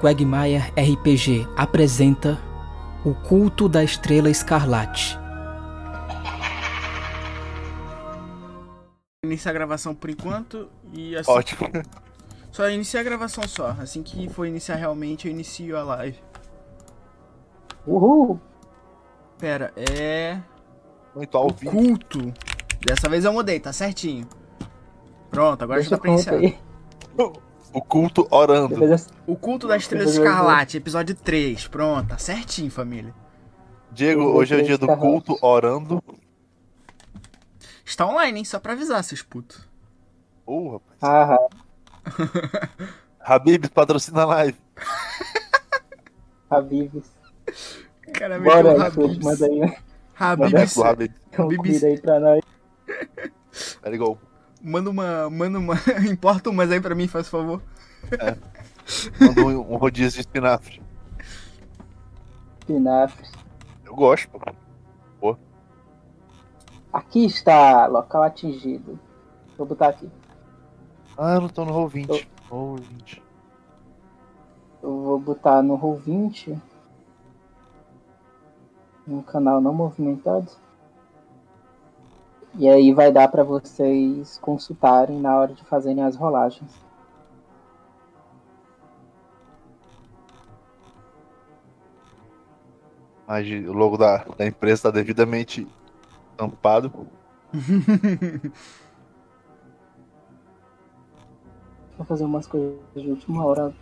Quagmire RPG apresenta O Culto da Estrela Escarlate. Iniciar a gravação por enquanto e assim. Ótimo. Só iniciar a gravação só. Assim que for iniciar realmente, eu inicio a live. Uhul! Pera, é. Muito ao O vivo. culto. Dessa vez eu mudei, tá certinho. Pronto, agora Deixa já dá pra iniciar. O culto orando. O culto da Estrela. Escarlate, episódio 3. Pronto, tá certinho, família. Diego, hoje é o dia do culto orando. Está online, hein? Só pra avisar, seus putos. Uh, rapaz. Ah, Habib patrocina a live. Habibs. Cara, Bora aí, Felipe, Habibs. manda aí né? Habibs. Habib. um Habibs. comida aí pra nós. Tá ligado? Manda uma. Manda uma. Importa umas aí pra mim, faz favor. Manda um, um rodízio de espinafre. Espinafre. Eu gosto, pô. Aqui está, local atingido. Vou botar aqui. Ah, eu não tô no roll 20. Roll 20. Eu vou botar no Roll20. Um canal não movimentado. E aí vai dar pra vocês consultarem na hora de fazerem as rolagens. Mas o logo da, da empresa tá devidamente tampado. Vou fazer umas coisas de última hora.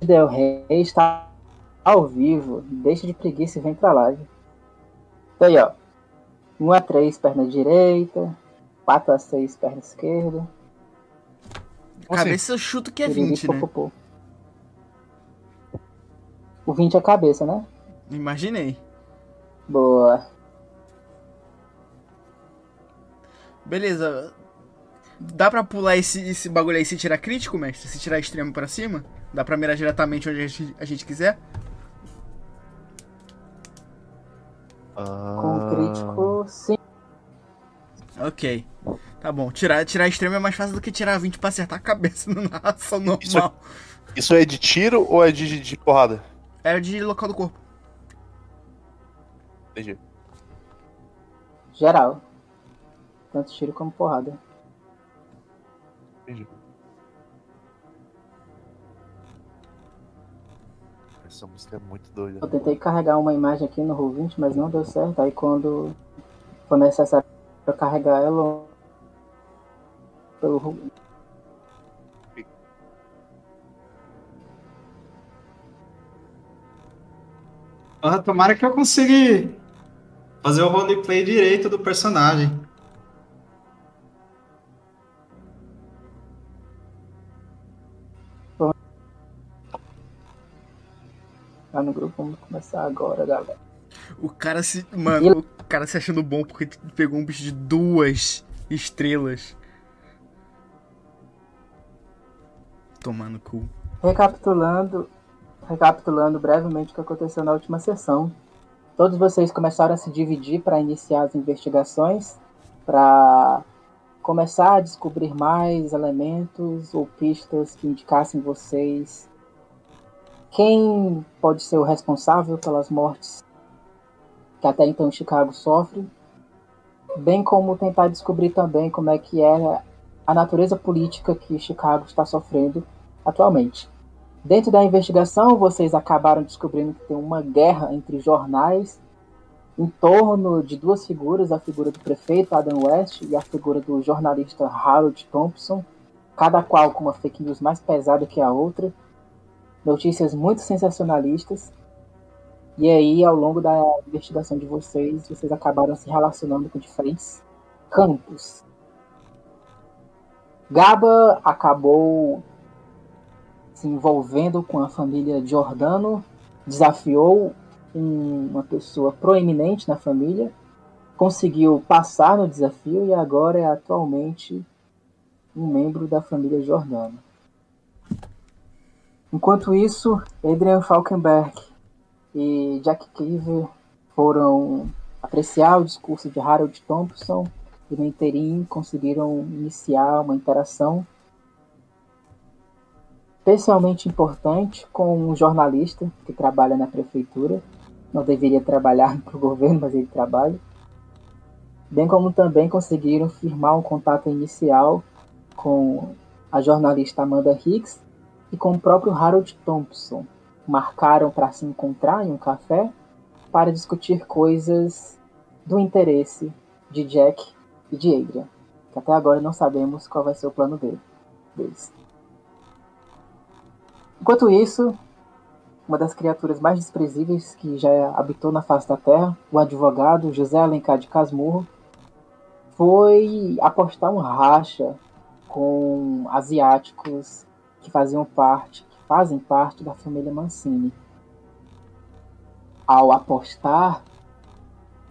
Del Rey está ao vivo. Deixa de preguiça e vem pra live. Então aí, ó. 1 a 3, perna direita. 4 a 6, perna esquerda. Cabeça eu chuto que é Piriri, 20, né? popopô. O 20 é a cabeça, né? Imaginei. Boa. Beleza. Dá pra pular esse, esse bagulho aí se tirar crítico, mestre? Se tirar extremo pra cima? Dá pra mirar diretamente onde a gente, a gente quiser? Com Ah, crítico, sim. Ok. Tá bom. Tirar, tirar extremo é mais fácil do que tirar 20 pra acertar a cabeça no narração Isso é- normal. Isso é de tiro ou é de, de porrada? É de local do corpo. Entendi. Geral. Tanto tiro como porrada. Entendi. Essa música é muito doida. Eu tentei carregar uma imagem aqui no Roll20, mas não deu certo. Aí quando for necessário eu carregar ela pelo Roll- Ah, tomara que eu consiga fazer o roleplay direito do personagem. Lá no grupo. Vamos começar agora, galera. O cara se. Mano, o cara se achando bom porque pegou um bicho de duas estrelas. Tomando cu. Recapitulando, recapitulando brevemente o que aconteceu na última sessão. Todos vocês começaram a se dividir para iniciar as investigações, para começar a descobrir mais elementos ou pistas que indicassem vocês quem pode ser o responsável pelas mortes que até então Chicago sofre, bem como tentar descobrir também como é que é a natureza política que Chicago está sofrendo atualmente. Dentro da investigação, vocês acabaram descobrindo que tem uma guerra entre jornais em torno de duas figuras, a figura do prefeito Adam West e a figura do jornalista Harold Thompson, cada qual com uma fake news mais pesada que a outra, notícias muito sensacionalistas. E aí, ao longo da investigação de vocês, vocês acabaram se relacionando com diferentes campos. Gaba acabou se envolvendo com a família Giordano, desafiou um- uma pessoa proeminente na família, conseguiu passar no desafio e agora é atualmente um membro da família Giordano. Enquanto isso, Adrian Falkenberg e Jack Cleaver foram apreciar o discurso de Harold Thompson e no interim conseguiram iniciar uma interação especialmente importante com um jornalista que trabalha na prefeitura. Não deveria trabalhar para o governo, mas ele trabalha. Bem como também conseguiram firmar um contato inicial com a jornalista Amanda Hicks e com o próprio Harold Thompson. Marcaram para se encontrar em um café para discutir coisas do interesse de Jack e de Adrian, que até agora não sabemos qual vai ser o plano dele, deles. Enquanto isso, uma das criaturas mais desprezíveis que já habitou na face da Terra, o advogado José Alencar de Casmurro, foi apostar um racha com asiáticos que faziam parte, que fazem parte da família Mancini. Ao apostar,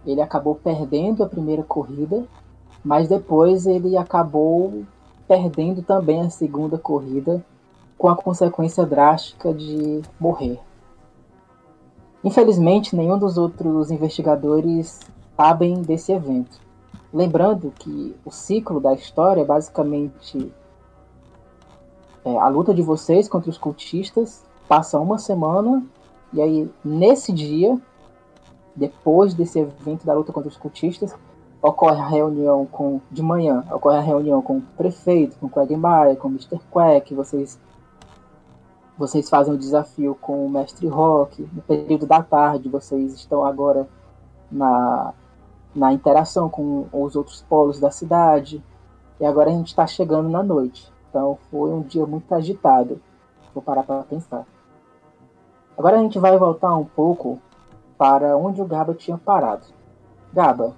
ele acabou perdendo a primeira corrida, mas depois ele acabou perdendo também a segunda corrida, com a consequência drástica de morrer. Infelizmente, nenhum dos outros investigadores sabem desse evento. Lembrando que o ciclo da história é basicamente é, a luta de vocês contra os cultistas passa uma semana e aí nesse dia, depois desse evento da luta contra os cultistas, ocorre a reunião com de manhã, ocorre a reunião com o prefeito, com o Quagmire, com o Mr. Quack, vocês vocês fazem o desafio com o mestre Rock. No período da tarde, vocês estão agora na na interação com os outros polos da cidade. E agora a gente está chegando na noite. Então foi um dia muito agitado. Vou parar para pensar. Agora a gente vai voltar um pouco para onde o Gaba tinha parado. Gaba,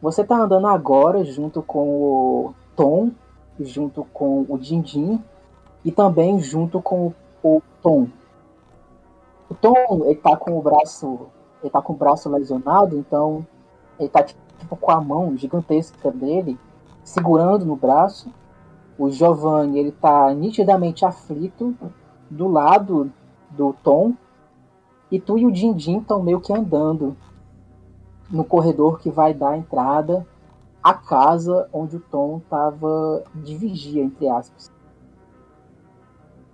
você está andando agora junto com o Tom, junto com o Dindim e também junto com o Tom. O Tom, ele tá com o braço, ele tá com o braço lesionado, então ele tá tipo com a mão gigantesca dele segurando no braço. O Giovanni, ele tá nitidamente aflito do lado do Tom. E tu e o Dindim estão meio que andando no corredor que vai dar a entrada à casa onde o Tom tava de vigia, entre aspas.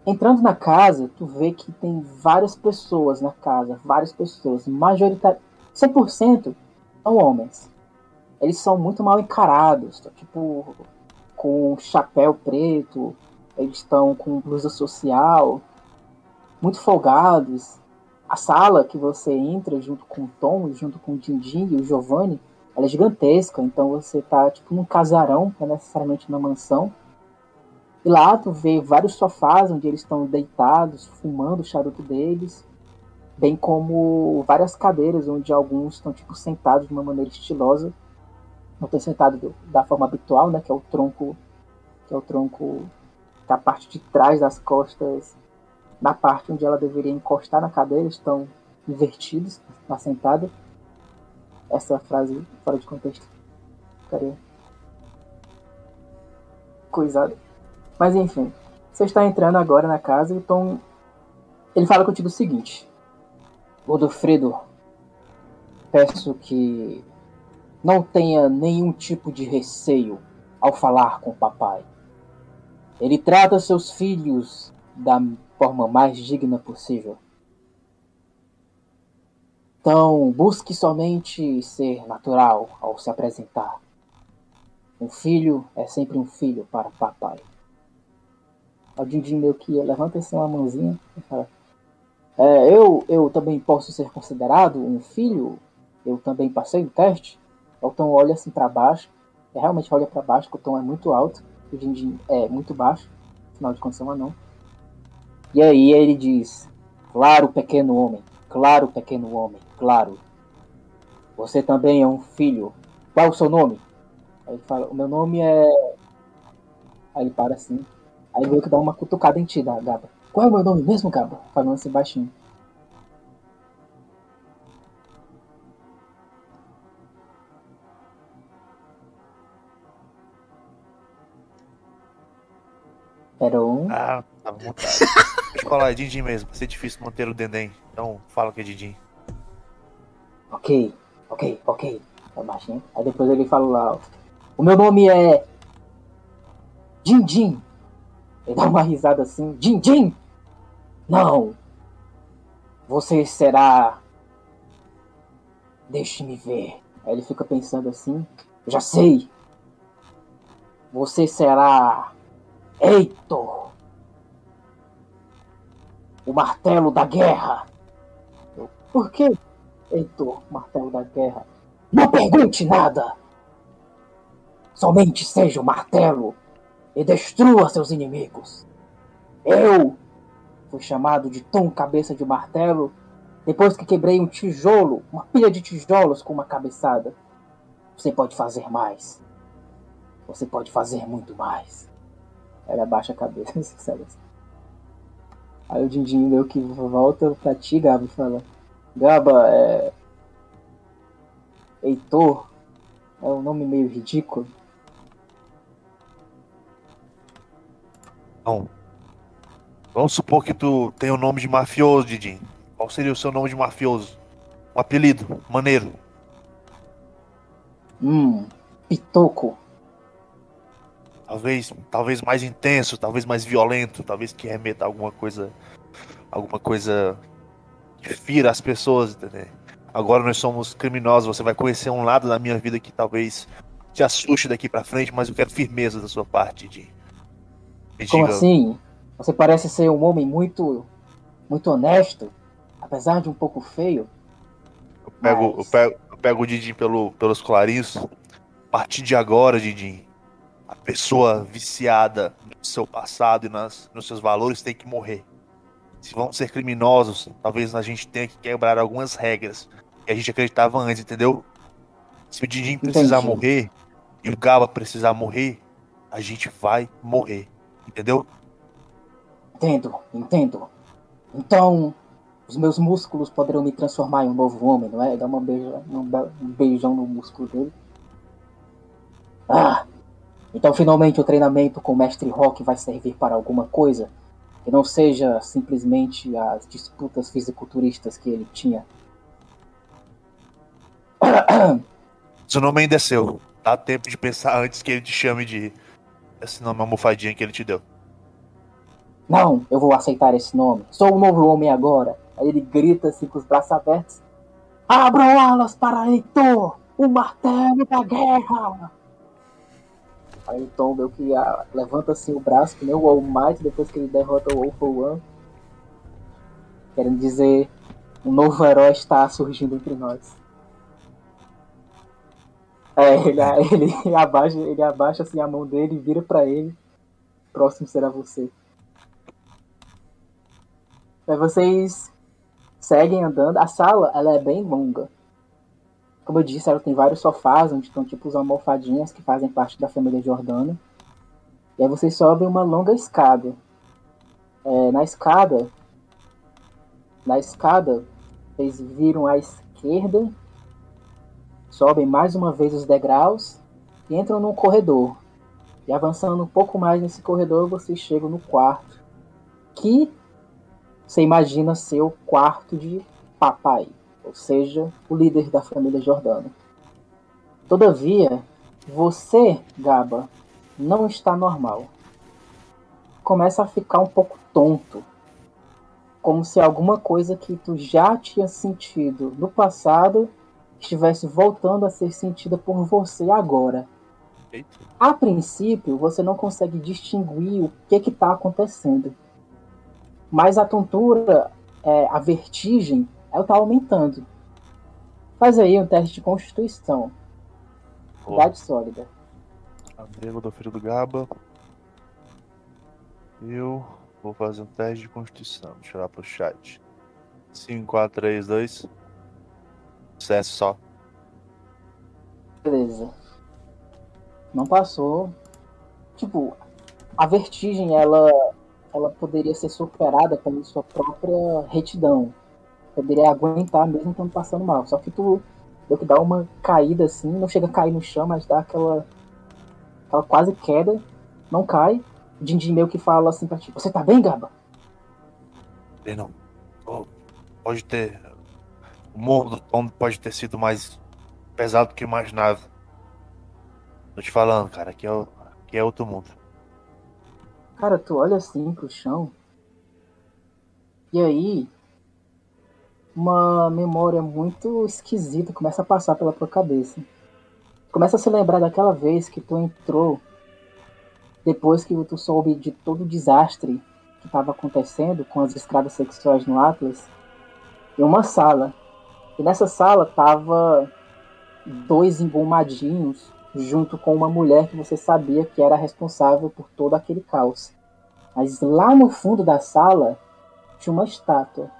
Entrando na casa, tu vê que tem várias pessoas na casa, várias pessoas, majoritariamente 100% são homens. Eles são muito mal encarados, tá? tipo, com chapéu preto, eles estão com blusa social, muito folgados. A sala que você entra junto com o Tom, junto com o Dindim e o Giovanni, ela é gigantesca, então você tá tipo num casarão, não é necessariamente na mansão. E lá tu vê vários sofás onde eles estão deitados, fumando o charuto deles bem como várias cadeiras onde alguns estão tipo sentados de uma maneira estilosa não estão sentados da forma habitual né que é o tronco que é o tronco da parte de trás das costas na parte onde ela deveria encostar na cadeira estão invertidos na sentada. Essa frase fora de contexto ficaria coisada. Mas enfim você está entrando agora na casa então ele fala contigo o seguinte. Godofredo, peço que não tenha nenhum tipo de receio ao falar com o papai. Ele trata seus filhos da forma mais digna possível. Então, busque somente ser natural ao se apresentar. Um filho é sempre um filho para papai. O Dindim meio que levanta assim uma mãozinha e fala: é, eu, eu também posso ser considerado um filho? Eu também passei no teste? O Tom olha assim para baixo, é, realmente olha para baixo, porque o Tom é muito alto, o Jinjin é muito baixo, afinal de contas é um anão. E aí ele diz: Claro, pequeno homem, claro, pequeno homem, claro. Você também é um filho. Qual o seu nome? Aí ele fala: O meu nome é. Aí ele para assim. Aí meio que dá uma cutucada em ti, Gaba. Qual é o meu nome mesmo, Gabo? Falando assim baixinho. Era um. Ah, tá montado. Deixa eu falar, é Dindim mesmo. Vai ser difícil manter o Dendem. Então fala que é Dindim. Ok, ok, ok. É baixinho. Aí depois ele fala lá. O meu nome é. Dindim. Ele dá uma risada assim. Dindim! Não! Você será. Deixe-me ver. Aí ele fica pensando assim. Já sei! Você será. Heitor! O martelo da guerra! Por que, Heitor, martelo da guerra? Não pergunte nada! Somente seja o martelo e destrua seus inimigos. Eu fui chamado de Tom Cabeça de Martelo depois que quebrei um tijolo, uma pilha de tijolos com uma cabeçada. Você pode fazer mais. Você pode fazer muito mais. Ela abaixa a cabeça, sabe assim. Aí o Dindinho meio que volta pra ti, Gaba, e fala: Gaba, é. Heitor é um nome meio ridículo. Não. Vamos supor que tu tem o nome de mafioso, Didinho. Qual seria o seu nome de mafioso? Um apelido, maneiro. Hum, Pitoco. Talvez, talvez mais intenso, talvez mais violento, talvez que remeta a alguma coisa, alguma coisa que fira as pessoas, entendeu? Agora nós somos criminosos, você vai conhecer um lado da minha vida que talvez te assuste daqui pra frente, mas eu quero firmeza da sua parte. Me Como diga- assim? Você parece ser um homem muito. muito honesto, apesar de um pouco feio. Eu pego, eu Mas- pego, eu pego o Didinho pelo, pelos colarinhos. A partir de agora, Didinho, a pessoa viciada no seu passado e nas, nos seus valores tem que morrer. Se vão ser criminosos, talvez a gente tenha que quebrar algumas regras que a gente acreditava antes, entendeu? Se o Didinho precisar Entendi. morrer e o Gaba precisar morrer, a gente vai morrer, entendeu? Entendo, entendo. Então, os meus músculos poderão me transformar em um novo homem, não é? Dá uma beija, um be- um beijão no músculo dele. Ah! Então, finalmente, o treinamento com o Mestre Rock vai servir para alguma coisa que não seja simplesmente as disputas fisiculturistas que ele tinha. Seu nome ainda é seu. Dá tempo de pensar antes que ele te chame de esse nome almofadinha que ele te deu. Não, eu vou aceitar esse nome. Sou um novo homem agora. Aí ele grita assim com os braços abertos. Abram alas para Heitor, o martelo da guerra! Aí o Tom meio que ah, levanta assim o braço, que nem o All Might, depois que ele derrota o All for One. Querendo dizer, um novo herói está surgindo entre nós. É, ele, ele, abaixa, ele abaixa assim a mão dele e vira pra ele. Próximo será você. Aí vocês seguem andando. A sala ela é bem longa. Como eu disse, ela tem vários sofás onde estão tipo os almofadinhas que fazem parte da família Jordana. E aí vocês sobem uma longa escada. É, na escada, na escada, vocês viram à esquerda, sobem mais uma vez os degraus e entram num corredor. E avançando um pouco mais nesse corredor, vocês chegam no quarto, que você imagina ser o quarto de papai, ou seja, o líder da família Jordana. Todavia, você, Gaba, não está normal. Começa a ficar um pouco tonto. Como se alguma coisa que tu já tinha sentido no passado estivesse voltando a ser sentida por você agora. Eita. A princípio, você não consegue distinguir o que está acontecendo. Mas a tontura, é, a vertigem, ela está aumentando. Faz aí um teste de constituição. Pô. Idade sólida. Amigo do filho do Gaba. Eu vou fazer um teste de constituição. Deixa eu olhar pro chat. 5, 4, 3, 2. Sucesso só. Beleza. Não passou. Tipo, a vertigem, ela, ela poderia ser superada pela sua própria retidão. Poderia aguentar mesmo estando passando mal. Só que tu deu que dá uma caída assim, não chega a cair no chão, mas dá aquela, aquela quase queda. Não cai. O Dindin meio que fala assim pra ti, você tá bem, Gaba? Ele não. Oh, pode ter. O morro do Tom pode ter sido mais pesado do que eu imaginava. Tô te falando, cara. Aqui é, o- aqui é outro mundo. Cara, tu olha assim pro chão E aí, uma memória muito esquisita começa a passar pela tua cabeça. Começa a se lembrar daquela vez que tu entrou depois que tu soube de todo o desastre que estava acontecendo com as escravas sexuais no Atlas, em uma sala. E nessa sala tava dois engomadinhos junto com uma mulher que você sabia que era responsável por todo aquele caos. Mas lá no fundo da sala tinha uma estátua.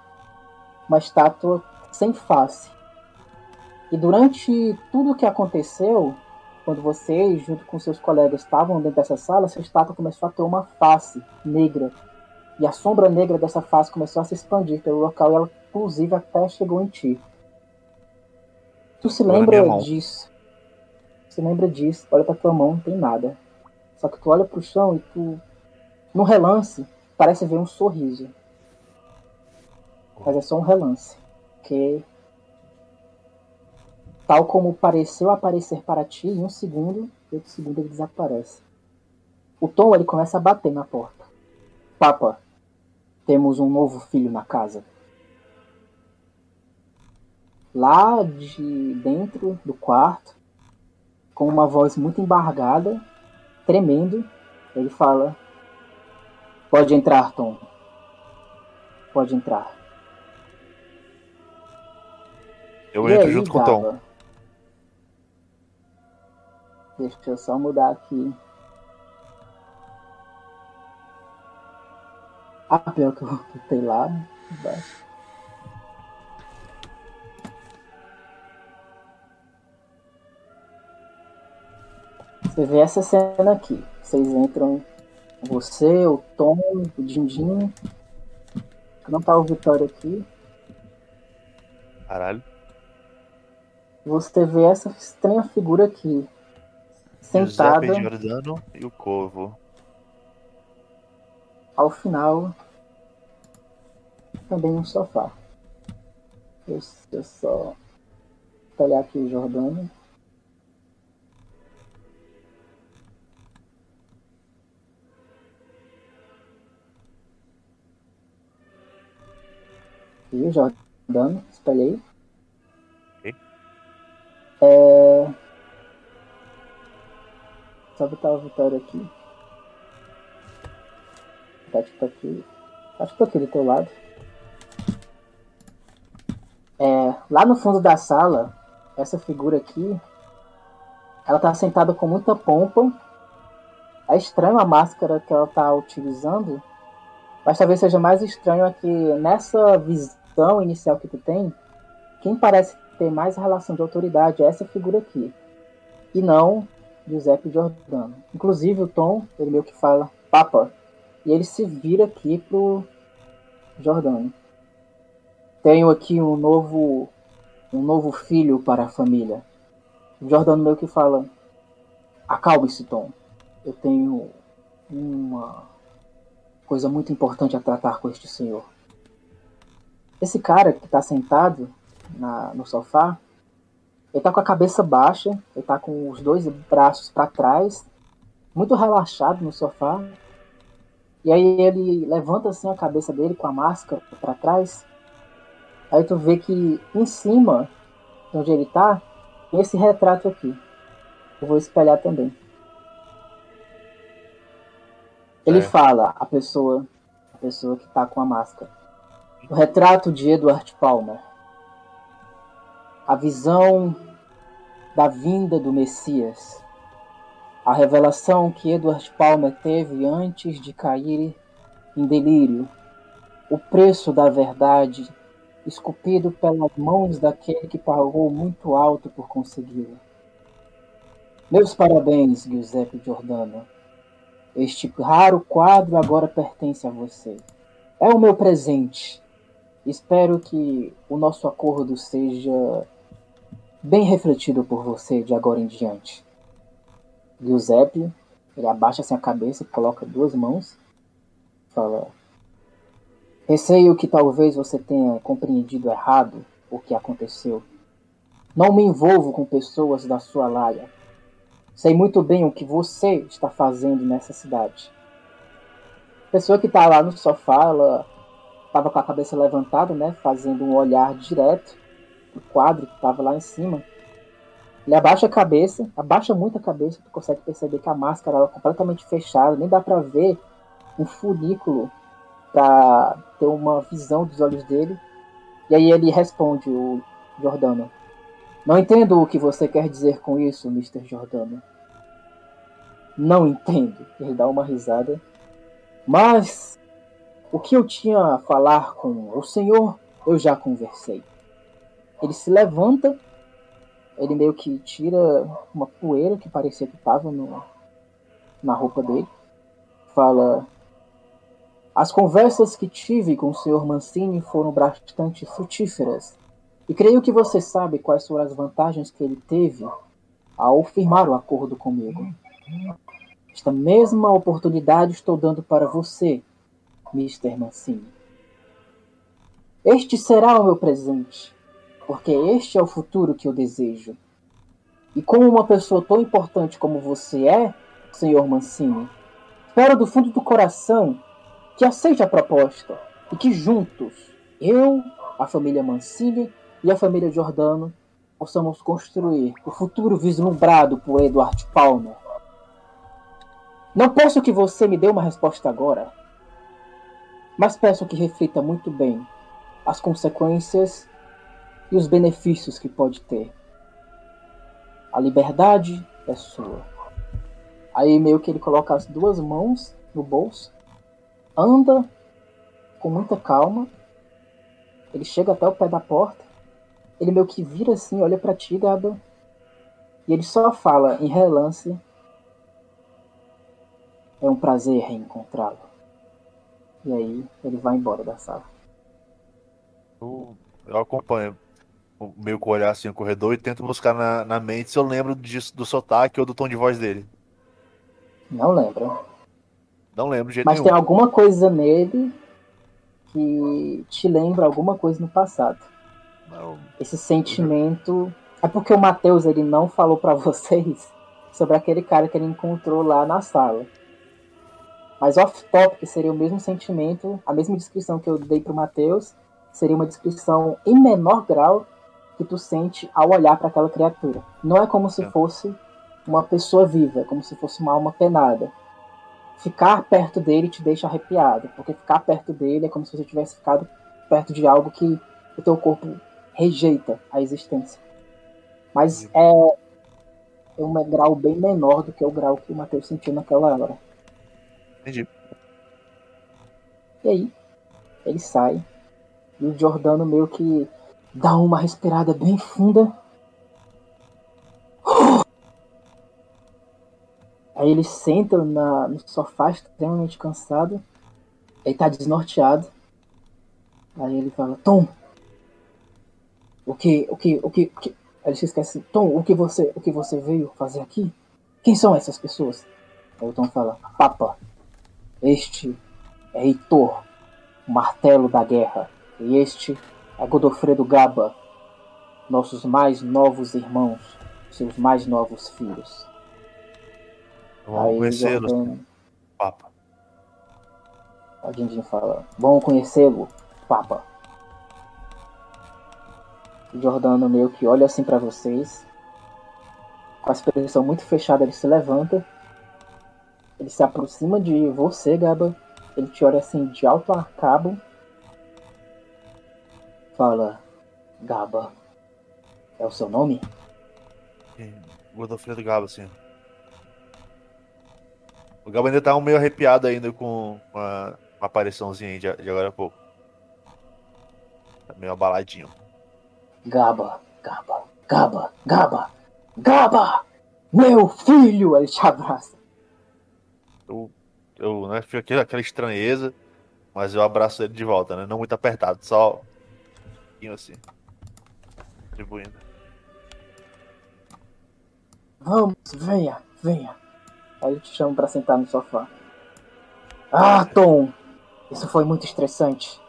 Uma estátua sem face. E durante tudo o que aconteceu, quando vocês, junto com seus colegas, estavam dentro dessa sala, essa estátua começou a ter uma face negra. E a sombra negra dessa face começou a se expandir pelo local e ela, inclusive, até chegou em ti. Tu se lembra disso? Se lembra disso? Olha pra tua mão, não tem nada. Só que tu olha pro chão e tu, no relance, parece ver um sorriso. Mas é só um relance. Porque tal como pareceu aparecer para ti, em um segundo, em outro segundo ele desaparece. O Tom ele começa a bater na porta. Papa, temos um novo filho na casa. Lá de dentro do quarto, com uma voz muito embargada, tremendo, ele fala: Pode entrar, Tom. Pode entrar. Eu E entro aí, junto com o Tom. Deixa eu só mudar aqui. Ah, pior que eu botei lá. embaixo. Você vê essa cena aqui. Vocês entram, você, o Tom, o Dindim. Não tá o Vitória aqui. Caralho. Você vê essa estranha figura aqui. Sentada Giuseppe Giordano e o Corvo. ao final. Também um sofá. Deixa eu só olhar aqui o Jordano. E o Jordano, espelhei. É... Só botar o Vitória aqui. Tá aqui. Acho que tá aqui do teu lado. É, lá no fundo da sala, essa figura aqui, ela tá sentada com muita pompa. É estranho a máscara que ela tá utilizando, mas talvez seja mais estranho é que nessa visão inicial que tu tem, quem parece ter mais relação de autoridade é essa figura aqui, e não Giuseppe Giordano. Inclusive o Tom, ele meio que fala, Papa, e ele se vira aqui pro Jordano. Tenho aqui um novo um novo filho para a família. O Jordano meio que fala: Acalme-se, Tom. Eu tenho uma coisa muito importante a tratar com este senhor. Esse cara que está sentado na, no sofá, ele tá com a cabeça baixa, ele tá com os dois braços para trás, muito relaxado no sofá. E aí ele levanta assim a cabeça dele com a máscara para trás. Aí tu vê que em cima de onde ele tá, tem esse retrato aqui. Eu vou espelhar também. Ele É. fala, a pessoa, a pessoa que tá com a máscara. O retrato de Edward Palmer. A visão da vinda do Messias. A revelação que Edward Palmer teve antes de cair em delírio. O preço da verdade esculpido pelas mãos daquele que pagou muito alto por consegui-la. Meus parabéns, Giuseppe Giordano. Este raro quadro agora pertence a você. É o meu presente. Espero que o nosso acordo seja bem refletido por você de agora em diante. Giuseppe, ele abaixa assim a cabeça e coloca duas mãos. Fala: Receio que talvez você tenha compreendido errado o que aconteceu. Não me envolvo com pessoas da sua laia. Sei muito bem o que você está fazendo nessa cidade. Pessoa que está lá no sofá, ela tava com a cabeça levantada, né? Fazendo um olhar direto pro quadro que tava lá em cima. Ele abaixa a cabeça, abaixa muito a cabeça, tu consegue perceber que a máscara ela é completamente fechada, nem dá pra ver um funículo pra ter uma visão dos olhos dele. E aí ele responde, o Jordano. Não entendo o que você quer dizer com isso, Mr. Jordano. Não entendo. Ele dá uma risada. Mas o que eu tinha a falar com o senhor, eu já conversei. Ele se levanta, ele meio que tira uma poeira que parecia que estava na roupa dele. Fala: As conversas que tive com o senhor Mancini foram bastante frutíferas. E creio que você sabe quais foram as vantagens que ele teve ao firmar o acordo comigo. Esta mesma oportunidade estou dando para você, Mr. Mancini. Este será o meu presente, porque este é o futuro que eu desejo. E como uma pessoa tão importante como você é, Sr. Mancini, espero do fundo do coração que aceite a proposta e que juntos, eu, a família Mancini e a família Giordano, possamos construir o futuro vislumbrado por Edward Palmer. Não peço que você me dê uma resposta agora, mas peço que reflita muito bem as consequências e os benefícios que pode ter. A liberdade é sua. Aí meio que ele coloca as duas mãos no bolso, anda com muita calma, ele chega até o pé da porta, ele meio que vira assim, olha para ti, Gaba, e ele só fala em relance é um prazer reencontrá-lo. E aí ele vai embora da sala. Eu, eu acompanho meio com olhar assim no corredor e tento buscar na, na mente se eu lembro disso, do sotaque ou do tom de voz dele. Não lembro. Não lembro de jeito Mas nenhum. tem alguma coisa nele que te lembra alguma coisa no passado. Não, Esse sentimento. É porque o Matheus ele não falou pra vocês sobre aquele cara que ele encontrou lá na sala. Mas off-topic seria o mesmo sentimento, a mesma descrição que eu dei pro Matheus, seria uma descrição em menor grau que tu sente ao olhar para aquela criatura. Não é como se É. fosse uma pessoa viva, é como se fosse uma alma penada. Ficar perto dele te deixa arrepiado, porque ficar perto dele é como se você tivesse ficado perto de algo que o teu corpo rejeita a existência. Mas é, é um grau bem menor do que o grau que o Matheus sentiu naquela hora. entendi. E aí, ele sai. E o Jordano meio que dá uma respirada bem funda. Aí ele senta na, no sofá, extremamente cansado. Ele tá desnorteado. Aí ele fala, Tom, o que, o que, o que, o que... Aí ele se esquece, Tom, o que você, o que você veio fazer aqui? Quem são essas pessoas? Aí o Tom fala, Papa, este é Heitor, o martelo da guerra. E este é Godofredo Gaba, nossos mais novos irmãos, seus mais novos filhos. Vamos conhecê-los, Papa. A Dindin fala, bom conhecê-lo, Papa. O Jordano meio que olha assim pra vocês. Com a expressão muito fechada, ele se levanta. Ele se aproxima de você, Gaba. Ele te olha assim de alto a cabo. Fala, Gaba, é o seu nome? Godofredo Gaba, assim. O Gaba ainda tá meio arrepiado ainda com uma, uma apariçãozinha de, de agora a pouco. Tá meio abaladinho. Gaba, Gaba, Gaba, Gaba, Gaba! Meu filho! Ele te abraça. Eu, eu né, fico aquela, aquela estranheza, mas eu abraço ele de volta, né? Não muito apertado, só pouquinho assim. Distribuindo. Vamos, venha, venha. Aí ele te chama pra sentar no sofá. Ah, Tom! Isso foi muito estressante.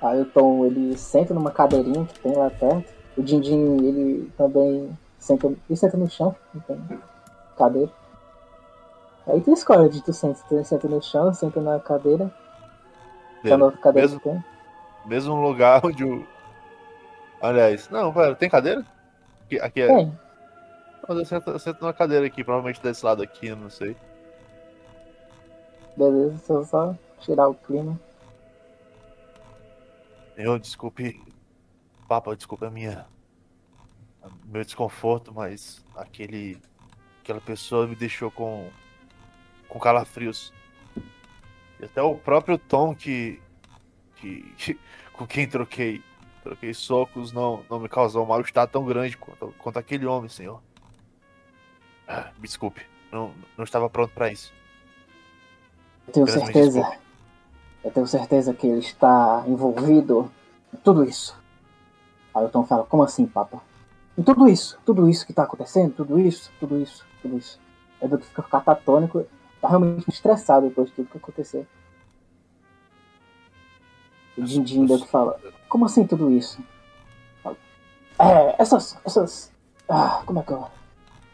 Aí o Tom, ele senta numa cadeirinha que tem lá perto. O Dindim, ele também senta, ele senta no chão, não tem cadeira. Aí tu escolhe onde tu senta. Tu senta no chão, senta na cadeira. Tá na outra cadeira Mesmo- que tem? Mesmo lugar onde o. Aliás, não, pera, tem cadeira? Aqui, aqui é. Tem. Mas eu sento, eu sento numa cadeira aqui, provavelmente desse lado aqui, eu não sei. Beleza, eu só tirar o clima. Eu desculpe. Papa, desculpe a minha. Meu desconforto, mas aquele. Aquela pessoa me deixou com. com calafrios. E até o próprio Tom que. que. Com quem troquei. Troquei socos não, não me causou um mal-estar tão grande quanto, quanto aquele homem, senhor. Ah, Me desculpe. Não, não estava pronto para isso. Eu tenho certeza. Eu tenho certeza que ele está envolvido em tudo isso. Aí o Tom fala, como assim, Papa? Em tudo isso, tudo isso que tá acontecendo, tudo isso, tudo isso, tudo isso. É do que fica catatônico, tá realmente estressado depois de tudo que aconteceu. O Dindim ainda que fala, como assim tudo isso? Fala, É, essas. essas. Ah, como é que eu.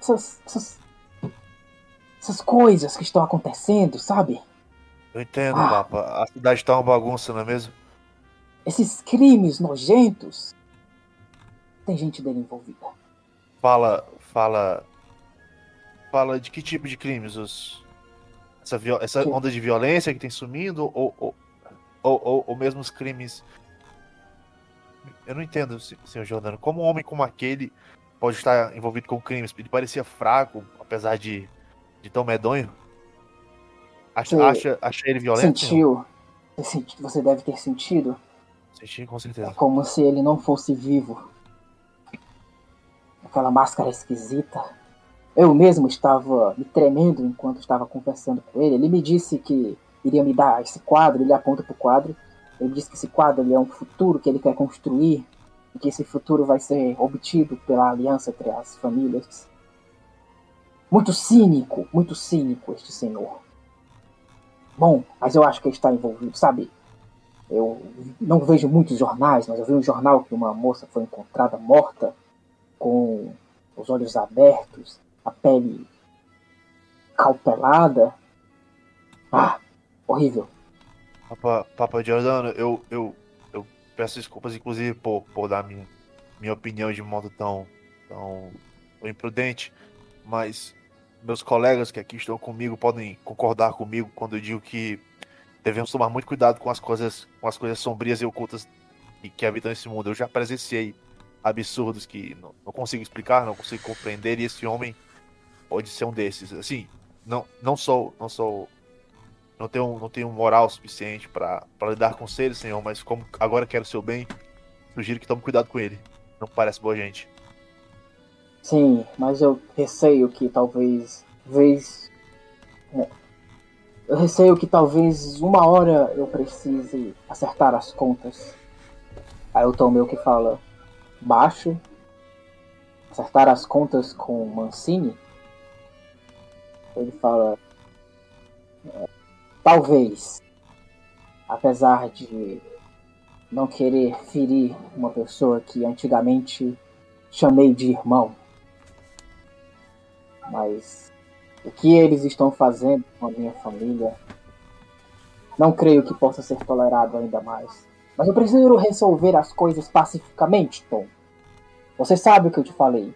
Essas. essas. Essas coisas que estão acontecendo, sabe? Eu entendo, Ah. Papa. A cidade tá uma bagunça, não é mesmo? esses crimes nojentos, tem gente dele envolvida. Fala, fala, fala de que tipo de crimes os essa, essa Que- onda de violência que tem sumindo ou ou, ou, ou, ou mesmo os crimes? Eu não entendo, se- senhor Jordano, como um homem como aquele pode estar envolvido com crimes? Ele parecia fraco, apesar de, de tão medonho. Acha, Você acha, acha ele violento? Sentiu? Você senti- Você deve ter sentido. Senti, com É certeza. como se ele não fosse vivo. Aquela máscara esquisita. Eu mesmo estava me tremendo enquanto estava conversando com ele. Ele me disse que iria me dar esse quadro, ele aponta pro quadro. Ele disse que esse quadro é um futuro que ele quer construir e que esse futuro vai ser obtido pela aliança entre as famílias. Muito cínico, muito cínico este senhor. Bom, mas eu acho que ele está envolvido, sabe? Eu não vejo muitos jornais, mas eu vi um jornal que uma moça foi encontrada morta com os olhos abertos, a pele calpelada. Ah, horrível. Papa, Papa Giordano, eu, eu, eu peço desculpas, inclusive, por, por dar minha, minha opinião de modo tão, tão imprudente, mas meus colegas que aqui estão comigo podem concordar comigo quando eu digo que devemos tomar muito cuidado com as coisas, com as coisas sombrias e ocultas que, que habitam esse mundo. Eu já presenciei absurdos que não, não consigo explicar, não consigo compreender, e esse homem pode ser um desses. Assim, não, não sou, não sou não tenho, não tenho moral suficiente pra lidar com seres, senhor, mas como agora quero seu bem, sugiro que tome cuidado com ele. Não parece boa gente. Sim, mas eu receio que talvez. Vez. é, Eu receio que talvez uma hora eu precise acertar as contas. Aí o Tom meu que fala baixo. Acertar as contas com Mancini. Ele fala. Talvez. Apesar de não querer ferir uma pessoa que antigamente chamei de irmão. Mas o que eles estão fazendo com a minha família, não creio que possa ser tolerado ainda mais. Mas eu preciso resolver as coisas pacificamente, Tom. Você sabe o que eu te falei.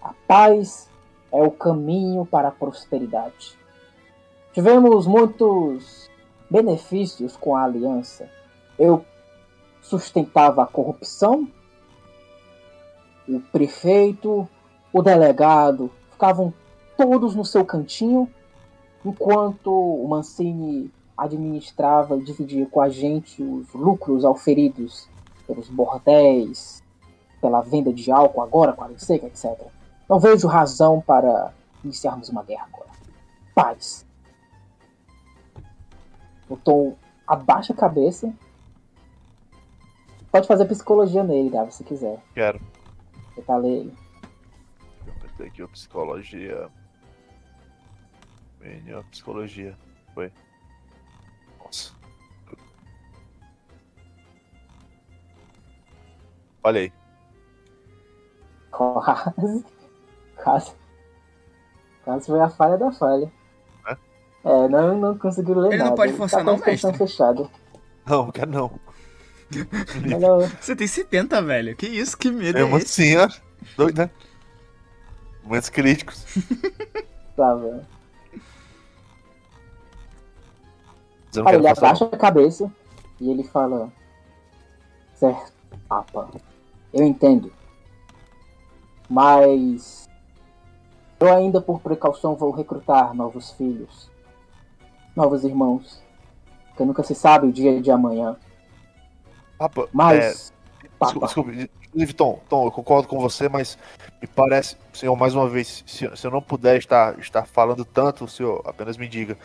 A paz é o caminho para a prosperidade. Tivemos muitos benefícios com a aliança. Eu sustentava a corrupção, o prefeito, o delegado ficavam todos no seu cantinho, enquanto o Mancini administrava e dividia com a gente os lucros auferidos pelos bordéis, pela venda de álcool agora com a seca, etc. Não vejo razão para iniciarmos uma guerra agora. Paz. O Tom abaixa a cabeça. Pode fazer psicologia nele, Gabi, se quiser. Quero. Tentar ler ele. Eu aqui a psicologia. Menino, psicologia. Foi. Nossa. Olha aí. Quase. Quase. Quase foi a falha da falha. É? É, não, não conseguiu ler Ele não nada. pode forçar tá não, mestre? fechada. Não, quero não. Você tem 70, velho. Que isso? Que medo é, Mesmo esse? assim, ó. Doido, né? Momentos críticos. Tá, velho. Não Cara, quer ele abaixa a cabeça e ele fala: Certo, Papa, eu entendo. Mas eu ainda, por precaução, vou recrutar novos filhos, novos irmãos. Porque nunca se sabe o dia de amanhã. Papa, é, Mas, Desculpa, Papa, desculpe, inclusive, Tom, Tom, eu concordo com você, mas me parece, senhor, mais uma vez, se, se eu não puder estar, estar falando tanto, senhor apenas me diga.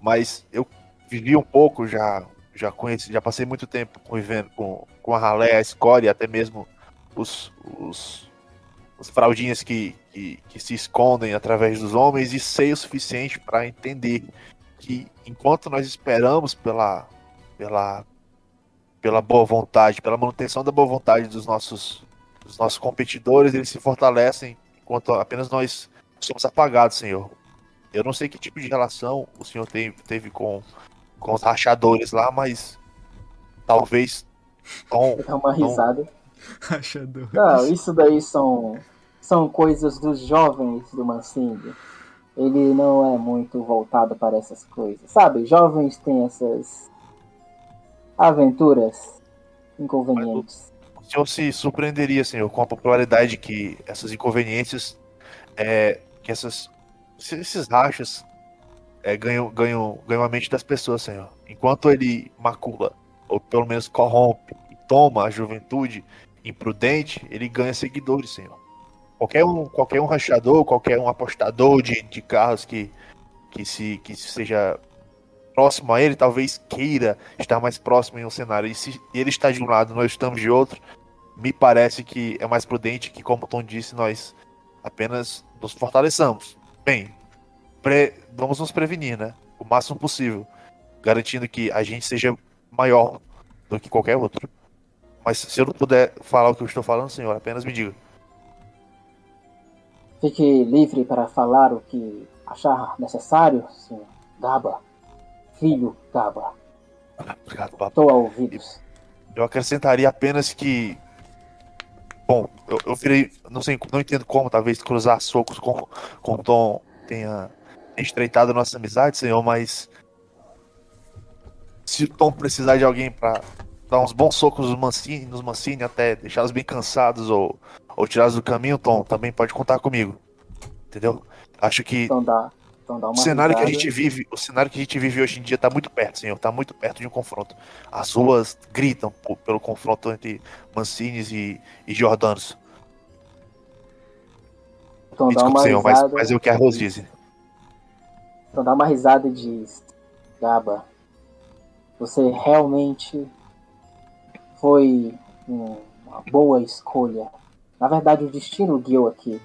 Mas eu vivi um pouco, já, já conheci, já passei muito tempo convivendo com, com a ralé, a escória, até mesmo os, os, os fraldinhas que, que, que se escondem através dos homens, e sei o suficiente para entender que enquanto nós esperamos pela, pela, pela boa vontade, pela manutenção da boa vontade dos nossos, dos nossos competidores, eles se fortalecem enquanto apenas nós somos apagados, Senhor. Eu não sei que tipo de relação o Senhor tem, teve com, com os rachadores lá, mas talvez Tom, dá uma risada. Rachador. Não, isso daí são, são coisas dos jovens do Mancini. Ele não é muito voltado para essas coisas. Sabe, jovens têm essas aventuras inconvenientes. o Senhor se surpreenderia, Senhor, com a popularidade que essas inconveniências, é, que essas, esses rachas é, ganham, ganham, ganham a mente das pessoas, Senhor. Enquanto ele macula, ou pelo menos corrompe, e toma a juventude imprudente, ele ganha seguidores, Senhor. Qualquer um, qualquer um rachador, qualquer um apostador de, de carros que, que, se, que seja próximo a ele, talvez queira estar mais próximo em um cenário. E se ele está de um lado, nós estamos de outro, me parece que é mais prudente que, como o Tom disse, nós apenas nos fortaleçamos. Bem, pre- vamos nos prevenir, né? O máximo possível, garantindo que a gente seja maior do que qualquer outro. Mas se eu não puder falar o que eu estou falando, senhor, apenas me diga. Fique livre para falar o que achar necessário, senhor Gaba. Filho Gaba. Obrigado, papo. Estou a ouvidos. Eu acrescentaria apenas que. Bom, eu, eu virei. Não sei, não entendo como, talvez cruzar socos com, com o Tom tenha estreitado a nossa amizade, senhor, mas. Se o Tom precisar de alguém pra dar uns bons socos nos Mancini, nos Mancini até deixá-los bem cansados ou, ou tirá-los do caminho, Tom, também pode contar comigo. Entendeu? Acho que Então dá, então dá o cenário que a risada. gente vive, o cenário que a gente vive hoje em dia tá muito perto, senhor, tá muito perto de um confronto. As ruas gritam po- pelo confronto entre Mancines e, e Jordanos. Então Me dá desculpe, uma senhor, mas, risada. mas é o que a Rose diz. Então dá uma risada e diz: Gaba, você realmente foi um- uma boa escolha. Na verdade, o destino guiou aqui.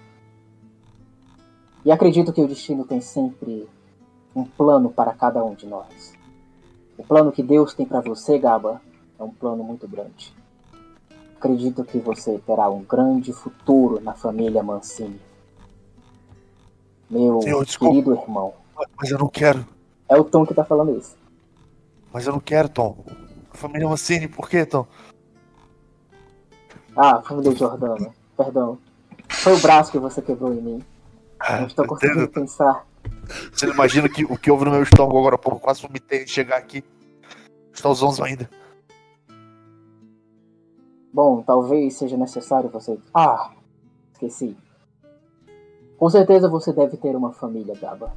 E acredito que o destino tem sempre um plano para cada um de nós. O plano que Deus tem para você, Gaba, é um plano muito grande. Acredito que você terá um grande futuro na família Mancini. Meu Senhor, querido irmão. Mas eu não quero, É o Tom que tá falando isso. mas eu não quero, Tom. A família Mancini, por quê, Tom? Ah, família Jordana. Perdão. Foi o braço que você quebrou em mim. Ah, Não estou eu conseguindo entendo. pensar. Você não imagina que, o que houve no meu estômago agora há pouco, quase vomitei de chegar aqui. Está os 11 ainda. Bom, talvez seja necessário você. Ah, esqueci. Com certeza você deve ter uma família, Gaba.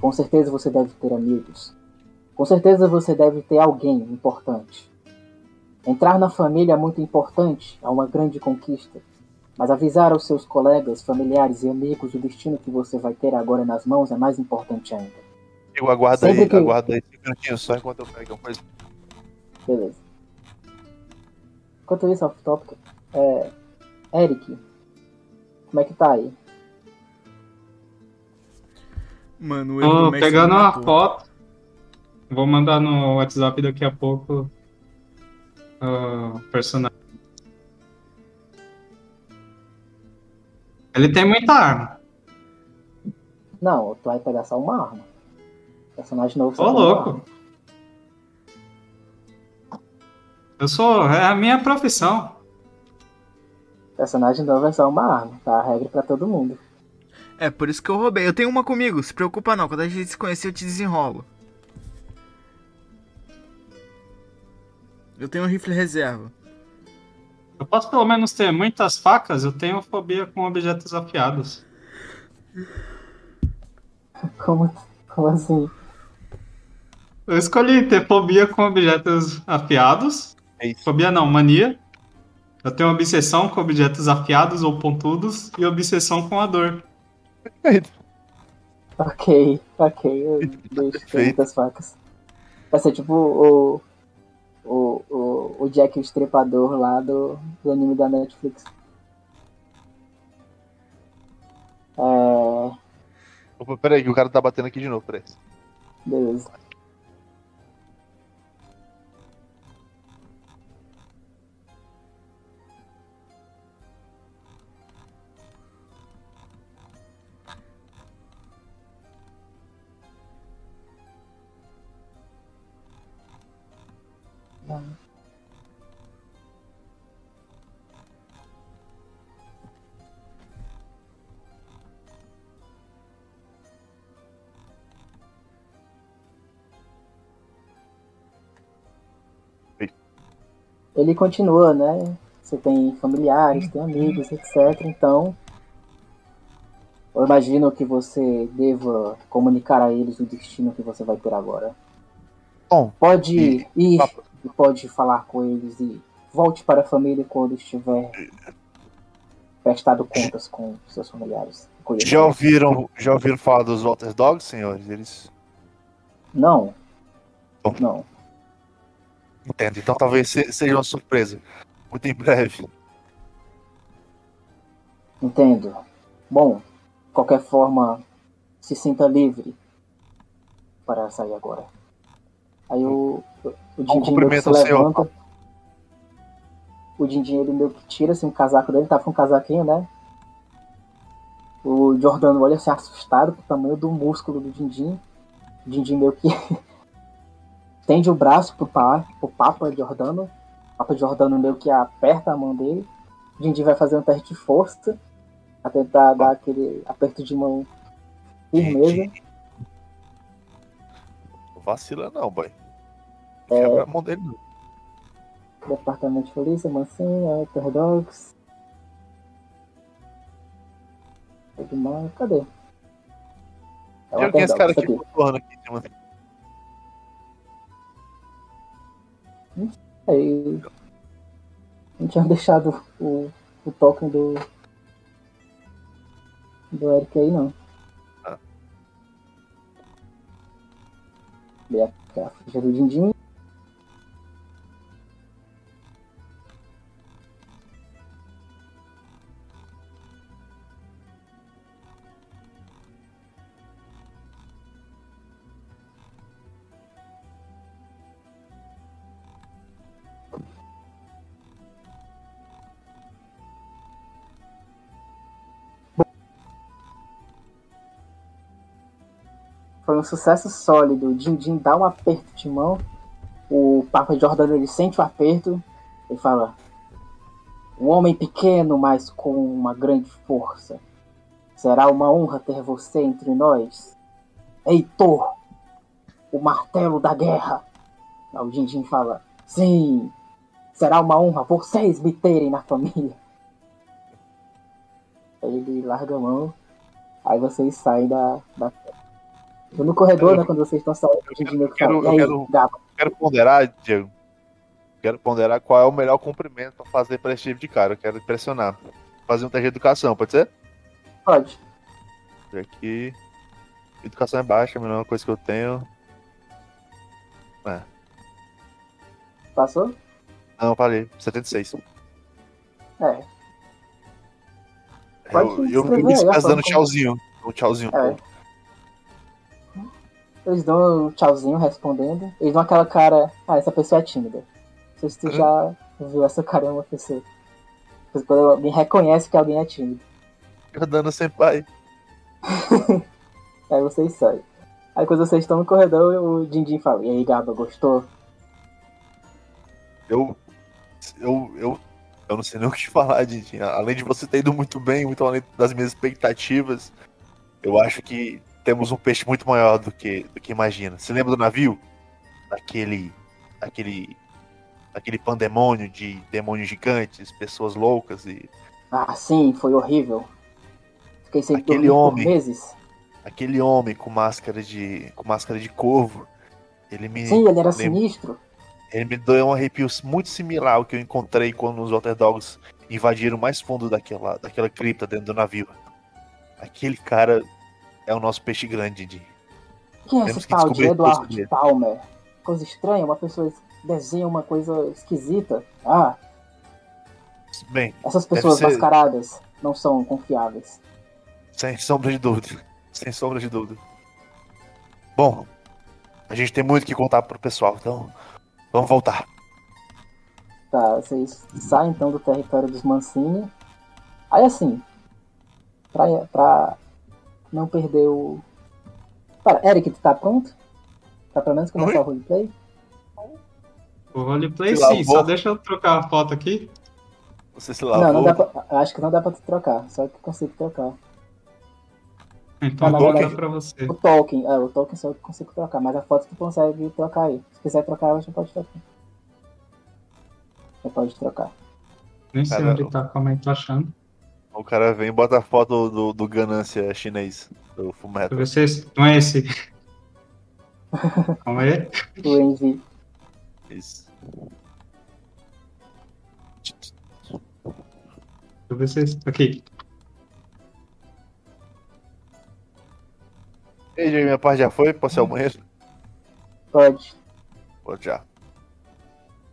Com certeza você deve ter amigos. Com certeza você deve ter alguém importante. Entrar na família é muito importante, é uma grande conquista. Mas avisar aos seus colegas, familiares e amigos o destino que você vai ter agora nas mãos é mais importante ainda. Eu aguardo Sempre aí, que- aguardo aí cinco minutinhos só enquanto eu pego uma coisa. Beleza. Enquanto isso, off topic, é. Eric, como é que tá aí? Mano, o Tô pegando uma foto. Vou mandar no WhatsApp daqui a pouco. O personagem. Ele tem muita arma. Não, tu vai pegar só uma arma. Personagem novo só Ô, louco. arma. Eu sou. É a minha profissão. Personagem novo é só uma arma, tá? A regra pra todo mundo. É, por isso que eu roubei. Eu tenho uma comigo, se preocupa não. Quando a gente se conhecer, eu te desenrolo. Eu tenho um rifle reserva. Eu posso pelo menos ter muitas facas, eu tenho fobia com objetos afiados. Como, como assim? Eu escolhi ter fobia com objetos afiados. É isso. Fobia não, mania. Eu tenho obsessão com objetos afiados ou pontudos e obsessão com a dor. Ok, ok. Eu deixo ter Perfeito. muitas facas. Vai ser tipo o. O, o, o Jack o Estripador lá do, do anime da Netflix. É. Opa, peraí, que o cara tá batendo aqui de novo, peraí. Beleza. Ele continua, né? Você tem familiares, tem amigos, etc. Então, eu imagino que você deva comunicar a eles o destino que você vai ter agora. Bom, Pode ir e pode falar com eles e volte para a família quando estiver prestado contas com seus familiares. Já ouviram, já ouviram falar dos Walter Dogs, senhores? Eles Não. Bom. Não. entendem, então talvez se- seja uma surpresa. Muito em breve. Entendo. Bom, de qualquer forma, se sinta livre para sair agora. Aí o, o Dindim meio que cumprimento se levanta. O Dindim ele meio que tira assim, o casaco dele, tá com um casaquinho, né? O Jordano olha assim assustado com o tamanho do músculo do Dindim. O Dindim meio que estende o braço pro, pa, pro Papa Jordano. O Papa Jordano meio que aperta a mão dele. O Dindim vai fazer um teste de força pra tentar dar aquele aperto de mão firmeza. Não vacila não, boy. É. A mão dele não. Departamento de Polícia, Mansinha, Ter Dogs. Mais. Cadê? Eu é esse cara aqui flutuando aqui em cima? Aí. Não tinha deixado o, o token do. Do Eric aí não. Ah. A ficha do Dindim. Um sucesso sólido. O Dindim dá um aperto de mão. O Papa Jordan ele sente o aperto e fala: Um homem pequeno, mas com uma grande força. Será uma honra ter você entre nós. Heitor, o martelo da guerra. O Dindim fala: Sim, será uma honra vocês me terem na família. Ele larga a mão. Aí vocês saem da, da no corredor, né, quando vocês estão saindo, que quero- eu quero- Gabo? Quero ponderar, Diego. Quero ponderar qual é o melhor cumprimento pra fazer pra esse tipo de cara. Eu quero impressionar. Fazer um teste de educação, pode ser? Pode. Aqui. Educação é baixa, a melhor coisa que eu tenho. Passou? Não, parei. 76. É. Pode Eu, eu, eu me dando tchauzinho. Um tchauzinho. É. Eles dão um tchauzinho respondendo. Eles dão aquela cara. Ah, essa pessoa é tímida. Não sei se tu já viu essa cara em uma pessoa. Quando alguém reconhece que alguém é tímido. Jordano Senpai. Aí vocês saem. Aí quando vocês estão no corredor, o Dindim fala, e aí Gaba, gostou? Eu eu, eu, eu não sei nem o que falar, Didi. Além de você ter ido muito bem, muito além das minhas expectativas, eu acho que temos um peixe muito maior do que, do que imagina. Você lembra do navio? Daquele. Aquele. Aquele pandemônio de demônios gigantes, pessoas loucas e. Ah, sim, foi horrível. Fiquei sem Aquele homem. meses. Aquele homem com máscara de. com máscara de corvo. Ele me. Sim, ele era sinistro. Ele me deu um arrepio muito similar ao que eu encontrei quando os Water Dogs invadiram mais fundo daquela, daquela cripta dentro do navio. Aquele cara é o nosso peixe grande, Didi. Quem é Temos esse que tal de Edward. Palmer? Coisa estranha, uma pessoa desenha uma coisa esquisita. Ah, Bem, essas pessoas ser- mascaradas não são confiáveis. sem sombra de dúvida. Sem sombra de dúvida. Bom, a gente tem muito que contar pro pessoal, então vamos voltar. Tá, vocês saem então do território dos Mancini. Aí assim, pra, pra não perder o. Para, Eric, tu tá pronto? Pra pelo menos começar Oi? o roleplay? O roleplay Se sim, lavou. só deixa eu trocar a foto aqui. Você se Não, lavou. não dá pra, acho que não dá pra tu trocar, só que eu consigo trocar. Então Ah, dar verdade- pra você. O Tolkien, é, o Tolkien só que eu consigo trocar, mas a foto tu consegue trocar aí. Se quiser trocar, você pode trocar. Você pode trocar. Nem sei onde tá, calma aí, tô achando. O cara vem e bota a foto do, do ganância chinês, do eu é esse. Não é esse. calma aí. O Envy. Isso. Deixa eu ver se é. Aqui. E aí, minha parte já foi? Posso ir ao banheiro? Pode. Pode já.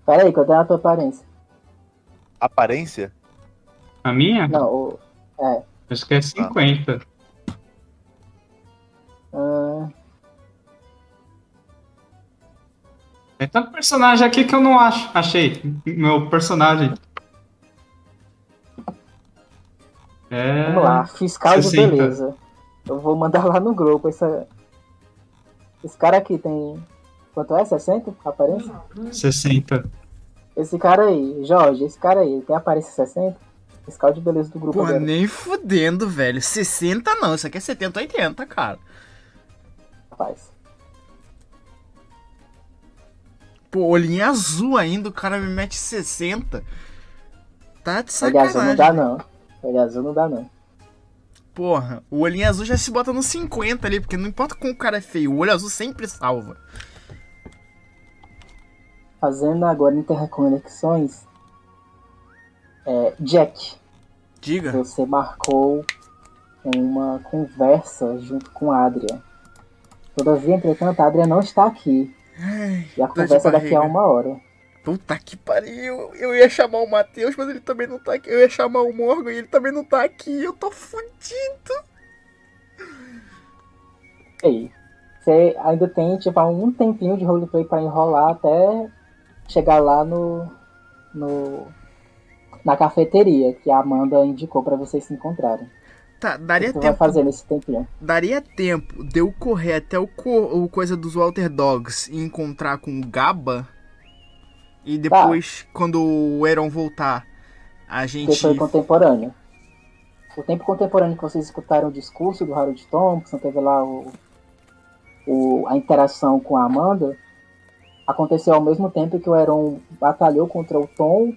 Pera aí, qual é a tua aparência? Aparência? A minha? Não, o. É. Acho que é 50. ah, Tem tanto personagem aqui que eu não acho. Achei. Meu personagem. É. vamos lá, fiscal de 60. beleza. Eu vou mandar lá no grupo. Essa... Esse cara aqui tem. Quanto é? 60? a Aparência? 60. Esse cara aí, Jorge, esse cara aí, tem aparência 60? Fiscal de beleza do grupo Pô, agora. nem fudendo, velho. 60 não, isso aqui é 70, 80, cara. Rapaz. Pô, olhinho azul ainda, o cara me mete 60. Tá de Olho azul não dá sacanagem. não. Olho azul não dá não. Porra, o olhinho azul já se bota no 50 ali, porque não importa como o cara é feio, o olho azul sempre salva. Fazendo agora interconexões. É, Jack, Diga. você marcou uma conversa junto com a Adria. Todavia, entretanto, a Adria não está aqui. Ai, E a conversa daqui a uma hora. Puta que pariu. Eu ia chamar o Matheus, mas ele também não tá aqui. Eu ia chamar o Morgan e ele também não tá aqui. Eu tô fudido. E aí? Você ainda tem, tipo, um tempinho de roleplay pra enrolar até chegar lá no. no na cafeteria que a Amanda indicou pra vocês se encontrarem. Tá, daria tu vai tempo. fazer nesse tempinho? Daria tempo de eu correr até o, co- o coisa dos Walter Dogs e encontrar com o Gaba. E depois, quando o Eron voltar, a Porque gente. foi contemporâneo. O tempo contemporâneo que vocês escutaram o discurso do Harold Thompson, teve lá o, o- a interação com a Amanda, aconteceu ao mesmo tempo que o Eron batalhou contra o Tom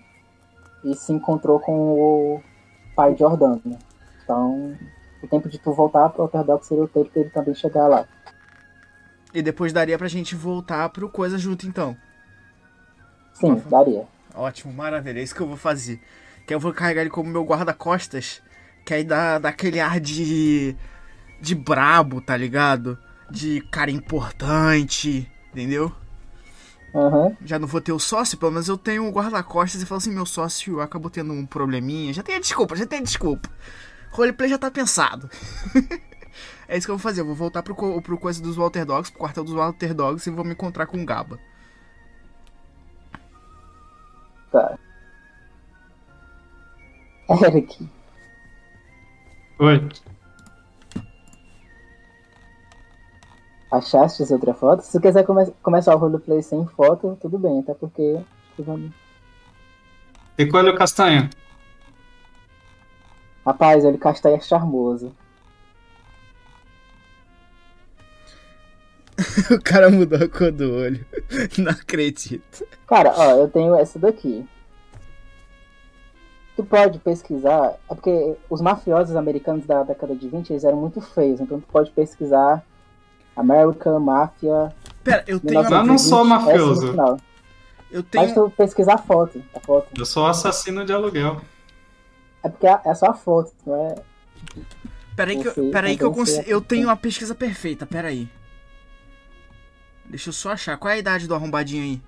e se encontrou com o pai de Jordano. Então, o tempo de tu voltar pro Ortodox seria o tempo dele também chegar lá. E depois daria pra gente voltar pro coisa junto, então. Sim, daria. Ótimo, maravilha. É isso que eu vou fazer. Que eu vou carregar ele como meu guarda-costas. Que aí dá, dá aquele ar de. de brabo, tá ligado? De cara importante, entendeu? Aham. Já não vou ter o sócio, pelo menos eu tenho o guarda-costas e falo assim: meu sócio acabou tendo um probleminha. Já tem a desculpa, já tem a desculpa. Roleplay já tá pensado. é isso que eu vou fazer. Eu vou voltar pro, co- pro coisa dos Walter Dogs, pro quartel dos Walter Dogs e vou me encontrar com o Gaba. Tá. Eric, Oi. Achaste outra foto? Se tu quiser come- começar o roleplay sem foto, tudo bem, até porque. E coelho castanho? Rapaz, ele castanha é charmoso. o cara mudou a cor do olho. Não acredito. Cara, ó, eu tenho essa daqui. Tu pode pesquisar, é porque os mafiosos americanos da década de 20 eles eram muito feios, então tu pode pesquisar American Mafia. Pera, eu tenho. Eu não sou mafioso. final. Eu Mas tenho. tu pesquisar a foto, a foto. Eu sou assassino de aluguel. É porque é é só a foto, não é? Peraí que, eu- peraí que eu consigo. Eu tenho uma pesquisa perfeita, peraí. Deixa eu só achar. Qual é a idade do arrombadinho aí?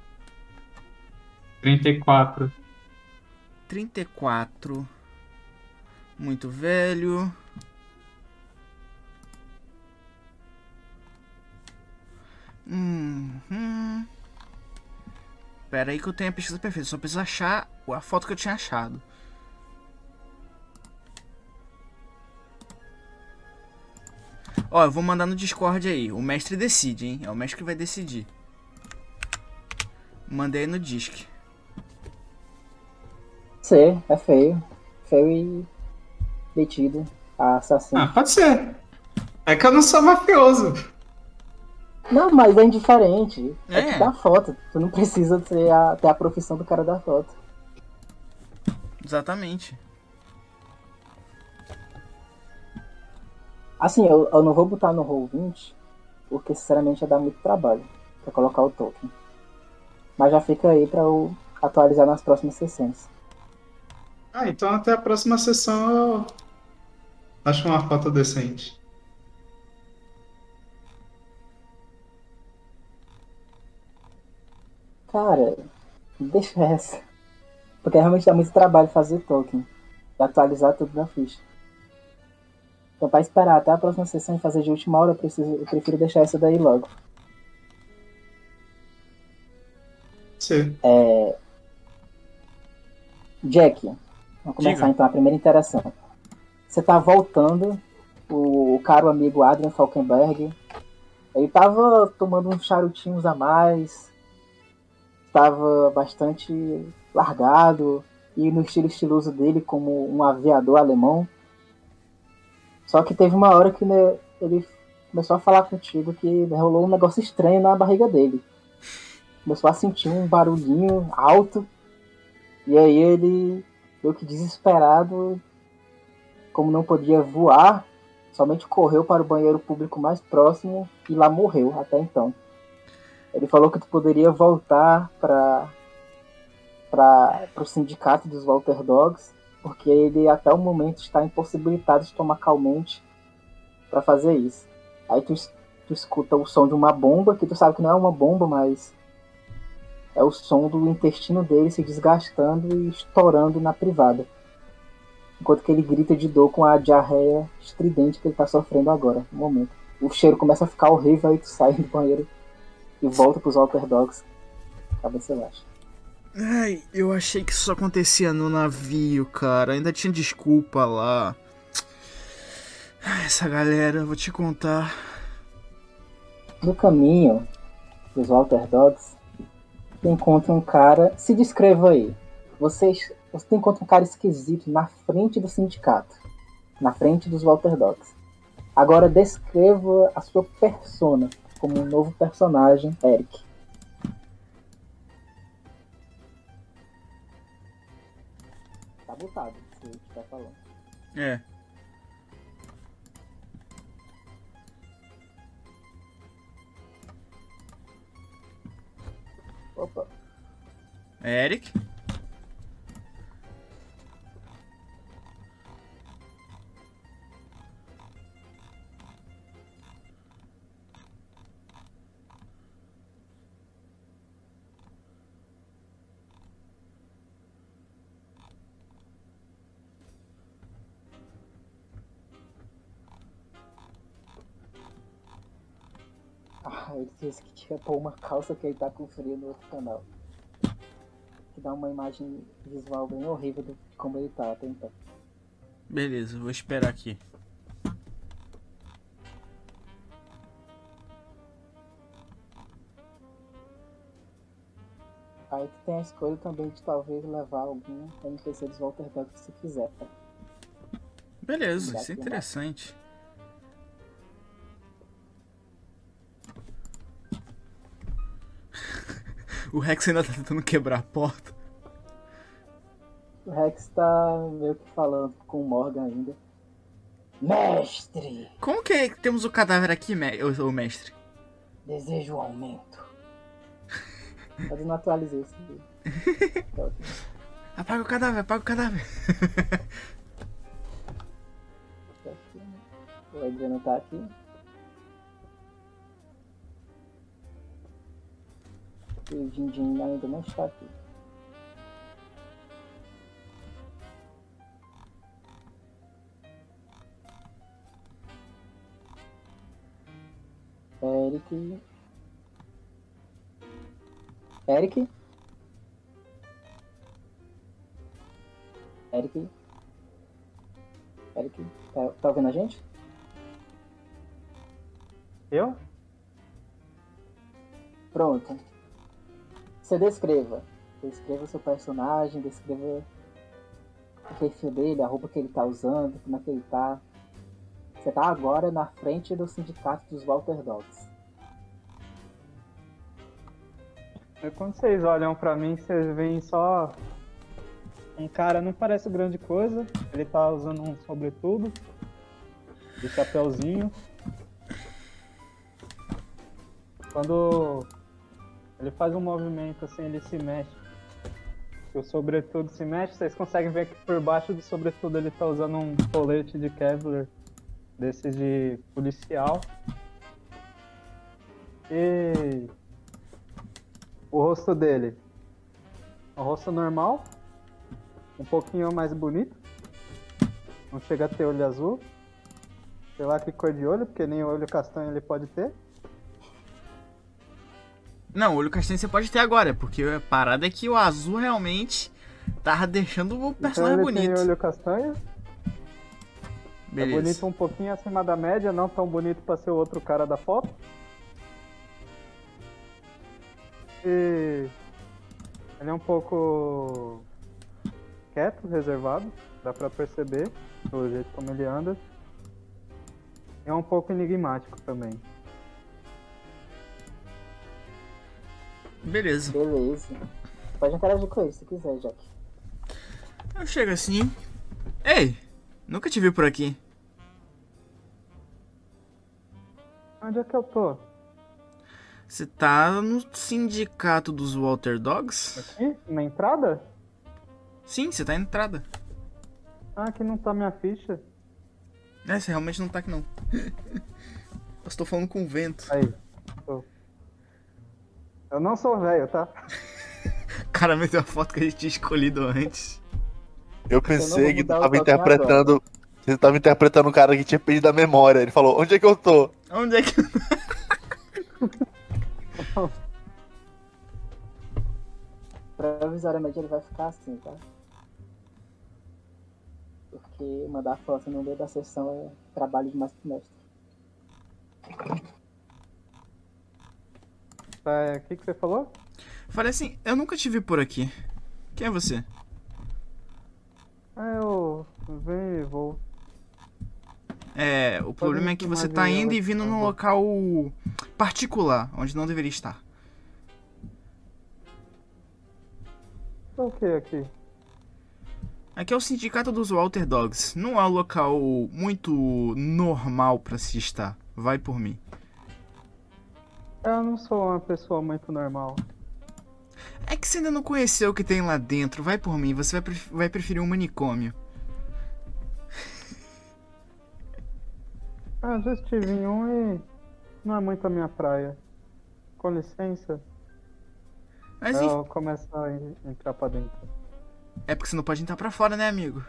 34. 34. Muito velho. Hum, hum. Pera aí que eu tenho a pesquisa perfeita. Só preciso achar a foto que eu tinha achado. Ó, eu vou mandar no Discord aí. O mestre decide, hein? É o mestre que vai decidir. Mandei no Disc. Ser, é feio. Feio e metido. Assassino. Ah, pode ser. É que eu não sou mafioso. Não, mas é indiferente. É, É. que dá foto. Tu não precisa ter a, ter a profissão do cara da foto. Exatamente. Assim, eu, eu não vou botar no Roll20, porque sinceramente ia dar muito trabalho pra colocar o token. Mas já fica aí pra eu atualizar nas próximas sessões. Ah, então até a próxima sessão eu acho uma foto decente. Cara, deixa essa. Porque realmente dá muito trabalho fazer token. E atualizar tudo na ficha. Então pra esperar até a próxima sessão e fazer de última hora, eu, preciso, eu prefiro deixar essa daí logo. Sim. Jack, vamos começar Diga. então a primeira interação. Você tá voltando, o caro amigo Adrian Falkenberg, ele tava tomando uns charutinhos a mais, estava bastante largado e no estilo estiloso dele como um aviador alemão. Só que teve uma hora que né, ele começou a falar contigo que rolou um negócio estranho na barriga dele. Começou a sentir um barulhinho alto e aí ele, meio que desesperado, como não podia voar, somente correu para o banheiro público mais próximo e lá morreu até então. Ele falou que tu poderia voltar para para o sindicato dos Walter Dogs, porque ele até o momento está impossibilitado de tomar calmante para fazer isso. Aí tu, tu escuta o som de uma bomba, que tu sabe que não é uma bomba, mas é o som do intestino dele se desgastando e estourando na privada. Enquanto que ele grita de dor com a diarreia estridente que ele tá sofrendo agora, no momento. O cheiro começa a ficar horrível, aí tu sai do banheiro e volta pros Walter Dogs. Cabeça baixa. Ai, eu achei que isso acontecia no navio, cara. Ainda tinha desculpa lá. Ai, Essa galera, vou te contar. No caminho dos Walter Dogs, tu encontra um cara. Se descreva aí. Vocês, você encontra um cara esquisito na frente do sindicato, na frente dos Walter Dogs. Agora descreva a sua persona como um novo personagem, Eric. Tá botado, se eu estiver falando. É. Opa, Eric? Ah, ele disse que tinha pôr uma calça que ele tá com frio no outro canal. Que dá uma imagem visual bem horrível de como ele tá até então. Beleza, vou esperar aqui. Aí tu tem a escolha também de talvez levar algum NPC dos Walter Dogs se quiser. tá? Beleza, isso é interessante. O Rex ainda tá tentando quebrar a porta. O Rex tá meio que falando com o Morgan ainda. Mestre! Como que temos o cadáver aqui, me ô, mestre? Desejo um aumento. Mas eu não atualizei isso. Tá ok. Apaga o cadáver, apaga o cadáver. O Adriano tá aqui. E o Dindin ainda não está aqui. Eric. Eric? Eric? Eric? Tá, tá ouvindo a gente? Eu? Pronto. Você descreva. Descreva seu personagem, descreva o perfil dele, a roupa que ele tá usando, como é que ele tá. Você tá agora na frente do sindicato dos Walter Dogs. É quando vocês olham pra mim, vocês veem só um cara, não parece grande coisa. Ele tá usando um sobretudo, de chapéuzinho. Quando ele faz um movimento assim, ele se mexe. O sobretudo se mexe, vocês conseguem ver que por baixo do sobretudo ele tá usando um colete de Kevlar desses de policial. E o rosto dele. Um rosto normal. Um pouquinho mais bonito. Não chega a ter olho azul. Sei lá que cor de olho, porque nem olho castanho ele pode ter. Não, o olho castanho você pode ter agora, porque a parada é que o azul realmente tava deixando o Então personagem ele bonito. tem olho castanho. É Beleza. bonito um pouquinho acima da média, não tão bonito pra ser o outro cara da foto. E ele é um pouco quieto, reservado, dá pra perceber pelo jeito como ele anda. É um pouco enigmático também. Beleza. Beleza. Pode interagir com ele se quiser, Jack. Eu chego assim. Ei, nunca te vi por aqui. Onde é que eu tô? Você tá no sindicato dos Walter Dogs? Aqui? Na entrada? Sim, você tá na entrada. Ah, aqui não tá minha ficha. É, você realmente não tá aqui não. Eu estou falando com o vento. Aí. Tô. Eu não sou velho, tá? O cara meteu a foto que a gente tinha escolhido antes. Eu pensei que tu mudar o tava interpretando. Você tava interpretando um cara que tinha perdido a memória. Ele falou, onde é que eu tô? Onde é que. Provisoriamente ele vai ficar assim, tá? Porque mandar foto no meio da sessão é trabalho demais pro mestre. É, O que, que você falou? Falei assim, eu nunca te vi por aqui. Quem é você? Ah, eu venho e vou. É, o problema é que você tá indo e vindo por num local particular, onde não deveria estar. O que aqui? Aqui é o sindicato dos Walter Dogs. Não é um local muito normal pra se estar. Vai por mim. Eu não sou uma pessoa muito normal. É que você ainda não conheceu o que tem lá dentro. Vai por mim, você vai, pref- vai preferir um manicômio. Ah, já estive em um e não é muito a minha praia. Com licença, Mas eu começo a en- entrar pra dentro. é porque você não pode entrar pra fora, né, amigo?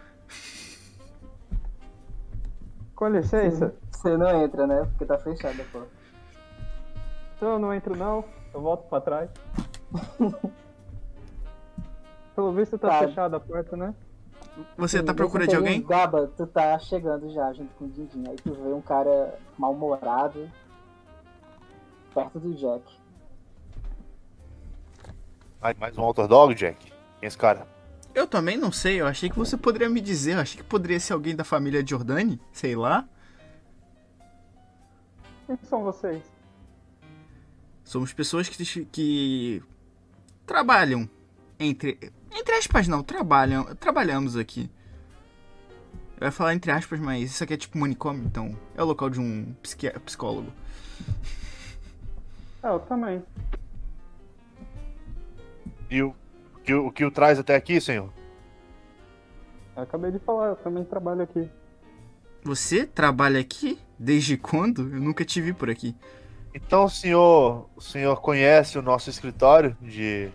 Com licença, Você não entra, né? Porque tá fechada a porta. Então eu não entro não, eu volto pra trás. Pelo visto tá, Tá. fechada a porta, né? Você Sim, tá à procura de alguém? Gaba, tu tá chegando já junto com o Dindin. Aí tu vê um cara mal-humorado perto do Jack. Mais, mais um Outer Dog, Jack? Quem é esse cara? Eu também não sei, eu achei que você poderia me dizer. Eu achei que poderia ser alguém da família Giordani, sei lá. Quem que são vocês? Somos pessoas que, que trabalham entre. Entre aspas não, trabalham. Trabalhamos aqui. Eu ia falar entre aspas, mas isso aqui é tipo manicômio, então é o local de um psicólogo. É, eu também. E o que, o que o traz até aqui, senhor? Eu acabei de falar, eu também trabalho aqui. Você trabalha aqui? Desde quando? Eu nunca te vi por aqui. Então o senhor, o senhor conhece o nosso escritório de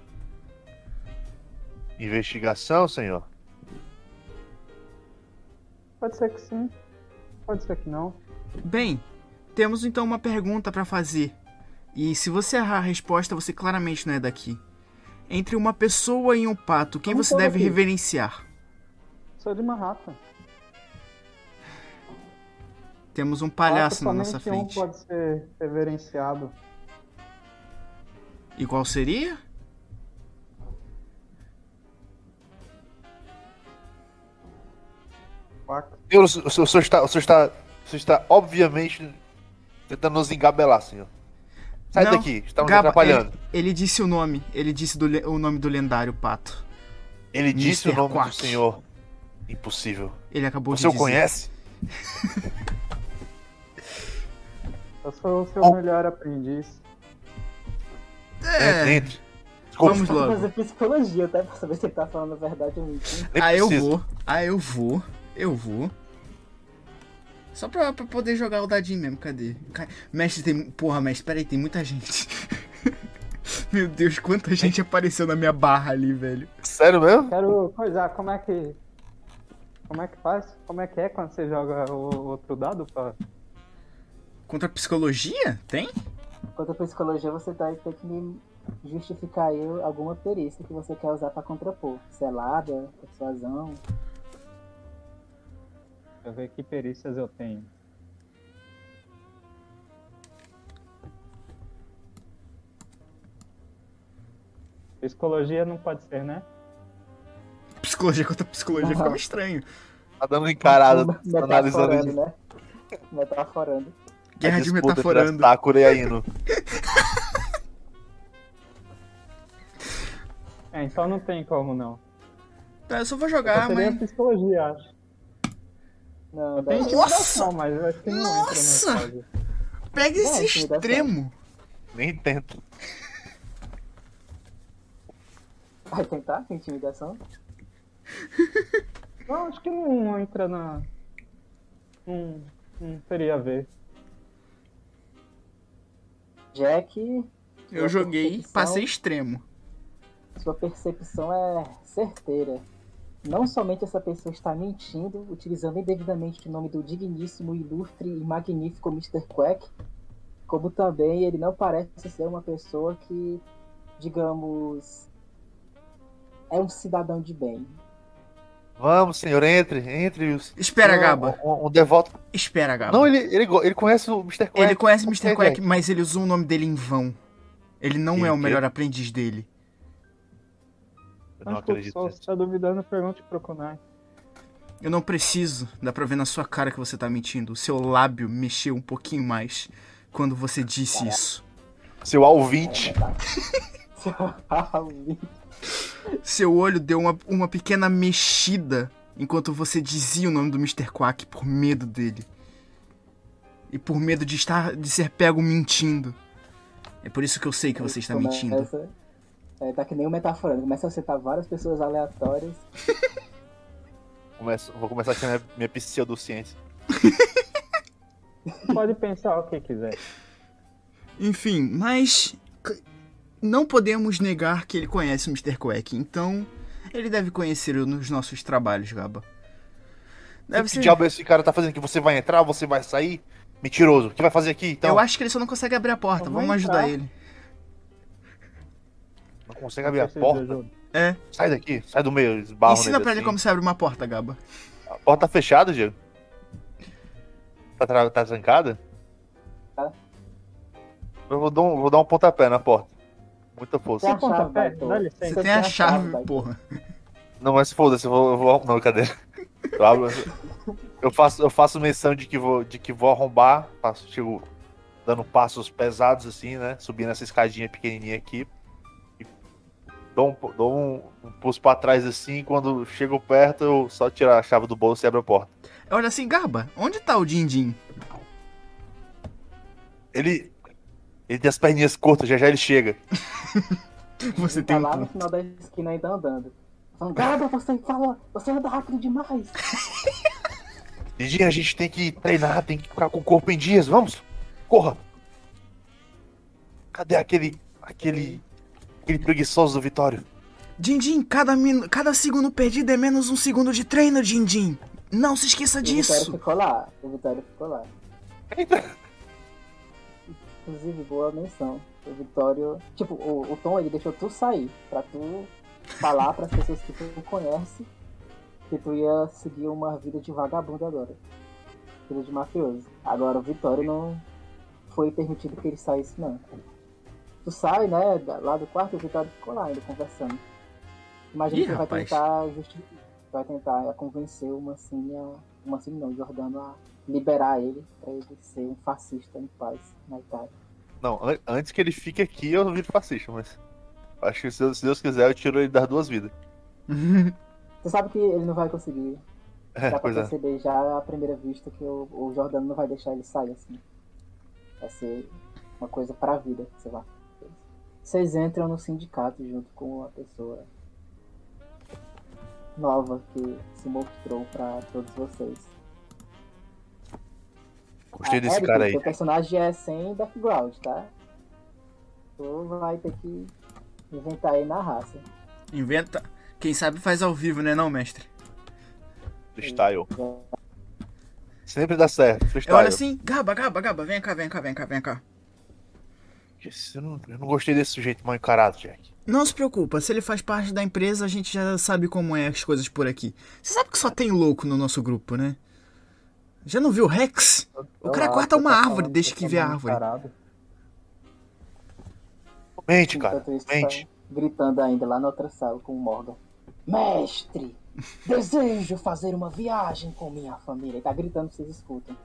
investigação, senhor? Pode ser que sim, pode ser que não. Bem, temos então uma pergunta pra fazer. E se você errar a resposta, você claramente não é daqui. Entre uma pessoa e um pato, quem não você deve daqui. reverenciar? Sou de Manhattan. Temos um palhaço na nossa somente um frente. pode ser reverenciado. E qual seria? Senhor, o, senhor- o senhor está, o senhor está, o senhor está obviamente tentando nos engabelar, senhor. Sai Não, daqui, estamos Gaba, atrapalhando. Ele, ele disse o nome. Ele disse do o nome do lendário pato. Ele, disse o nome Quack. do senhor. Impossível. Ele acabou Você de o dizer. conhece? Eu sou o seu Oh. melhor aprendiz. É. Entre, entre. Desculpa, Vamos logo. fazer psicologia, tá? Pra saber se ele tá falando a verdade ou mentira. nem Ah, eu vou. Ah, eu vou. Eu vou. Só pra, pra poder jogar o dadinho mesmo, cadê? Ca- Mestre, tem. Porra, mestre, peraí, tem muita gente. Meu Deus, quanta gente apareceu na minha barra ali, velho. Sério mesmo? Quero coisar, como é que. Como é que faz? Como é que é quando você joga o outro dado pra. Contra a psicologia? Tem? À psicologia, você vai ter que me justificar aí alguma perícia que você quer usar pra contrapor. Selada, persuasão. Deixa eu ver que perícias eu tenho. Psicologia não pode ser, né? Psicologia contra psicologia Não. ficava estranho. Tá dando encarada, analisando né? Metaforando. Guerra de metaforando. a Sakura e a Ino. É, então não tem como não. Tá, eu só vou jogar, seria mas. psicologia, acho. Não, daí- intimidação, mas eu acho que não Nossa! entra. Pega esse Não, intimidação. extremo. Nem tento. vai tentar com intimidação? Não, acho que não entra na. Não, não teria a ver. Jack, Eu joguei, passei extremo. sua percepção é certeira. Não somente essa pessoa está mentindo, utilizando indevidamente o nome do digníssimo, ilustre e magnífico Mr. Quack, como também ele não parece ser uma pessoa que, digamos, é um cidadão de bem. Vamos, senhor, entre, entre. os- Espera, Um- Gaba. Um, um devoto. Espera, Gaba. Não, ele, ele, ele conhece o Mr. Quack. Ele conhece o Mr. Quack, Jack. mas ele usou o nome dele em vão. Ele não Que- é o que? melhor aprendiz dele. Eu não Acho que acredito só nisso. se tá duvidando, pergunte pro Kunai. Eu não preciso. Dá pra ver na sua cara que você tá mentindo. O seu lábio mexeu um pouquinho mais quando você disse isso. Seu Alvinte. Seu olho deu uma, uma pequena mexida enquanto você dizia o nome do Mr. Quack por medo dele. E por medo de estar de ser pego mentindo. É por isso que eu sei que você está mentindo. Começa- É, tá que nem o metaforando. Começa a citar várias pessoas aleatórias. Começo- vou começar aqui a minha, minha pseudociência. Pode pensar o que quiser. Enfim, mas não podemos negar que ele conhece o Mr. Quack, então ele deve conhecer os nossos trabalhos, Gaba. Deve que ser. diabo esse cara tá fazendo? Que você vai entrar, você vai sair? Mentiroso. O que vai fazer aqui, então? Eu acho que ele só não consegue abrir a porta. Vamos ajudar ele. Não consegue abrir a porta? É. Sai daqui, sai do meio, esbarro Ensina nele pra ele assim. como se abre uma porta, Gaba. A porta tá fechada, Diego? Tá, tá trancada? Tá. Eu vou dar, um, vou dar um pontapé na porta. Muita força. Tem a Você chave. Dá licença. Você tem a chave, Baito. porra. Não, mas foda-se, eu vou, eu vou. Não, cadê? Eu, abro- eu faço, eu faço menção de que vou, de que vou arrombar. Faço, chego dando passos pesados assim, né? Subindo essa escadinha pequenininha aqui. E dou um, dou um, um pulso pra trás assim. Quando chego perto, eu só tiro a chave do bolso e abro a porta. Olha assim, Garba, onde tá o Din-Din? Ele. Ele tem as perninhas curtas, já já ele chega. Você Ele tem tá um lá no final da esquina ainda andando. Garba, você fala, você anda rápido demais. Didi, a gente tem que treinar, tem que ficar com o corpo em dias, vamos? Corra! Cadê aquele. aquele. aquele preguiçoso do Vitório? Din-Din, cada, minu... cada segundo perdido é menos um segundo de treino, Din-Din. Não se esqueça E o Vitório disso. ficou lá. O Vitório ficou lá. Inclusive, boa menção. O Vitório. Tipo, o, o Tom ele deixou tu sair. Pra tu falar pras pessoas que tu não conhece que tu ia seguir uma vida de vagabundo agora. Vida de mafioso. Agora o Vitório não foi permitido que ele saísse, não. Tu sai, né, lá do quarto o Vitório ficou lá ainda conversando. Imagina Ih, que vai tentar justificar. Vai tentar convencer o Mancini a. O Mancini não, o Jordano a liberar ele pra ele ser um fascista em paz na Itália. Não, an- antes que ele fique aqui, eu viro fascista, mas. Acho que se Deus, se Deus quiser, eu tiro ele das duas vidas. Você sabe que ele não vai conseguir. É, Dá pra é. perceber já à primeira vista que o, o Jordano não vai deixar ele sair assim. Vai ser uma coisa pra vida, sei lá. Vocês entram no sindicato junto com a pessoa nova que se mostrou pra todos vocês. Gostei Ah, desse Eric, cara aí. Seu personagem é sem background, tá? Tu vai ter que inventar aí na raça. Inventa. Quem sabe faz ao vivo, né, não, mestre? Freestyle. Já- Sempre dá certo. Freestyle. olho assim, Gaba, Gaba, Gaba, vem cá, vem cá, vem cá, vem cá. Eu não, eu não gostei desse sujeito mal encarado, Jack. Não se preocupa, se ele faz parte da empresa, a gente já sabe como é as coisas por aqui. Você sabe que só tem louco no nosso grupo, né? Já não viu o Rex? O cara corta uma tá árvore desde que sou vê a árvore. Mente, cara. Mente. tá gritando ainda lá na outra sala com o Morgan. Mestre, desejo fazer uma viagem com minha família. Ele tá gritando, vocês escutam.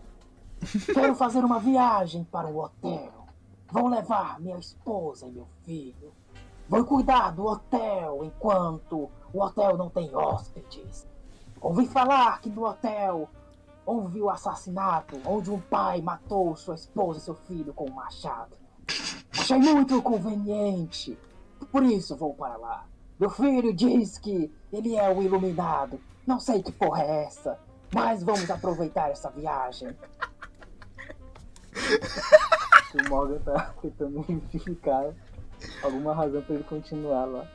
Quero fazer uma viagem para o hotel. Vou levar minha esposa e meu filho. Vou cuidar do hotel enquanto o hotel não tem hóspedes. Ouvi falar que no hotel houve o assassinato onde um pai matou sua esposa e seu filho com um machado. Achei muito conveniente. Por isso vou para lá. Meu filho diz que ele é o iluminado. Não sei que porra é essa. Mas vamos aproveitar essa viagem. o Morgan tá tentando justificar alguma razão pra ele continuar lá.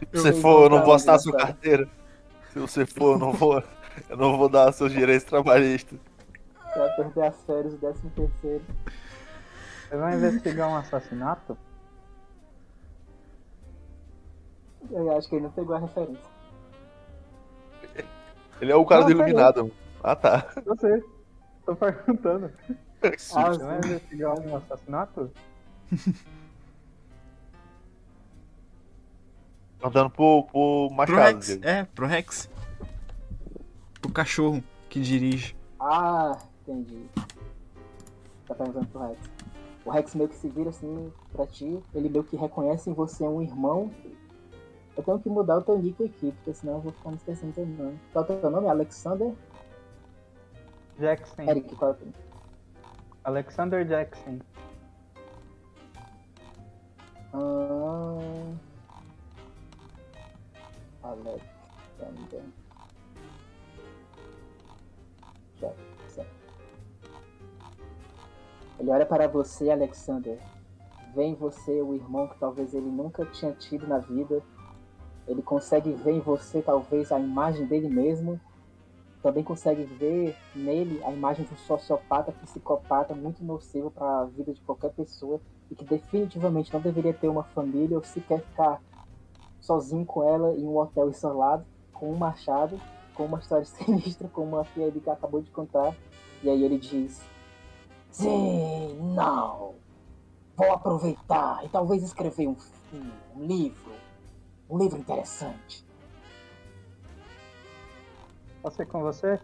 Se você for, eu não vou a sua carteira. Se você for, eu não vou. Eu não vou dar seus direitos trabalhistas. Você vai perder as férias do 13 terceiro. Você vai investigar um assassinato? Eu acho que ele não pegou a referência. Ele é o cara Não, do iluminado. Ah tá. Eu sei. Tô perguntando. Ah, Você vai investigar um assassinato? Andando pro, pro Pro Machado. Rex. Diego. É, pro Rex. Pro cachorro que dirige. Ah, entendi. Tá perguntando pro Rex. O Rex meio que se vira assim pra ti, ele meio que reconhece em você um irmão. Eu tenho que mudar o teu nick aqui, porque senão eu vou ficar me esquecendo teu nome. Qual é o teu nome? Alexander? Jackson. Eric, qual é o teu Alexander Jackson. Ah... Alexander. Jackson. Ele olha para você, Alexander. Vê em você o irmão que talvez ele nunca tinha tido na vida. Ele consegue ver em você talvez a imagem dele mesmo. Também consegue ver nele a imagem de um sociopata, psicopata muito nocivo para a vida de qualquer pessoa e que definitivamente não deveria ter uma família ou sequer ficar sozinho com ela em um hotel isolado, com um machado, com uma história sinistra, como a que ele acabou de contar. E aí ele diz: Sim, não. vou aproveitar e talvez escrever um, um, um livro. Um livro interessante. Posso ir com você?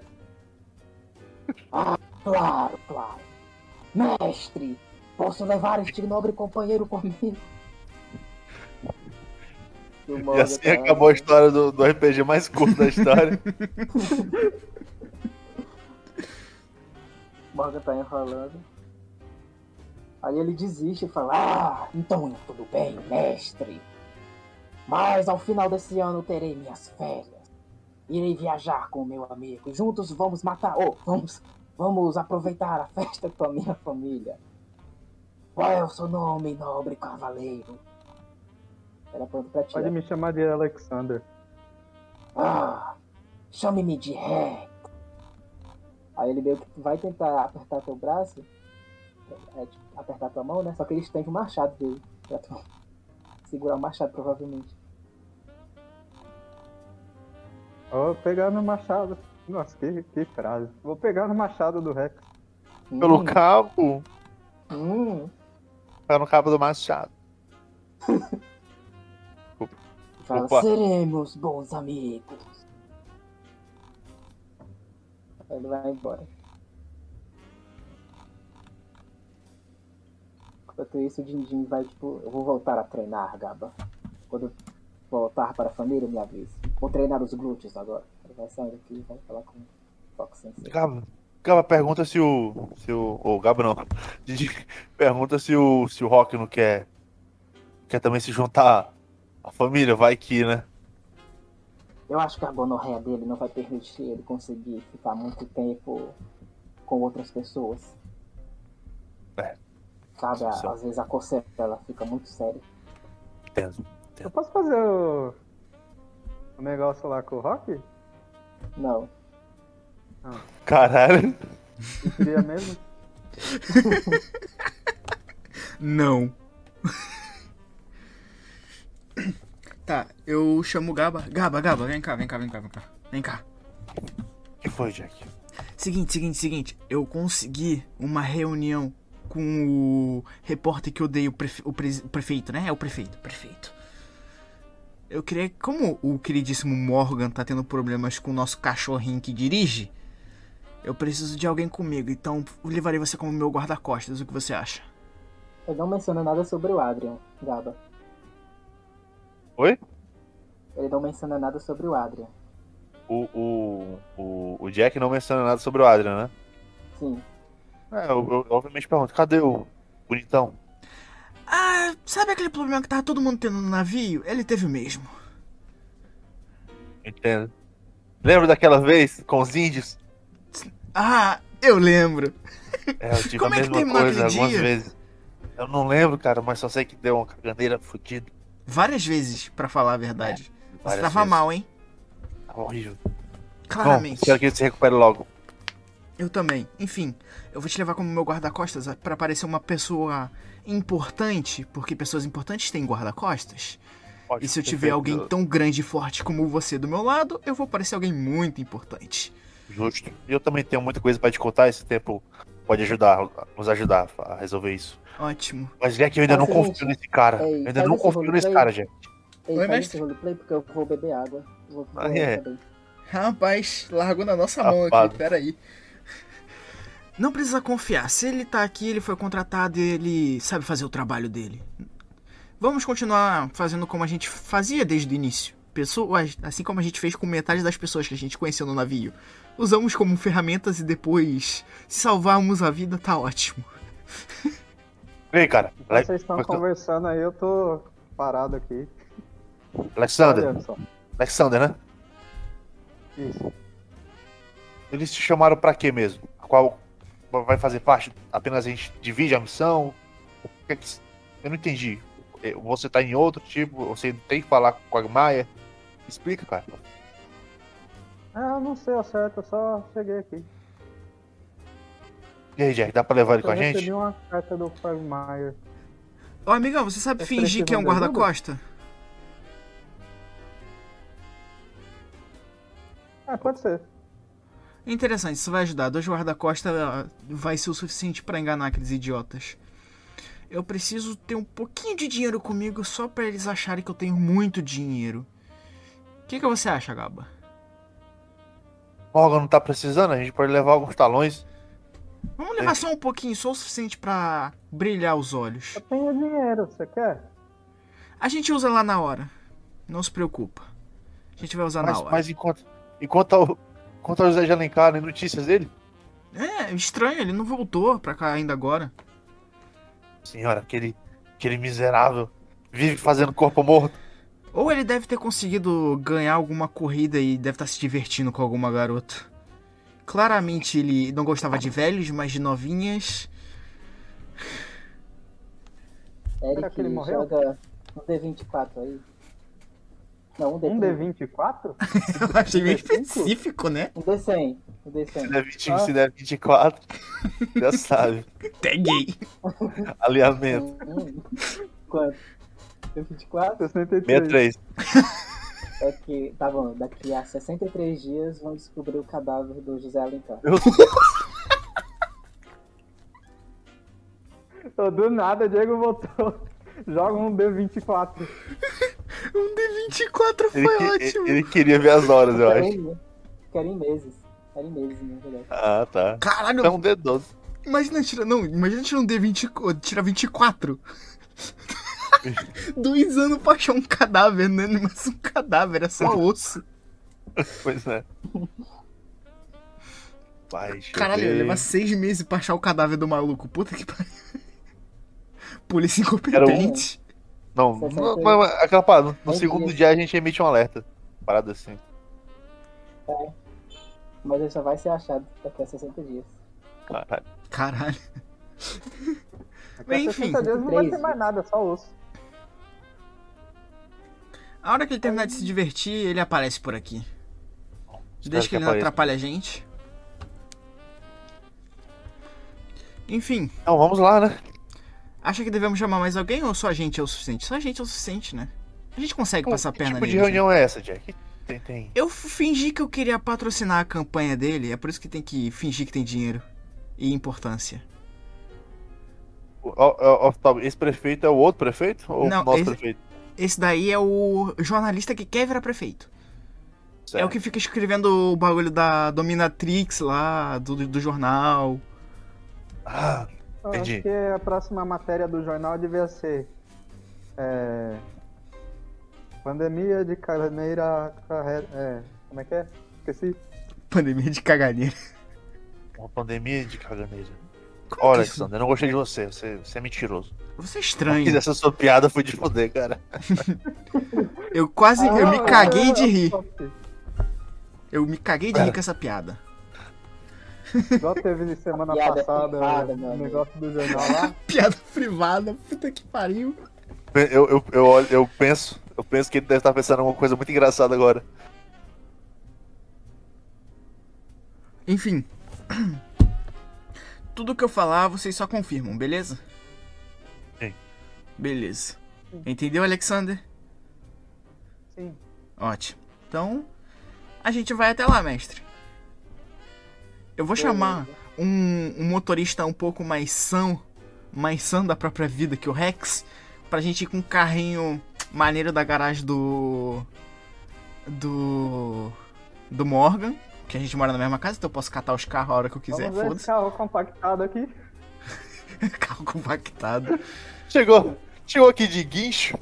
Ah, claro, claro. Mestre, posso levar este nobre companheiro comigo? E assim tá- acabou a história do, do RPG mais curto da história. Morgan tá enrolando. Aí ele desiste e fala: Ah, então tudo bem, mestre. Mas ao final desse ano terei minhas férias. Irei viajar com o meu amigo e juntos vamos matar. Oh, vamos, vamos aproveitar a festa com a minha família. Qual é o seu nome, nobre cavaleiro? Era pronto pra ti. Pode me chamar de Alexander. Ah, chame-me de Rex. Aí ele meio que vai tentar apertar teu braço, é, tipo, apertar tua mão, né? Só que ele estende o machado dele pra tu segurar o machado, provavelmente. Vou pegar no machado. Nossa, que, que frase. Vou pegar no machado do Rex. Pelo Hum, cabo. hum. Pelo cabo do machado. Fala, Opa. seremos bons amigos. Ele vai embora. Enquanto isso, o Dindim vai, tipo, eu vou voltar a treinar, Gaba. Quando eu voltar para a família, me avise. Vou treinar os glúteos agora. Ele vai sair daqui e vai falar com o Fox Sensei. Gaba, Gaba pergunta se o. Se o. Ô, Gaba não. Didi pergunta se o. Se o Rock não quer. Quer também se juntar à família, vai que, né? Eu acho que a gonorreia dele não vai permitir ele conseguir ficar muito tempo com outras pessoas. É. Sabe, a- Sim. às vezes a coceira ela fica muito séria. Entendo. Eu posso fazer o, o negócio lá com o Rock? Não. Caralho. Eu queria mesmo. Não. tá, eu chamo o Gaba. Gaba, Gaba, vem cá, vem cá, vem cá, vem cá. Vem cá. O que foi, Jack? Seguinte, seguinte, seguinte. Eu consegui uma reunião com o repórter que odeia o, prefe- o pre- o prefeito, né? É o prefeito, prefeito. Eu queria. Como o queridíssimo Morgan tá tendo problemas com o nosso cachorrinho que dirige, eu preciso de alguém comigo. Então eu levarei você como meu guarda-costas. O que você acha? Ele não menciona nada sobre o Adrian, Gaba. Oi? Ele não menciona nada sobre o Adrian. O, o, o, o Jack não menciona nada sobre o Adrian, né? Sim. É, eu, eu obviamente pergunto, cadê o bonitão? Ah, sabe aquele problema que tava todo mundo tendo no navio? Ele teve o mesmo. Entendo. Lembra daquela vez com os índios? Ah, eu lembro. É, eu tive Como a é que mesma terminou coisa algumas dia? vezes. Eu não lembro, cara, mas só sei que deu uma caganeira fodida. Várias vezes, pra falar a verdade. Você várias tava vezes. mal, hein? Horrível. Bom, Claramente. espero que ele se recupere logo. Eu também. Enfim, eu vou te levar como meu guarda-costas pra parecer uma pessoa importante, porque pessoas importantes têm guarda-costas. E se eu tiver feito. alguém tão grande e forte como você do meu lado, eu vou parecer alguém muito importante. Justo. E eu também tenho muita coisa pra te contar, esse tempo pode ajudar, nos ajudar a resolver isso. Ótimo. Mas Jack, eu ainda Faz não seguinte, confio nesse cara. ei, Eu ainda não confio nesse cara, Jack. Ei, Oi, mestre. roleplay porque eu vou beber água. Vou, vou Ah, é. Rapaz, largou na nossa mão Safado. aqui, peraí. Não precisa confiar. Se ele tá aqui, ele foi contratado e ele sabe fazer o trabalho dele. Vamos continuar fazendo como a gente fazia desde o início. Pessoas, assim como a gente fez com metade das pessoas que a gente conheceu no navio. Usamos como ferramentas e depois, se salvarmos a vida, tá ótimo. Vem, cara. Vocês estão mas- conversando aí, eu tô parado aqui. Alexander. Alexander, né? Isso. Eles te chamaram pra quê mesmo? A qual vai fazer parte? Apenas a gente divide a missão? É Eu não entendi. Eh, Você tá em outro tipo? Você tem que falar com a Maia? Explica, cara. Ah, eu não sei ao certo, eu só cheguei aqui. E aí, Jack, dá pra levar ele com Eu a gente? recebi uma carta do Quagmire. Ô amigão, você sabe Vocês fingir que é um guarda-costa? Ah, pode ser. Interessante, isso vai ajudar. Dois guarda-costas ah, vai ser o suficiente pra enganar aqueles idiotas. eu preciso ter um pouquinho de dinheiro comigo só pra eles acharem que eu tenho muito dinheiro. O que, que você acha, Gaba? Morgan não tá precisando, a gente pode levar alguns talões. Vamos levar só um pouquinho, só o suficiente pra brilhar os olhos. Eu tenho dinheiro, você quer? A gente usa lá na hora. Não se preocupa. A gente vai usar Mas, na hora. mas enquanto, enquanto, ao, enquanto ao José de Alencar, né, notícias dele? É, estranho, ele não voltou pra cá ainda agora. Senhora, aquele, aquele miserável vive fazendo corpo morto. Ou ele deve ter conseguido ganhar alguma corrida e deve estar se divertindo com alguma garota. Claramente ele não gostava de velhos, mas de novinhas. Será que ele Eric, morreu? joga um D24 aí. Não, um D30. Um D24? Eu achei meio 35? específico, né? Um D100. Um Se D100. der, 20, Ah. se der 24, já sabe. Peguei. Alinhamento. Quanto? D24? 63. 63. É que, tá bom, daqui a 63 dias vão descobrir o cadáver do José Alencar. Meu Tô do nada, Diego voltou. Joga um D24. Um D24 Ele, foi que- ótimo. ele queria ver as horas, eu acho. Querem, querem meses. Querem meses, na verdade. Ah, tá. Caralho, Então um D12. imagina tirar. Não, imagina tirar um D20. Tirar 24. Dois anos pra achar um cadáver, não é mais um cadáver, é só osso. Pois é. Vai, Caralho, ver. leva seis meses pra achar o cadáver do maluco. Puta que pariu. Polícia incompetente. Não, Sessenta não, e- não, aquela parada. No Dez segundo dia a gente emite um alerta. Parada assim. Mas ele só vai ser achado daqui a 60 dias. Caralho. Caralho. A Enfim. 60 dias não vai ter 13. mais nada, só osso. A hora que ele terminar de se divertir, ele aparece por aqui. Desde que ele não atrapalhe a gente. Enfim, Então vamos lá, né? acha que devemos chamar mais alguém ou só a gente é o suficiente? Só a gente é o suficiente, né? A gente consegue passar a que perna tipo de né? reunião é essa, Jack? Tem, tem. Eu fingi que eu queria patrocinar a campanha dele, é por isso que tem que fingir que tem dinheiro e importância. Ó, ó, tá, Esse prefeito é o outro prefeito? Ou Não, o nosso esse- prefeito? Esse daí é o jornalista que quer virar prefeito. É Certo. o que fica escrevendo o bagulho da Dominatrix lá, do, do jornal. Ah, Eu Entendi. Acho que a próxima matéria do jornal devia ser. É, pandemia de caganeira. É, como é que é? Esqueci. Pandemia de caganeira. uma pandemia de caganeira. Como Olha, isso- Alexandre, eu não gostei de você. Você, você é mentiroso. Você é estranho. essa sua piada foi de foder, cara. Eu quase. eu me Ah, caguei de rir. Eu me caguei de rir com essa piada. Igual teve semana Piada passada privada, o negócio do jornal lá. Piada privada, puta que pariu. Eu, eu, eu, olho- eu penso. Eu penso que ele deve estar pensando em alguma coisa muito engraçada agora. Enfim. Tudo que eu falar, vocês só confirmam, beleza? Sim. Beleza. Entendeu, Alexander? Sim. Ótimo. Então, a gente vai até lá, mestre. Eu vou chamar um, um motorista um pouco mais são, mais são da própria vida que o Rex, pra gente ir com um carrinho maneiro da garagem do. do. do Morgan, que a gente mora na mesma casa, então eu posso catar os carros a hora que eu quiser, Vamos ver carro compactado aqui. Carro compactado. Chegou. Chegou aqui de guincho.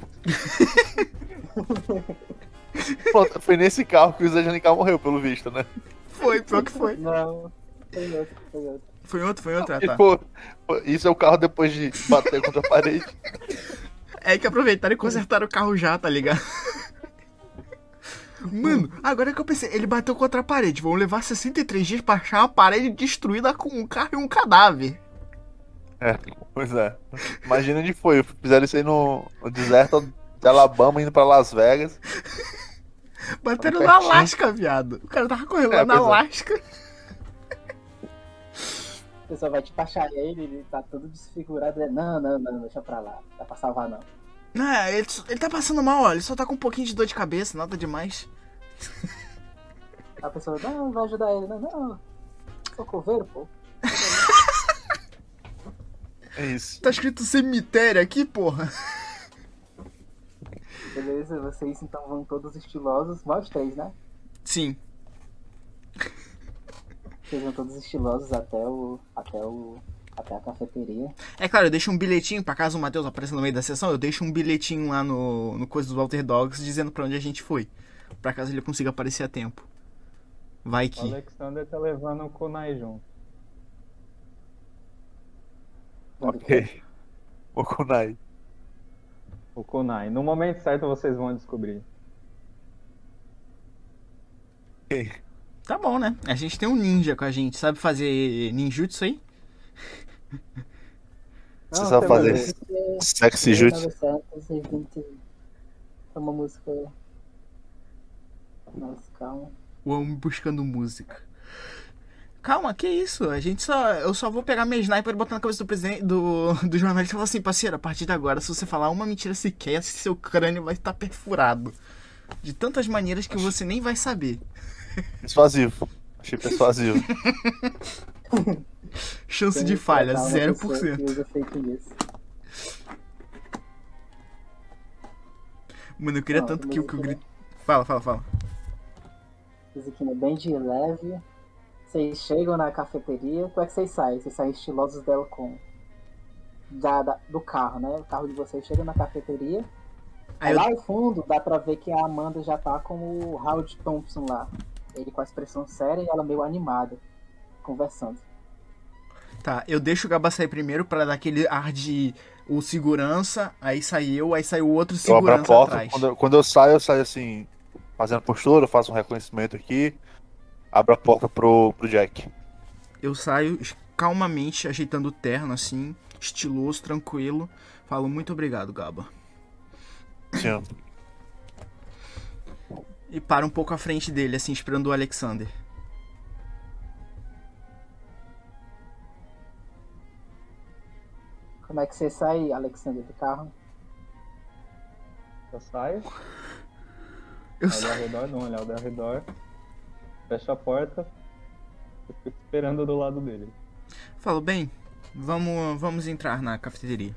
Pronto, foi nesse carro que o Zé Alencar morreu, pelo visto, né? Foi, pior que foi. Não, foi outro, foi outro. Foi outro, foi outro, ah, tá. Tipo, isso é o carro depois de bater contra a parede. É que aproveitaram e consertaram o carro já, tá ligado? Mano, agora que eu pensei, ele bateu contra a parede. Vão levar 63 dias pra achar uma parede destruída com um carro e um cadáver. É, pois é. Imagina onde foi. Fizeram isso aí no, no deserto de Alabama, indo pra Las Vegas. Bateram Tava na. Alasca, viado. O cara tava correndo É, lá na é. Alasca. O pessoal vai tipo achar ele, ele tá todo desfigurado. ele, Não, não, não, deixa pra lá. Não dá pra salvar não. Não, ele, só- ele tá passando mal, ó. Ele só tá com um pouquinho de dor de cabeça, nada demais. A pessoa, não, vai ajudar ele. Não, não. Sou coveiro, pô. É isso. Tá escrito cemitério aqui, porra. Beleza, vocês então vão todos estilosos. Nós três, né? Sim. Vocês vão todos estilosos até o. até o. até a cafeteria. É claro, eu deixo um bilhetinho, pra caso o Matheus apareça no meio da sessão, eu deixo um bilhetinho lá no, no coisa dos Walter Dogs dizendo pra onde a gente foi. Pra caso ele consiga aparecer a tempo. Vai O que. Alexander tá levando o Kunai junto. Ok. O Kunai. O Kunai. No momento certo vocês vão descobrir. Ok. Tá bom, né? A gente tem um ninja com a gente. Sabe fazer ninjutsu aí? Você Não, sabe você fazer vai isso? É, Sexy Jutsu. 1920. É uma música. Nossa, calma. O homem buscando música. Calma, que isso? A gente só. Eu só vou pegar minha sniper e botar na cabeça do presidente do, do jornalista e falar assim, parceiro, a partir de agora, se você falar uma mentira sequer, seu crânio vai estar perfurado. De tantas maneiras que você nem vai saber. Persuasivo. Achei persuasivo. Chance Tem de falha, tratar uma pessoa 0%. que usa fake news. Mano, eu queria Não, tanto que o que eu grito. Fala, fala, fala. Musiquinha bem de leve. Vocês chegam na cafeteria. Como é que vocês saem? Vocês saem estilosos dela com. Da, da- do carro, né? O carro de vocês chega na cafeteria. Aí eu- lá no fundo dá pra ver que a Amanda já tá com o Howard Thompson lá. Ele com a expressão séria e ela meio animada, conversando. Tá, eu deixo o Gaba sair primeiro pra dar aquele ar de o segurança, aí sai eu, aí sai o outro Eu abro a segurança porta. atrás. Quando eu, quando eu saio, eu saio assim, fazendo postura, eu faço um reconhecimento aqui. Abro a porta pro, pro Jack. Eu saio calmamente, ajeitando o terno assim, estiloso, tranquilo. Falo muito obrigado, Gaba. Sim. E paro um pouco à frente dele, assim, esperando o Alexander. Como é que você sai, Alexander, do carro? Eu saio, Eu olho saio. ao redor, uma olhada ao redor, fecho a porta e fico esperando do lado dele. Falo, bem, vamos, vamos entrar na cafeteria.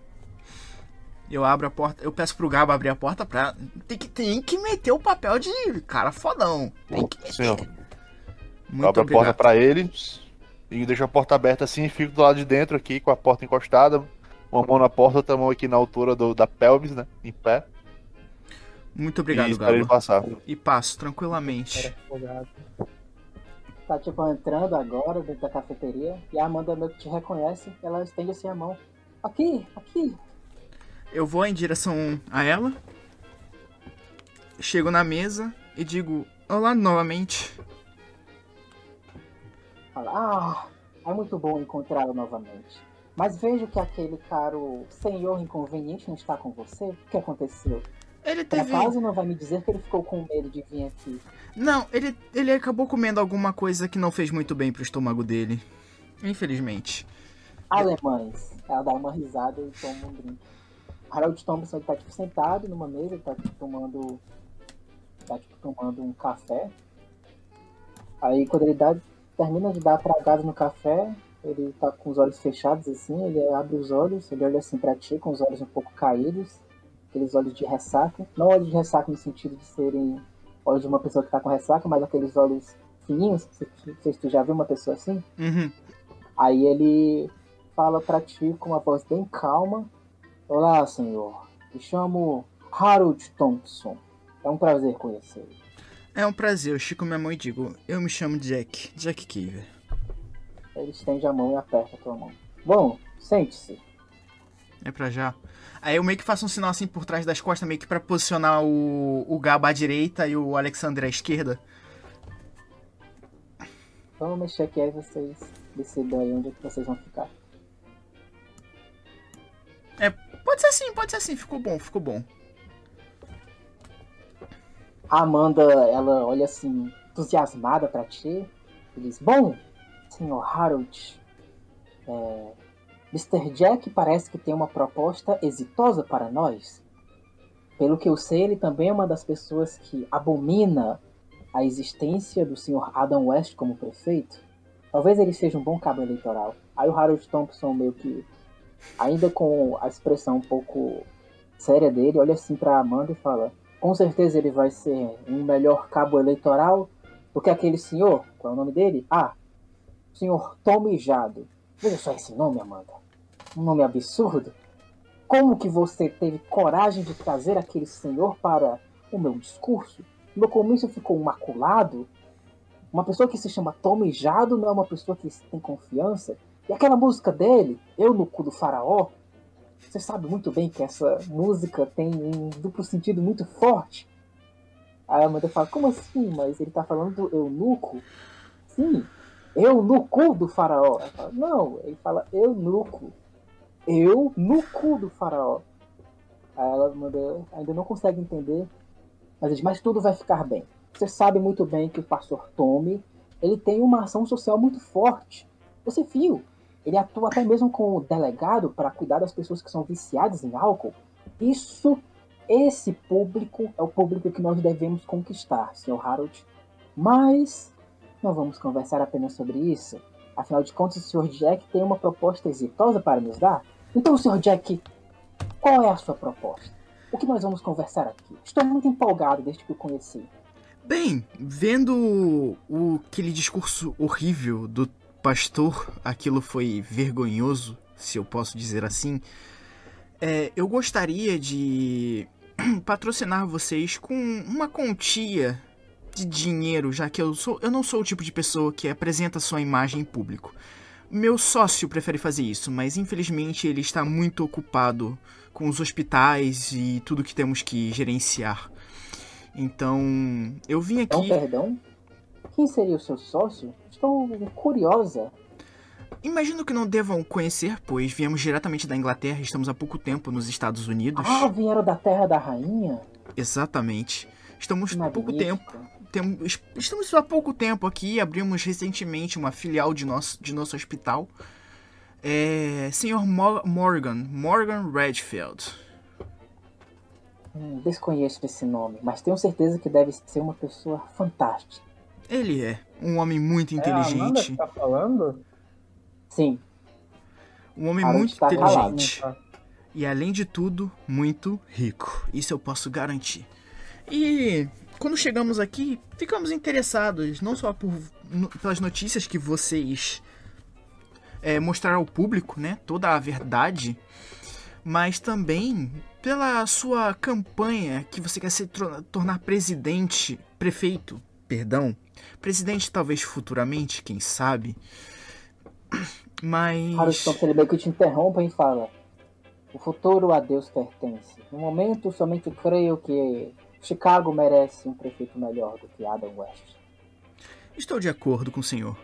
Eu abro a porta, eu peço pro Gaba abrir a porta pra. Tem que, tem que meter o papel de cara fodão. Tem que meter. Ó. Muito abro a porta obrigado. pra ele e deixo a porta aberta assim e fico do lado de dentro aqui com a porta encostada. Uma mão na porta, outra mão aqui na altura do, da pelvis, né? Em pé. Muito e obrigado, espero ele Gaba. passar. E passo tranquilamente. Tá tipo entrando agora dentro da cafeteria e a Amanda meio que te reconhece, ela estende assim a mão. Aqui, aqui. Eu vou em direção a ela. Chego na mesa e digo: Olá novamente. Fala, ah, é muito bom encontrá-lo novamente. Mas vejo que aquele caro senhor inconveniente não está com você. O que aconteceu? Ele Por teve. acaso não vai me dizer que ele ficou com medo de vir aqui? Não, ele, ele acabou comendo alguma coisa que não fez muito bem pro estômago dele. Infelizmente. Alemães. Ela dá uma risada e toma um drink. Harold Thompson tá tipo sentado numa mesa, ele tá tipo tomando. Tá tipo tomando um café. Aí quando ele dá, termina de dar a tragada no café, ele tá com os olhos fechados assim, ele abre os olhos, ele olha assim pra ti com os olhos um pouco caídos, aqueles olhos de ressaca. Não olhos de ressaca no sentido de serem olhos de uma pessoa que tá com ressaca, mas aqueles olhos fininhos. Não sei se tu já viu uma pessoa assim. Uhum. Aí ele fala pra ti com uma voz bem calma: Olá, senhor. Me chamo Harold Thompson. É um prazer conhecê-lo. É um prazer, eu estico minha mão e digo: Eu me chamo Jack. Jack Kiver. Ele estende a mão e aperta a tua mão. Bom, sente-se. É pra já. Aí eu meio que faço um sinal assim por trás das costas, meio que pra posicionar o, o Gaba à direita e o Alexander à esquerda. Vamos mexer aqui aí vocês decidam aí onde é que vocês vão ficar. Pode ser assim, pode ser assim, ficou bom, ficou bom. A Amanda, ela olha assim, entusiasmada pra ti e diz: Bom, senhor Harold, é, Mr. Jack parece que tem uma proposta exitosa para nós. Pelo que eu sei, ele também é uma das pessoas que abomina a existência do senhor Adam West como prefeito. Talvez ele seja um bom cabo eleitoral. Aí o Harold Thompson meio que ainda com a expressão um pouco séria dele, olha assim para Amanda e fala: com certeza ele vai ser um melhor cabo eleitoral do que aquele senhor. Qual é o nome dele? Ah, senhor Tomijado. Veja só esse nome, Amanda. Um nome absurdo. Como que você teve coragem de trazer aquele senhor para o meu discurso? Meu comício ficou maculado. Uma pessoa que se chama Tomijado não é uma pessoa que tem confiança. E aquela música dele, Eu no cu do faraó, você sabe muito bem que essa música tem um duplo sentido muito forte. Aí a Amanda fala, como assim? Mas ele tá falando do eunuco? Sim, eunuco do faraó. Fala, não, ele fala eunuco. Eu no cu do faraó. Aí ela manda, ainda não consegue entender, mas diz, mas tudo vai ficar bem. Você sabe muito bem que o pastor Tommy, ele tem uma ação social muito forte. Você viu, ele atua até mesmo como delegado para cuidar das pessoas que são viciadas em álcool. Isso, esse público é o público que nós devemos conquistar, Sr. Harold. Mas não vamos conversar apenas sobre isso. Afinal de contas, o Sr. Jack tem uma proposta exitosa para nos dar. Então, Sr. Jack, qual é a sua proposta? O que nós vamos conversar aqui? Estou muito empolgado desde que o conheci. Bem, vendo o, aquele discurso horrível do pastor, aquilo foi vergonhoso, se eu posso dizer assim. É, eu gostaria de patrocinar vocês com uma quantia de dinheiro, já que eu, sou, eu não sou o tipo de pessoa que apresenta sua imagem em público. Meu sócio prefere fazer isso, mas infelizmente ele está muito ocupado com os hospitais e tudo que temos que gerenciar. Então, eu vim aqui. Então, perdão? Quem seria o seu sócio? Estou curiosa. Imagino que não devam conhecer, pois viemos diretamente da Inglaterra e estamos há pouco tempo nos Estados Unidos. Ah, vieram da Terra da Rainha? Exatamente. Estamos há pouco tempo. Temos, estamos há pouco tempo aqui, abrimos recentemente uma filial de nosso, de nosso hospital. É. Senhor Morgan, Morgan Redfield. Hum, desconheço esse nome, mas tenho certeza que deve ser uma pessoa fantástica. Ele é um homem muito inteligente. É a tá falando? Sim. Um homem muito tá inteligente. Calado, e além de tudo, muito rico. Isso eu posso garantir. E quando chegamos aqui, ficamos interessados não só por, no, pelas notícias que vocês é, mostraram ao público, né, toda a verdade, mas também pela sua campanha que você quer se tornar presidente, prefeito, perdão, Presidente, talvez futuramente, quem sabe. Mas. Harrison, ele meio que te interrompa e fala: O futuro a Deus pertence. No momento, somente creio que Chicago merece um prefeito melhor do que Adam West. Estou de acordo com o senhor.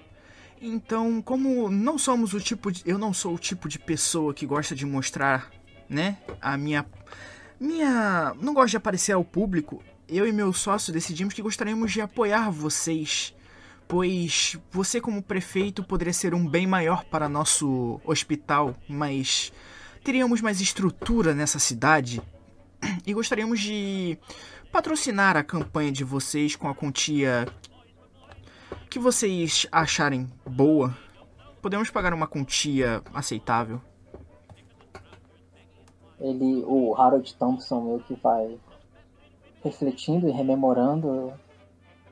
Então, como não somos o tipo de. Eu não sou o tipo de pessoa que gosta de mostrar, né? A minha. Minha. Não gosto de aparecer ao público eu e meu sócio decidimos que gostaríamos de apoiar vocês, pois você, como prefeito, poderia ser um bem maior para nosso hospital, mas teríamos mais estrutura nessa cidade e gostaríamos de patrocinar a campanha de vocês com a quantia que vocês acharem boa. Podemos pagar uma quantia aceitável. Ele, o Harold Thompson, meio que vai refletindo e rememorando,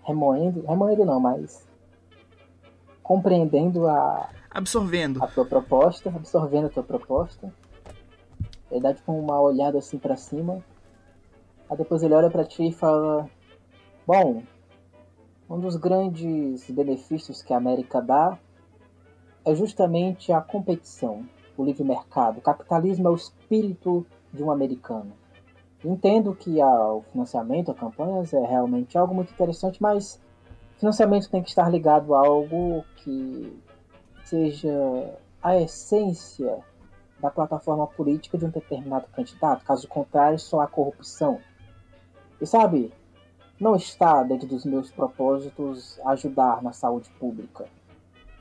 remoendo, remoendo não, mas compreendendo a absorvendo a tua proposta, absorvendo a tua proposta. Ele dá tipo uma olhada assim para cima. Aí depois ele olha para ti e fala: "Bom, um dos grandes benefícios que a América dá é justamente a competição, o livre mercado. O capitalismo é o espírito de um americano. Entendo que o financiamento a campanhas é realmente algo muito interessante, mas financiamento tem que estar ligado a algo que seja a essência da plataforma política de um determinado candidato. Caso contrário, só há corrupção. E sabe, não está dentro dos meus propósitos ajudar na saúde pública.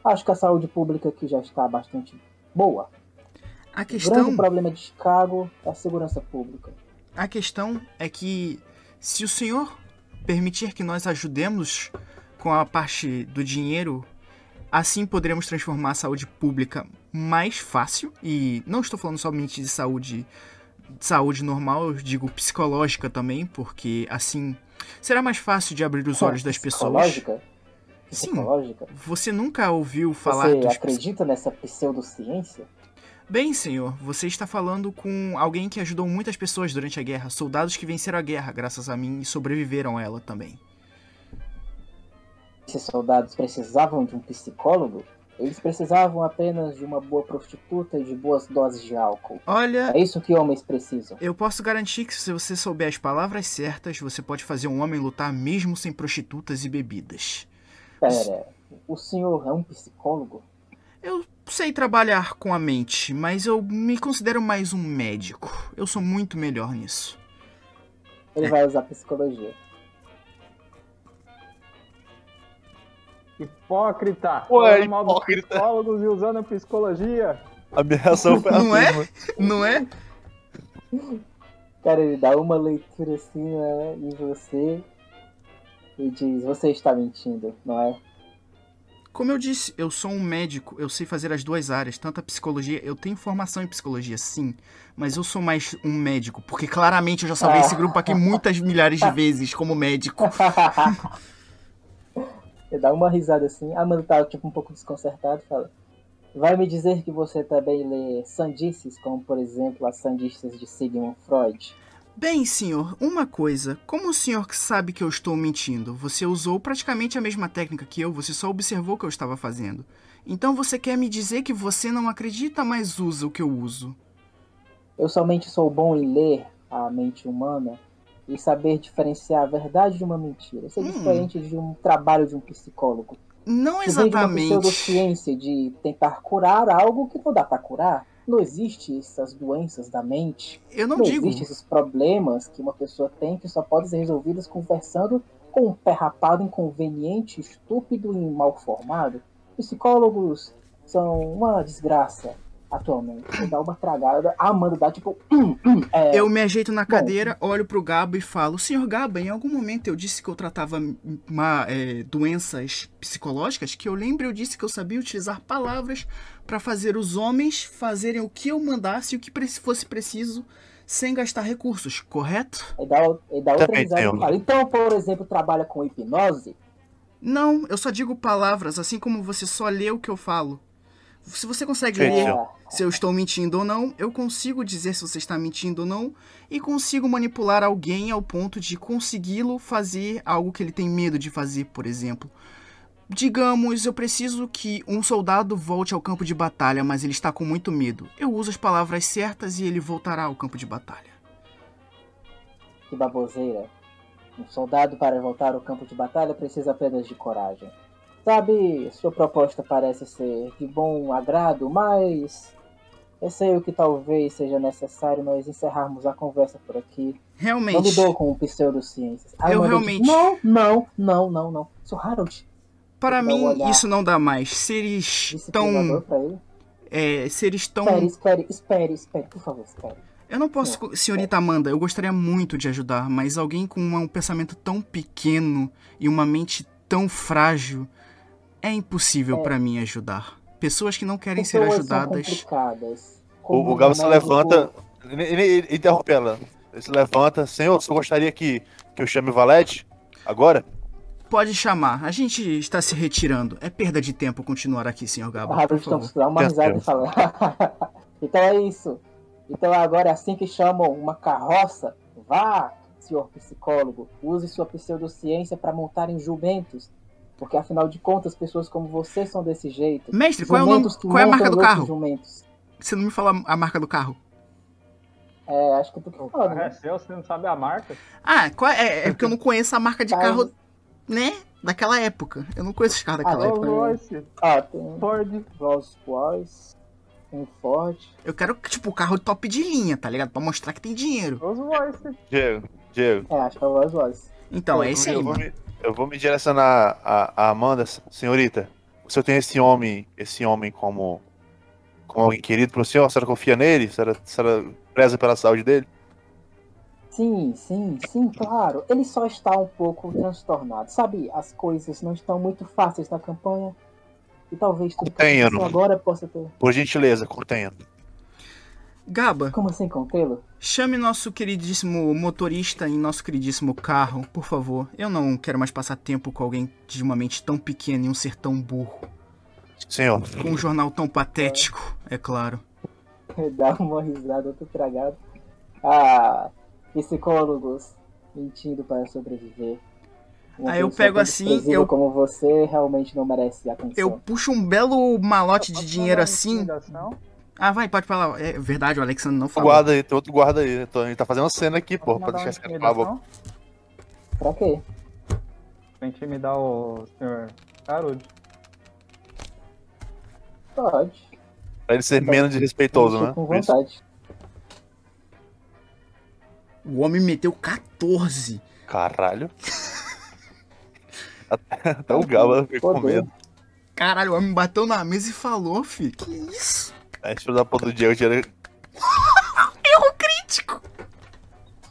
Acho que a saúde pública aqui já está bastante boa. A questão... O grande problema de Chicago é a segurança pública. A questão é que se o senhor permitir que nós ajudemos com a parte do dinheiro, Assim poderemos transformar a saúde pública mais fácil. E não estou falando somente de saúde, saúde normal, eu digo psicológica também, porque assim será mais fácil de abrir os olhos das pessoas. Psicológica? Sim. Psicológica? Você nunca ouviu falar Você dos acredita nessa pseudociência? Bem, senhor, você está falando com alguém que ajudou muitas pessoas durante a guerra, soldados que venceram a guerra graças a mim e sobreviveram a ela também. Esses soldados precisavam de um psicólogo? Eles precisavam apenas de uma boa prostituta e de boas doses de álcool. Olha, É isso que homens precisam. eu posso garantir que se você souber as palavras certas, você pode fazer um homem lutar mesmo sem prostitutas e bebidas. Pera, o senhor é um psicólogo? Eu sei trabalhar com a mente, mas eu me considero mais um médico. Eu sou muito melhor nisso. Ele É. vai usar psicologia. Hipócrita! Mal dos hipócrita. psicólogos e usando psicologia. A minha reação foi a Não é? mesma. Não é? Cara, ele dá uma leitura assim né, em você e diz: Você está mentindo, não é? Como eu disse, eu sou um médico, eu sei fazer as duas áreas, tanto a psicologia, eu tenho formação em psicologia, sim, mas eu sou mais um médico, porque claramente eu já salvei esse grupo aqui muitas milhares de vezes como médico. Ele dá uma risada assim. A Amanda tá tipo um pouco desconcertado e fala: Vai me dizer que você também lê sandices, como por exemplo as sandices de Sigmund Freud? Bem, senhor, uma coisa, como o senhor sabe que eu estou mentindo? Você usou praticamente a mesma técnica que eu, você só observou o que eu estava fazendo. Então você quer me dizer que você não acredita, mas usa o que eu uso? Eu somente sou bom em ler a mente humana e saber diferenciar a verdade de uma mentira. Isso é Hum. diferente de um trabalho de um psicólogo. Não vem de uma exatamente. pseudociência de tentar curar algo que não dá pra curar. Não existe essas doenças da mente. Eu não Não, digo. existem esses problemas que uma pessoa tem que só podem ser resolvidos conversando com um pé rapado, inconveniente, estúpido e mal formado. Psicólogos são uma desgraça atualmente. Dá uma tragada, a Amanda dá tipo. é, Eu me ajeito na cadeira, olho pro Gabo e falo: Senhor Gabo, em algum momento eu disse que eu tratava uma, é, doenças psicológicas, que eu lembro eu disse que eu sabia utilizar palavras para fazer os homens fazerem o que eu mandasse e o que fosse preciso sem gastar recursos, correto? Ele dá, ele dá outra Também risada. Então, por exemplo, trabalha com hipnose? Não, eu só digo palavras, assim como você só lê o que eu falo. Se você consegue ler se eu estou mentindo ou não, eu consigo dizer se você está mentindo ou não e consigo manipular alguém ao ponto de consegui-lo fazer algo que ele tem medo de fazer, por exemplo. Digamos, eu preciso que um soldado volte ao campo de batalha, mas ele está com muito medo. Eu uso as palavras certas e ele voltará ao campo de batalha. Que baboseira. Um soldado para voltar ao campo de batalha precisa apenas de coragem. Sabe, sua proposta parece ser de bom agrado, mas receio que talvez seja necessário nós encerrarmos a conversa por aqui. Não Realmente, lidou com pseudociências. Aí Eu realmente- diz, Não, não, não, não, não. Sr. Harold, para mim olhar. isso não dá mais. Seres tão, é, seres tão Espere, espere, espere, espere, por favor, espere. Eu não posso, Senhor, senhorita Amanda, eu gostaria muito de ajudar, mas alguém com um pensamento tão pequeno e uma mente tão frágil é impossível É. pra mim ajudar. Pessoas que não querem ser Pessoas ajudadas. O, o Gabo se médico- levanta. Ele, ele- ele interrompe ela. Ele se levanta. Senhor, você gostaria que, que eu chame o Valete? Agora? Pode chamar. A gente está se retirando. É perda de tempo continuar aqui, senhor Gabo. Então favor. dá uma risada e fala. então é isso. Então agora é assim que chamam uma carroça. Vá, senhor psicólogo, use sua pseudociência para montarem jumentos. Porque afinal de contas, pessoas como você são desse jeito. Mestre, qual é o nome? Qual é a marca do carro? Jumentos. Você não me fala a marca do carro. É, acho que tu que O fala, carro é né? seu, você não sabe a marca. Ah, qual é? É porque eu não conheço a marca de Tá. carro, né? Daquela época. Eu não conheço os carros daquela Ah, época. Rolls Ó, tem Ford. Rolls Royce, um Ford. Eu quero, tipo, carro top de linha, tá ligado? Pra mostrar que tem dinheiro. Rolls Royce. Diego, Diego. É, acho que é o Rolls Royce. Então, é esse aí, mano. me, eu vou me direcionar a, a Amanda, senhorita. O senhor tem esse homem, esse homem como, como alguém querido pro senhor? A senhora confia nele? A senhora, a senhora preza pela saúde dele? Sim, sim, sim, claro. Ele só está um pouco transtornado. Sabe, as coisas não estão muito fáceis na campanha. E talvez tudo que agora possa ter. Por gentileza, contenha. Gaba, Como assim contê-lo? chame nosso queridíssimo motorista em nosso queridíssimo carro, por favor. Eu não quero mais passar tempo com alguém de uma mente tão pequena e um ser tão burro. Senhor, Com um jornal tão patético, é claro. Dá uma risada outro tragado. Ah, psicólogos mentindo para sobreviver. Uma Aí eu pessoa pego assim, eu- como você realmente não merece atenção. Eu puxo um belo malote de Posso dinheiro assim. Ah, vai, pode falar. É verdade, o Alexandre não falou. guarda aí, tem outro guarda aí. Tô- Ele tá fazendo cena aqui, pô, pra deixar uma esse cara calar a? Pra quê? Pra intimidar o senhor Carud. Pode. Pra ele ser menos desrespeitoso, né? Com vontade. O homem meteu 14. Caralho. Até, até o Gaba ficou com medo. Caralho, o homem bateu na mesa e falou, fi. Que isso? Aí, filho da puta do Diego tira. Crítico.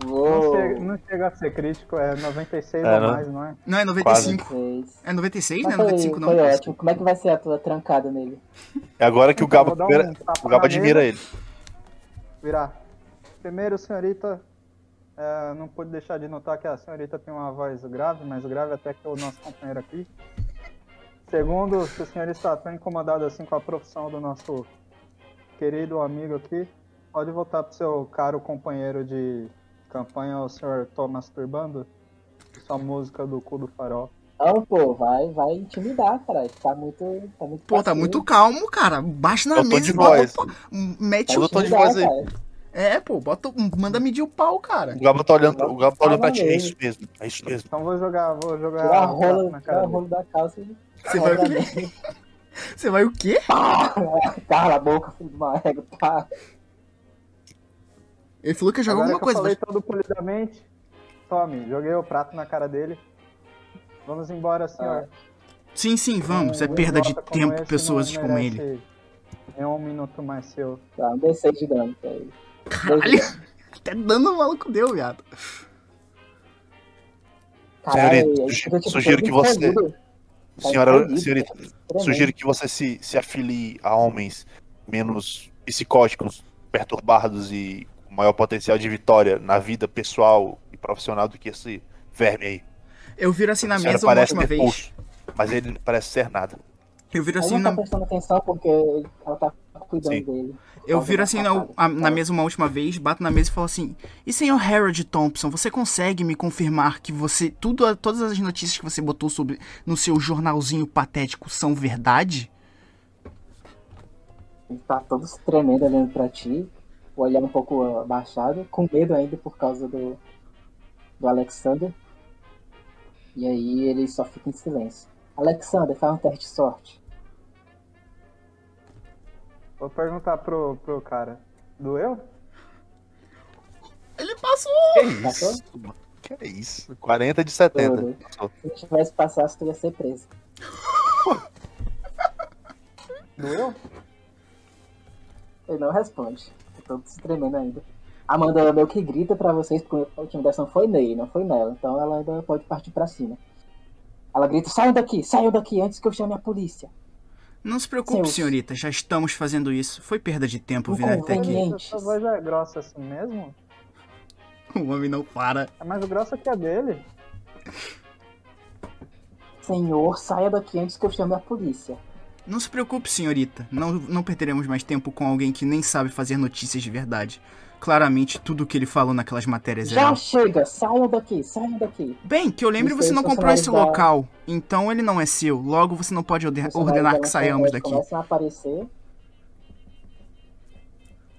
Não, chega, não chega a ser crítico, é 96 É, ou né? mais, não é? Não, é 95. Fez. É 96, Mas não é foi, 95 não. foi ótimo. Como é que vai ser a tua trancada nele? É agora que o Então, Gaba, vou dar um o Gaba admira ele. Virar. Primeiro, senhorita, é, não pude deixar de notar que a senhorita tem uma voz grave, mais grave até que o nosso companheiro aqui. Segundo, se o senhor está tão incomodado assim com a profissão do nosso querido amigo aqui, pode voltar pro seu caro companheiro de campanha, o senhor Thomas Turbando, sua música do cu do farol. Não, pô, vai, vai intimidar, caralho. Tá muito. Tá muito Pô, tá passivo. muito calmo, cara. Baixa na Eu tô mesa de bota voz. o pau. Mete Eu o... tô de voz aí. cara. É, pô, bota... manda medir o pau, cara. O Gaba tá olhando, o Gaba tá olhando pra ti. Fala É isso mesmo, é isso mesmo. Então vou jogar, vou jogar Tirar a rola, na tirar cara a rola da calça. Você vai o quê? quê? Você vai o quê? Cala a boca, filho de uma régua. Tá. Ele falou que ia jogar Agora alguma que coisa. eu falei todo polidamente, tome, joguei o prato na cara dele. Vamos embora, senhor. Sim, sim, vamos. É Um perda de tempo, esse pessoas não como ele. nenhum um minuto mais seu. Tá, um D6 de dano pra ele. Caralho. Até dano o maluco deu, viado. Senhorita, Caralho, fica, tipo, sugiro que você-. Tá Senhora, senhorita. Tremendo. sugiro que você se, se afilie a homens menos psicóticos, perturbados e com maior potencial de vitória na vida pessoal e profissional do que esse verme aí. Eu viro assim na mesa uma última vez. pulso, mas ele parece ser nada. Eu viro assim não tá na... prestando atenção porque ela tá cuidando Sim. dele. Eu Causa viro assim na, a- na mesa uma última vez, bato na mesa e falo assim: E senhor Harold Thompson, você consegue me confirmar que você. Tudo, todas as notícias que você botou sobre no seu jornalzinho patético são verdade? Ele tá todo tremendo olhando pra ti, o olhar um pouco abaixado, com medo ainda por causa do, do Alexander. E aí ele só fica em silêncio. Alexander, faz um teste de sorte. Vou perguntar pro, pro cara. Doeu? Ele passou! Que Passou? isso? mano? Que é isso? 40 de 70. Tudo. Passou. Se tivesse passado, tu ia ser preso. Doeu? Ele não responde. Tá todo se tremendo ainda. Amanda meio que grita pra vocês, porque a intimidação foi nele, não foi nela. Então ela ainda pode partir pra cima. Ela grita, saiam daqui, saiam daqui antes que eu chame a polícia. Não se preocupe, Seus- senhorita, já estamos fazendo isso. Foi perda de tempo vir até aqui. Sua voz é grossa assim mesmo? O homem não para. É mais grossa que a dele. Senhor, saia daqui antes que eu chame a polícia. Não se preocupe, senhorita. Não, não perderemos mais tempo com alguém que nem sabe fazer notícias de verdade. Claramente, tudo o que ele falou naquelas matérias Já era. chega, saiam daqui, saiam daqui. Bem, que eu Isso aí, você não comprou esse da- local. Então ele não é seu. Logo, você não pode ordenar que saiamos daqui. Começam a aparecer.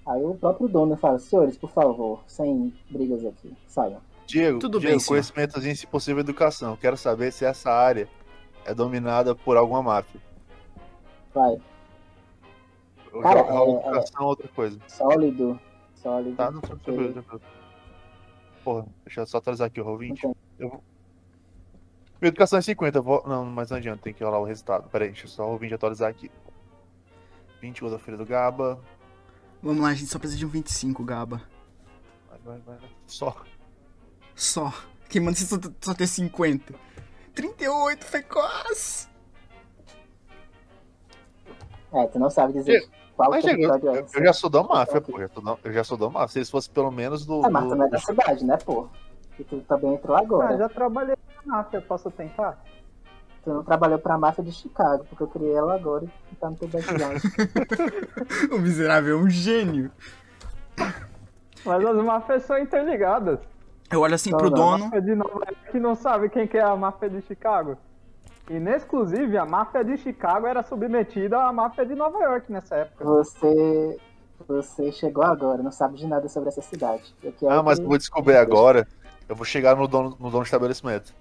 Aí o próprio dono fala, senhores, por favor, sem brigas aqui, saiam. Diego, Tudo Diego bem, senhor. conhecimentozinho, se possível, educação. Quero saber se essa área é dominada por alguma máfia. Vai, Cara, é- educação outra coisa. sólido, sólido. Tá, não, tranquilo, tranquilo. Porra, deixa eu só atualizar aqui o roll 20. Então, Eu. Minha educação é 50, eu vou... Não, mas não adianta, tem que rolar o resultado. Pera aí, deixa eu só o roll 20 atualizar aqui. 20, da do Gaba. Vamos lá, a gente só precisa de um 25, Gaba. Vai, vai, vai. vai. Só. Só. Quem manda você só, só ter 50? 38, foi quase! É, tu não sabe dizer qual Mas, eu, território é. eu- eu já sou da máfia, pô. Eu, eu já sou da máfia. Se eles fossem pelo menos do. Ah, mas tu não é do- da cidade, né, pô? E tu também entrou Ah, agora. já trabalhei na máfia, posso tentar? Tu não trabalhou pra máfia de Chicago, porque eu criei ela agora e tá no teu background. O miserável é um gênio. Mas as máfias são interligadas. Eu olho assim Não, pro não, dono. A máfia de Nova York não sabe quem que é a máfia de Chicago. E, exclusive, a máfia de Chicago era submetida à máfia de Nova York nessa época. Você. Você chegou agora, não sabe de nada sobre essa cidade. Ah, mas que- eu vou descobrir agora. Eu vou chegar no dono, no dono do estabelecimento.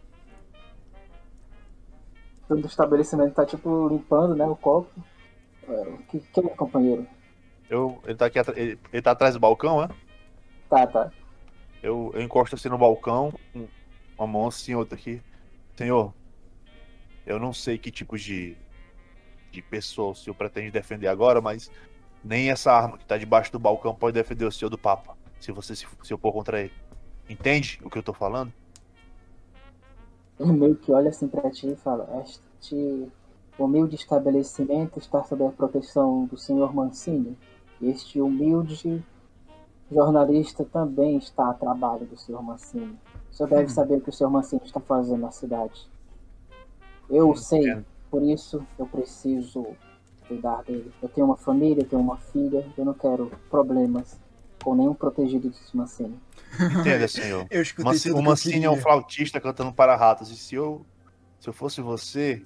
O dono do estabelecimento tá tipo limpando, né, o copo. É, o que, que é, companheiro? Eu, ele, tá aqui ele, ele tá atrás do balcão, é? Tá, tá. Eu, eu encosto assim no balcão, uma mão assim, outra aqui. Senhor, eu não sei que tipo de, de pessoa o senhor pretende defender agora, mas nem essa arma que tá debaixo do balcão pode defender o senhor do Papa, se você se, se opor contra ele. Entende o que eu tô falando? Ele meio que olha assim pra ti e fala: Este humilde estabelecimento está sob a proteção do senhor Mancini. Este humilde jornalista também está a trabalho do senhor Mancini. O senhor deve saber o que o senhor Mancini está fazendo na cidade. Eu sei, Entendo. por isso eu preciso cuidar dele. Eu tenho uma família, eu tenho uma filha, eu não quero problemas com nenhum protegido dos Mancini. Entenda, senhor. Eu escutei o Mancini é um flautista cantando para ratos. E se eu, se eu fosse você,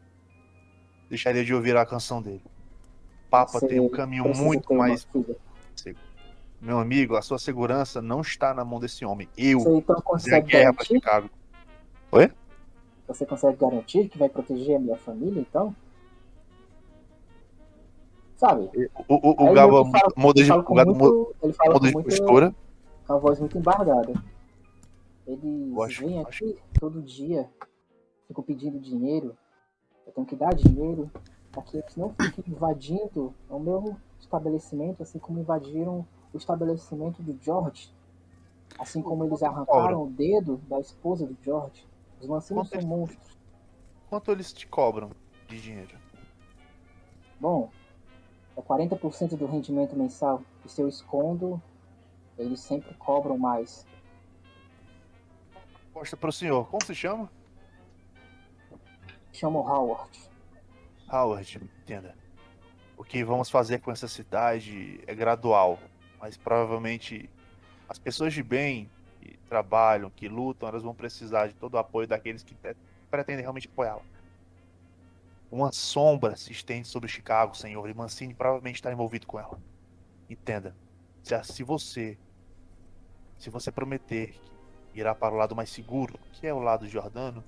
deixaria de ouvir a canção dele. Papa Você tem um caminho muito mais. Meu amigo, a sua segurança não está na mão desse homem. Eu Você então a consegue guerra para? Chicago. Você consegue garantir que vai proteger a minha família, então? Sabe? O, o, o Gabo muda de, o Gabo muito, ele fala muda com de muito, postura. com a voz muito embargada. Eles acho- vêm acho- aqui todo dia, ficam pedindo dinheiro. Eu tenho que dar dinheiro para que eles não fiquem invadindo o meu estabelecimento, assim como invadiram o estabelecimento do George. Assim como eles arrancaram o dedo da esposa do George. Os Quanto são eles- monstros. Quanto eles te cobram de dinheiro? Bom, é 40% do rendimento mensal. E se eu escondo, eles sempre cobram mais. Mostra pro senhor. Como se chama? Chamo Howard. Howard, entenda. O que vamos fazer com essa cidade é gradual, mas provavelmente as pessoas de bem trabalham, que lutam, elas vão precisar de todo o apoio daqueles que te- pretendem realmente apoiá-la. Uma sombra se estende sobre Chicago, senhor, e Mancini provavelmente está envolvido com ela. Entenda. Se, você se você prometer que irá para o lado mais seguro, que é o lado jordano,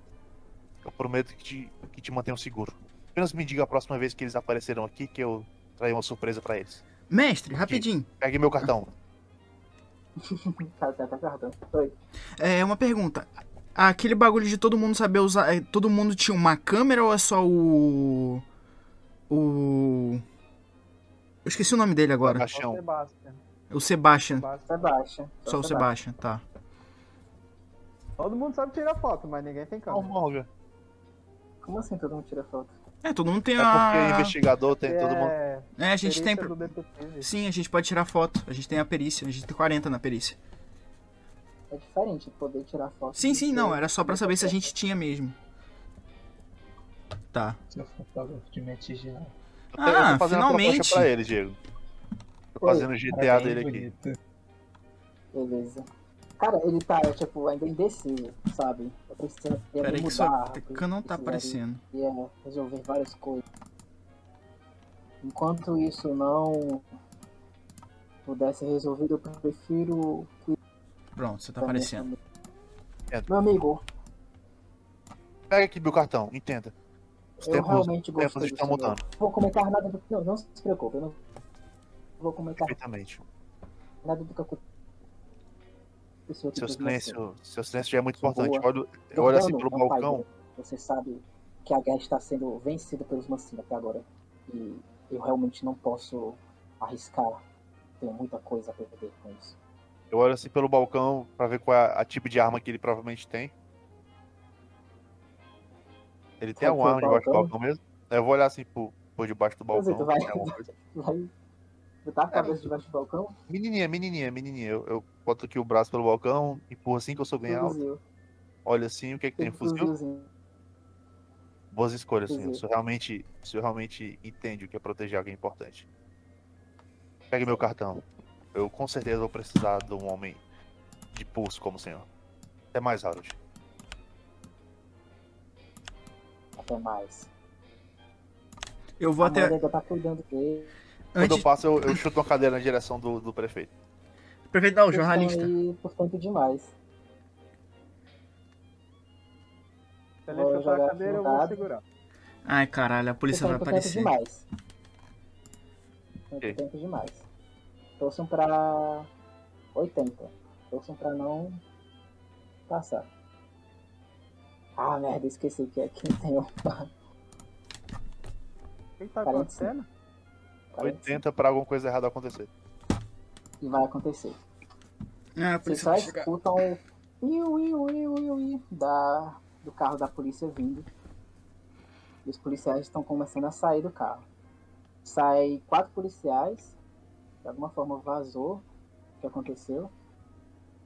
eu prometo que te, que te mantenham seguro. Apenas me diga a próxima vez que eles aparecerão aqui que eu trarei uma surpresa pra eles. Mestre, rapidinho. Pegue meu cartão. Tá, tá, tá. Oi. É uma pergunta. Aquele bagulho de todo mundo saber usar. é, Todo mundo tinha uma câmera ou é só o. O. Eu esqueci o nome dele agora. Caixão. Sebastian. O Sebastian. Sebastian. Só o Sebastian, tá. Todo mundo sabe tirar foto, mas ninguém tem câmera. Como assim todo mundo tira foto? É, todo mundo tem É porque a. investigador tem todo mundo. É, É, a gente tem. Sim, a gente pode tirar foto. A gente tem a perícia. A gente tem 40 na perícia. É diferente poder tirar foto. Sim, sim, não. Era só pra saber se a gente tinha mesmo. Tá. Seu fotógrafo de eu Ah, finalmente. a pra ele, Diego. Tô fazendo o GTA dele aqui. bonito. Beleza. Cara, ele tá, tipo, ainda indeciso, sabe? Eu precisaria Pera aí que sua não tá aparecendo. resolver várias coisas. Enquanto isso não pudesse resolver, eu prefiro Pronto, você tá minha aparecendo. É. Meu amigo, Pega aqui meu cartão, entenda. Os eu tempos, realmente os tempos gostei do estão mudando. Não vou comentar nada do... Não, não se preocupe, eu não vou comentar Perfeitamente. nada do que aconteceu. Seu com você. silêncio, seu silêncio já é muito importante. boa. Eu olho assim pelo balcão. Você sabe que a guerra está sendo vencida pelos Mancini até agora. E eu realmente não posso arriscar. Tenho muita coisa a perder com isso. Eu olho assim pelo balcão pra ver qual é a, tipo de arma que ele provavelmente tem. Ele tem alguma arma debaixo do balcão? mesmo? Eu vou olhar assim pro, Por debaixo do balcão. tu vai- alguma coisa? Vai botar a cabeça debaixo do balcão? Menininha, menininha, menininha. Eu, eu boto aqui o braço pelo balcão, empurro assim que eu sou bem alto. Olha assim, o que é que tem? Tem Fuzil? fuzilzinho. Boas escolhas, senhor. Fuzil. Senhor realmente, o senhor realmente entende o que é proteger alguém importante. Pegue meu cartão. Eu com certeza vou precisar de um homem de pulso como o senhor. Até mais, Harold. Até mais. Eu vou a até. tá cuidando dele. Quando Antes. eu passo, eu, eu chuto uma cadeira na direção do, do prefeito. Prefeito, não, jornalista. aí por tempo demais. Se ele Vou chutar jogar a cadeira, eu vou segurar. Ai, caralho, a polícia Vocês vai aparecer. demais. Tempo demais. Torçam pra 80. Torçam pra não passar. Ah, merda, esqueci que aqui tem um. O que tá 45. acontecendo? 80 pra alguma coisa errada acontecer. E vai acontecer. A Vocês só chegar. escutam o iu, iu, iu, iu, iu da, do carro da polícia vindo. E os policiais estão começando a sair do carro. Sai quatro policiais, de alguma forma vazou o que aconteceu.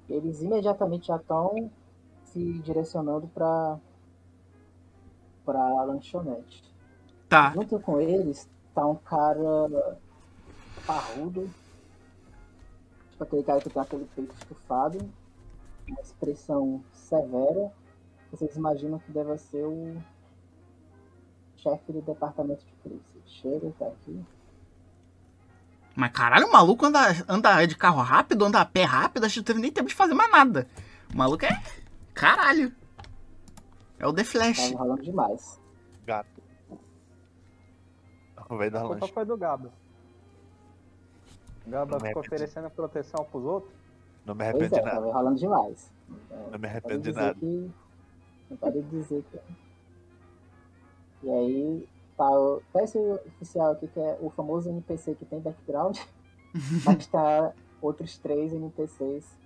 Eles imediatamente já estão se direcionando para para lanchonete. Tá. Junto com eles tá um cara parrudo. Tipo aquele cara que tem aquele peito estufado. Uma expressão severa. Vocês imaginam que deve ser o chefe do departamento de polícia. Chega, tá aqui. Mas caralho, o maluco anda, anda de carro rápido, anda a pé rápido, acho que não teve nem tempo de fazer mais nada. O maluco é. Caralho. É o The Flash. Tava rolando demais. Gato. Vai dar A culpa lanche. foi do Gaba. O Gaba é ficou oferecendo proteção pros outros. Não me arrependo é, de nada. tava rolando demais. Não me Pode arrependo de nada. que. Não pode dizer que. E aí, tá, o- tá esse oficial aqui que é o famoso NPC que tem background, mas tá outros três NPCs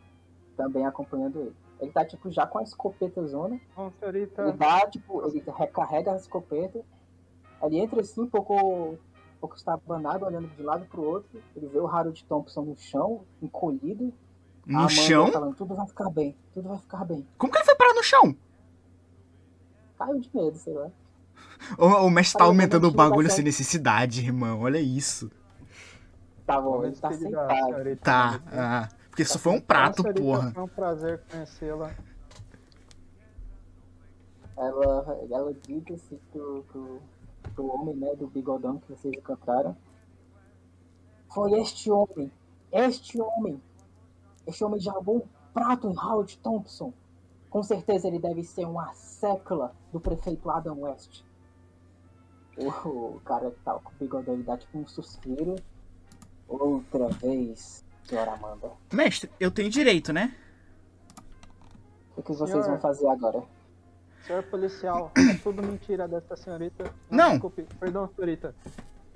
também acompanhando ele. Ele tá, tipo, já com a escopeta zona. Bom, senhorita, Ele dá, tipo, ele recarrega a escopeta. Ele entra assim, um pouco, um pouco estabanado, olhando de um lado pro outro. Ele vê o Harold Thompson no chão, encolhido. No Amanda chão? Falando, tudo vai ficar bem, tudo vai ficar bem. Como que ele foi parar no chão? Caiu de medo, sei lá. O, o mestre tá aumentando o bagulho sem necessidade, irmão. Olha isso. Tá bom, ele tá sentado. Tá. Aqui. Ah, porque isso foi um prato, Senhorita, porra. Foi um prazer conhecê-la. Ela, ela grita assim pro, pro, pro homem, né, do bigodão que vocês encontraram. Foi este homem, este homem. Este homem jogou um prato em Howard Thompson. Com certeza ele deve ser uma sécula do prefeito Adam West. O, cara que tá com o bigodão, ele dá tipo um suspiro. Outra vez, senhora Amanda. Mestre, eu tenho direito, né? O que vocês vão fazer agora? Senhor policial, é tudo mentira dessa senhorita. Não. Desculpe, perdão, senhorita.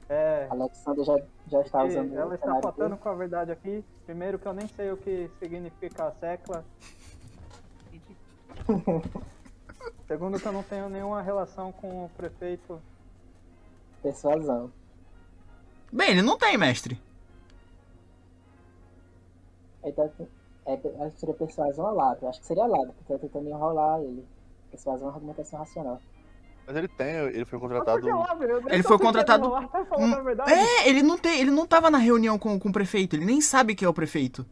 É, Alexander já, já está usando ela está faltando dele. com a verdade aqui. Primeiro que eu nem sei o que significa secla. Segundo que eu não tenho nenhuma relação com o prefeito. Persuasão. Bem, ele não tem, mestre. Ele tá, é, acho que seria persuasão a lado. Acho que seria a lado, porque tá tentando enrolar ele. Persuasão é argumentação racional. Mas ele tem, ele foi contratado. lá? Eu nem Ele foi contratado- enrolar, tá. É, ele não tem, ele não tava na reunião com, com o prefeito, ele nem sabe que é o prefeito.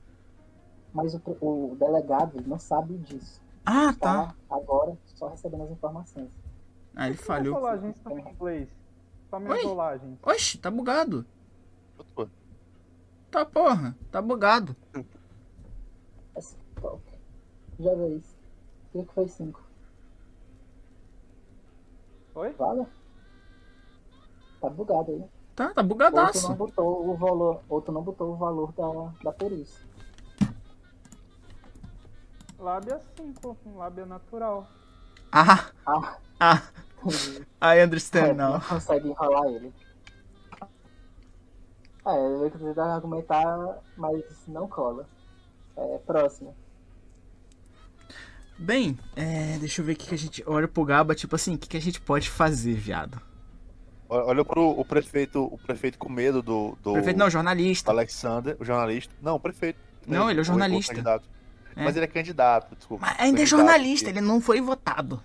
Mas o, o delegado ele não sabe disso. Ah, Tá tá. agora só recebendo as informações. Ah, ele falhou. rolagens estão em inglês. Só minhas Oi? rolagens. Oxi, tá bugado. Tá porra, tá bugado. Já vê isso. O que que foi 5? Oi? Vale? Tá bugado aí. Tá, tá Outro bugadaço. não botou o valor, outro não botou o valor da, da perícia. Lábia 5, lábia natural. Ah, Ah, ah. I understand não now. consegue enrolar ele. É, eu vou tentar argumentar, mas não cola. É, próximo. Bem, é, deixa eu ver o que, que a gente. Olha pro Gaba, tipo assim, o que, que a gente pode fazer, viado? Olha pro o prefeito, o prefeito com medo do, do, Prefeito não, jornalista. Alexander, o jornalista. Não, o prefeito. Não, ele é o o jornalista. É. Mas ele é candidato, desculpa. Mas ainda é jornalista, porque- ele não foi votado.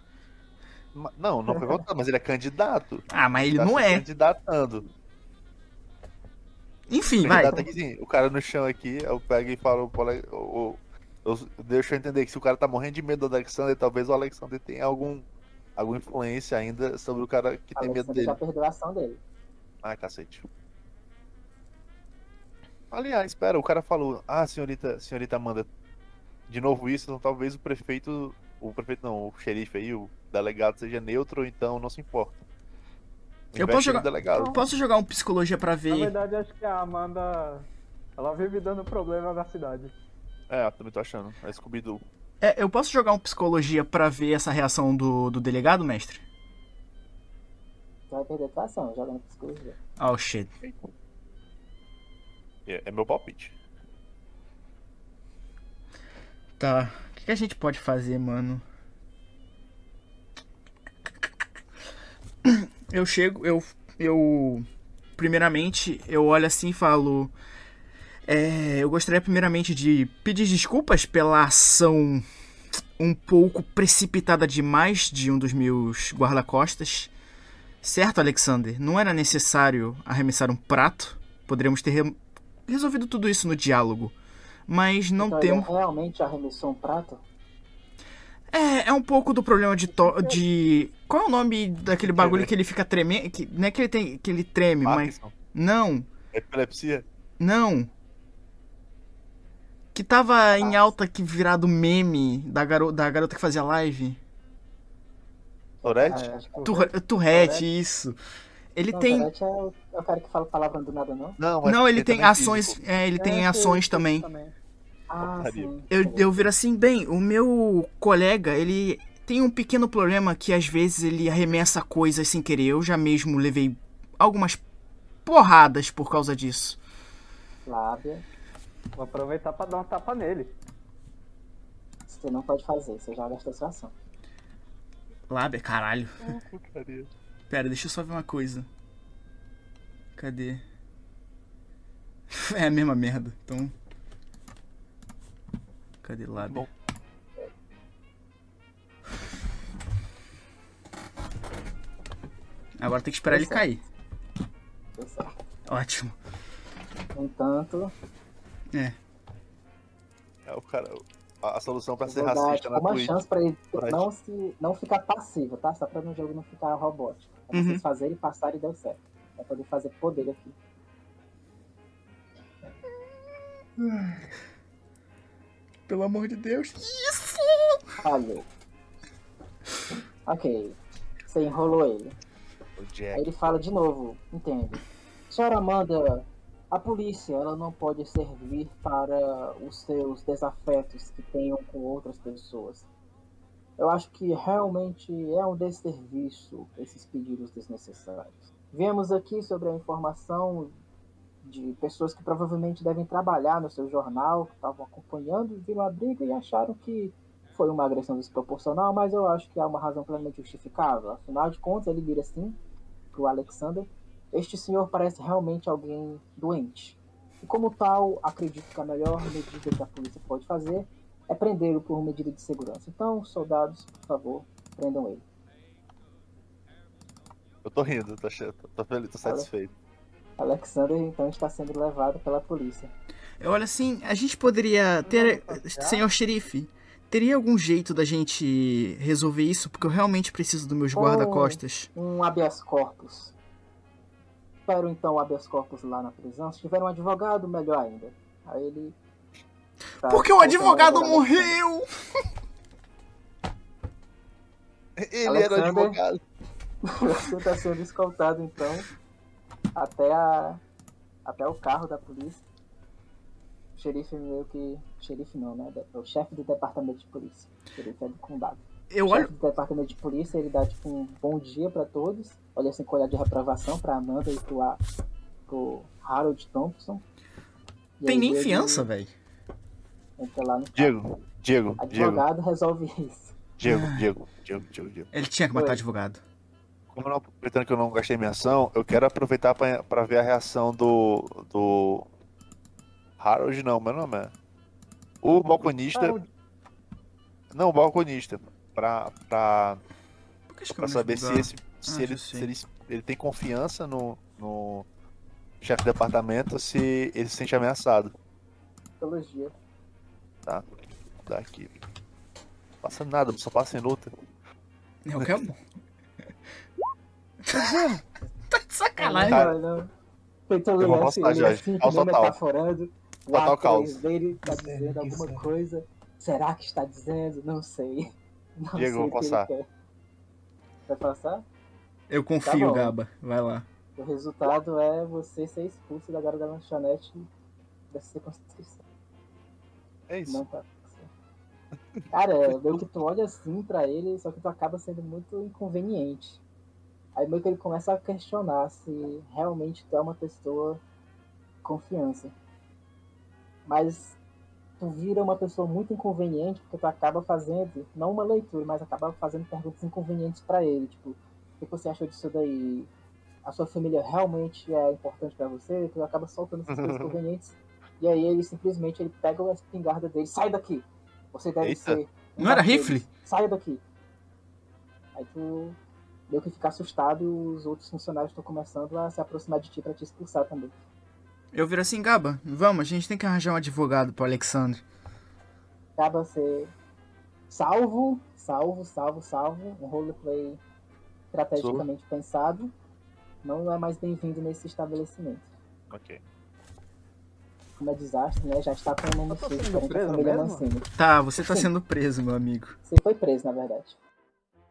Não, não foi votado, mas ele é candidato. Ah, mas ele Tá não se é. candidatando. Enfim, vai. Candidato aqui sim. O cara no chão aqui, eu pego e falo o- o- eu, deixa eu entender que se o cara tá morrendo de medo do Alexander, talvez o Alexander tenha algum, alguma influência ainda sobre o cara que tem medo dele. já perdeu a ação dele. Ai, cacete. Aliás, espera, o cara falou, ah, senhorita, senhorita Amanda, de novo isso, então talvez o prefeito, o prefeito não, o xerife aí, o delegado seja neutro, então não se importa. Eu posso jogar- delegado. Posso jogar um psicologia pra Na ver? verdade, acho que a Amanda. Ela vive dando problema na cidade. É, eu também tô achando. É Scooby-Doo. É, eu posso jogar um psicologia pra ver essa reação do, do delegado, mestre? Você vai perder a tua ação jogando psicologia. Oh, shit. É, é meu palpite. Tá. O que, que a gente pode fazer, mano? Eu chego, eu. Eu. Primeiramente, eu olho assim e falo. É, eu gostaria primeiramente de pedir desculpas pela ação um pouco precipitada demais de um dos meus guarda-costas. Certo, Alexander? Não era necessário arremessar um prato. Poderíamos ter re- resolvido tudo isso no diálogo. Mas não então temos. realmente arremessou um prato? É, é um pouco do problema de, to- de qual é o nome daquele bagulho que ele fica tremendo, que não é que ele tem que ele treme, mas Parkinson. não, Epilepsia. não. Que tava em alta que virado meme da garota, da garota que fazia live. Tourette? Ah, que o Tur- Tourette, isso. Ele não, tem Tourette é o, é o cara que fala palavra do nada, não? Não, Não, ele tem também ações, é, ele tem É, ações sim, também. Ah, sim. Eu, eu viro assim, bem, o meu colega, ele tem um pequeno problema que às vezes ele arremessa coisas sem querer. Eu já mesmo levei algumas porradas por causa disso. Lábia. Vou aproveitar pra dar um tapa nele. Você não pode fazer, você já gastou sua ação. Lábia, caralho. Porcaria. Pera, deixa eu só ver uma coisa. Cadê? É a mesma merda, então. Cadê lábia? Bom. Agora tem que esperar ele Tá certo. cair. Deu certo. Ótimo. No entanto, É. É, o cara, a, a solução pra eu ser dar racista na uma Twitch. chance pra ele Right. não, se, não ficar passivo, tá? Só pra no jogo não ficar robótico. Pra Uhum. vocês fazerem passar e deu certo. Pra poder fazer poder aqui. Pelo amor de Deus. Falhou. Ok. Você enrolou ele. O Aí Jack. ele fala de novo, entende? Senhora Amanda, a polícia ela não pode servir para os seus desafetos que tenham com outras pessoas. Eu acho que realmente é um desserviço esses pedidos desnecessários. Viemos aqui sobre a informação de pessoas que provavelmente devem trabalhar no seu jornal, que estavam acompanhando, viram a briga e acharam que foi uma agressão desproporcional, mas eu acho que há uma razão plenamente justificável. Afinal de contas, ele vira assim pro Alexander. Este senhor parece realmente alguém doente. E como tal, acredito que a melhor medida que a polícia pode fazer é prendê-lo por medida de segurança. Então, soldados, por favor, prendam ele. Eu tô rindo, tô, tô, tô feliz, tô satisfeito. Alexander, então, está sendo levado pela polícia. Eu olho assim, a gente poderia ter. Senhor xerife, teria algum jeito da gente resolver isso? Porque eu realmente preciso dos meus guarda-costas. Um habeas corpus. Espero então o habeas corpus lá na prisão. Se tiver um advogado, melhor ainda. Aí ele. tá Porque o advogado morreu! Ele era Alexander? advogado. Você está sendo escoltado então até a até o carro da polícia. O xerife meio que. Xerife não, né? É o chefe do departamento de polícia. O xerife é do condado. Eu O olho. chefe do departamento de polícia, ele dá tipo um bom dia pra todos. Olha assim com olhar de reprovação pra Amanda e pro, A- pro Harold Thompson. E Tem nem fiança, velho. Entra lá no carro. Diego, Diego, Diego, Advogado resolve isso. Diego, Diego, Diego, Diego, Diego. Ele tinha que matar Oi. advogado. como eu não, aproveitando que eu não gastei minha ação, eu quero aproveitar pra, pra ver a reação do. do. Harold não, meu nome é. O balconista. Harold. Não, o balconista. Pra, pra, Por que pra saber se, esse, se, Ah, ele, se ele, ele tem confiança no, no chefe de departamento ou se ele se sente ameaçado. Psicologia. Tá? Daqui. Passa nada, só passa em luta. É o que é bom. tá de sacanagem. Cara, Não, não. Eu ler vou assim, ele assim, total. metaforando. O Total caos. dele tá Isso dizendo isso alguma é. coisa. Será que está dizendo? Não sei. Não Diego, sei vou passar. Vai passar? Eu confio, bom. Gaba. Vai lá. O resultado é você ser expulso da garota da lanchonete dessa circunscrição. É isso. Não tá. Cara, é meio que tu olha assim pra ele, só que tu acaba sendo muito inconveniente. Aí meio que ele começa a questionar se realmente tu é uma pessoa de confiança. Mas tu vira uma pessoa muito inconveniente porque tu acaba fazendo, não uma leitura, mas acaba fazendo perguntas inconvenientes pra ele. Tipo, o que você achou disso daí? A sua família realmente é importante pra você? Tu acaba soltando essas coisas inconvenientes. E aí ele simplesmente ele pega a espingarda dele, sai daqui! Você deve Eita. ser. um Não era rifle? Saia daqui. Aí tu meio que fica assustado e os outros funcionários estão começando a se aproximar de ti pra te expulsar também. Eu viro assim, Gaba, vamos, a gente tem que arranjar um advogado pro Alexandre. Acaba ser salvo, salvo, salvo, salvo. Um roleplay estrategicamente pensado. Não é mais bem-vindo nesse estabelecimento. Ok. Como é desastre, né? Já está com o nome sujo a família mesmo? Mancini. Tá, você tá Sim. sendo preso, meu amigo. Você foi preso, na verdade.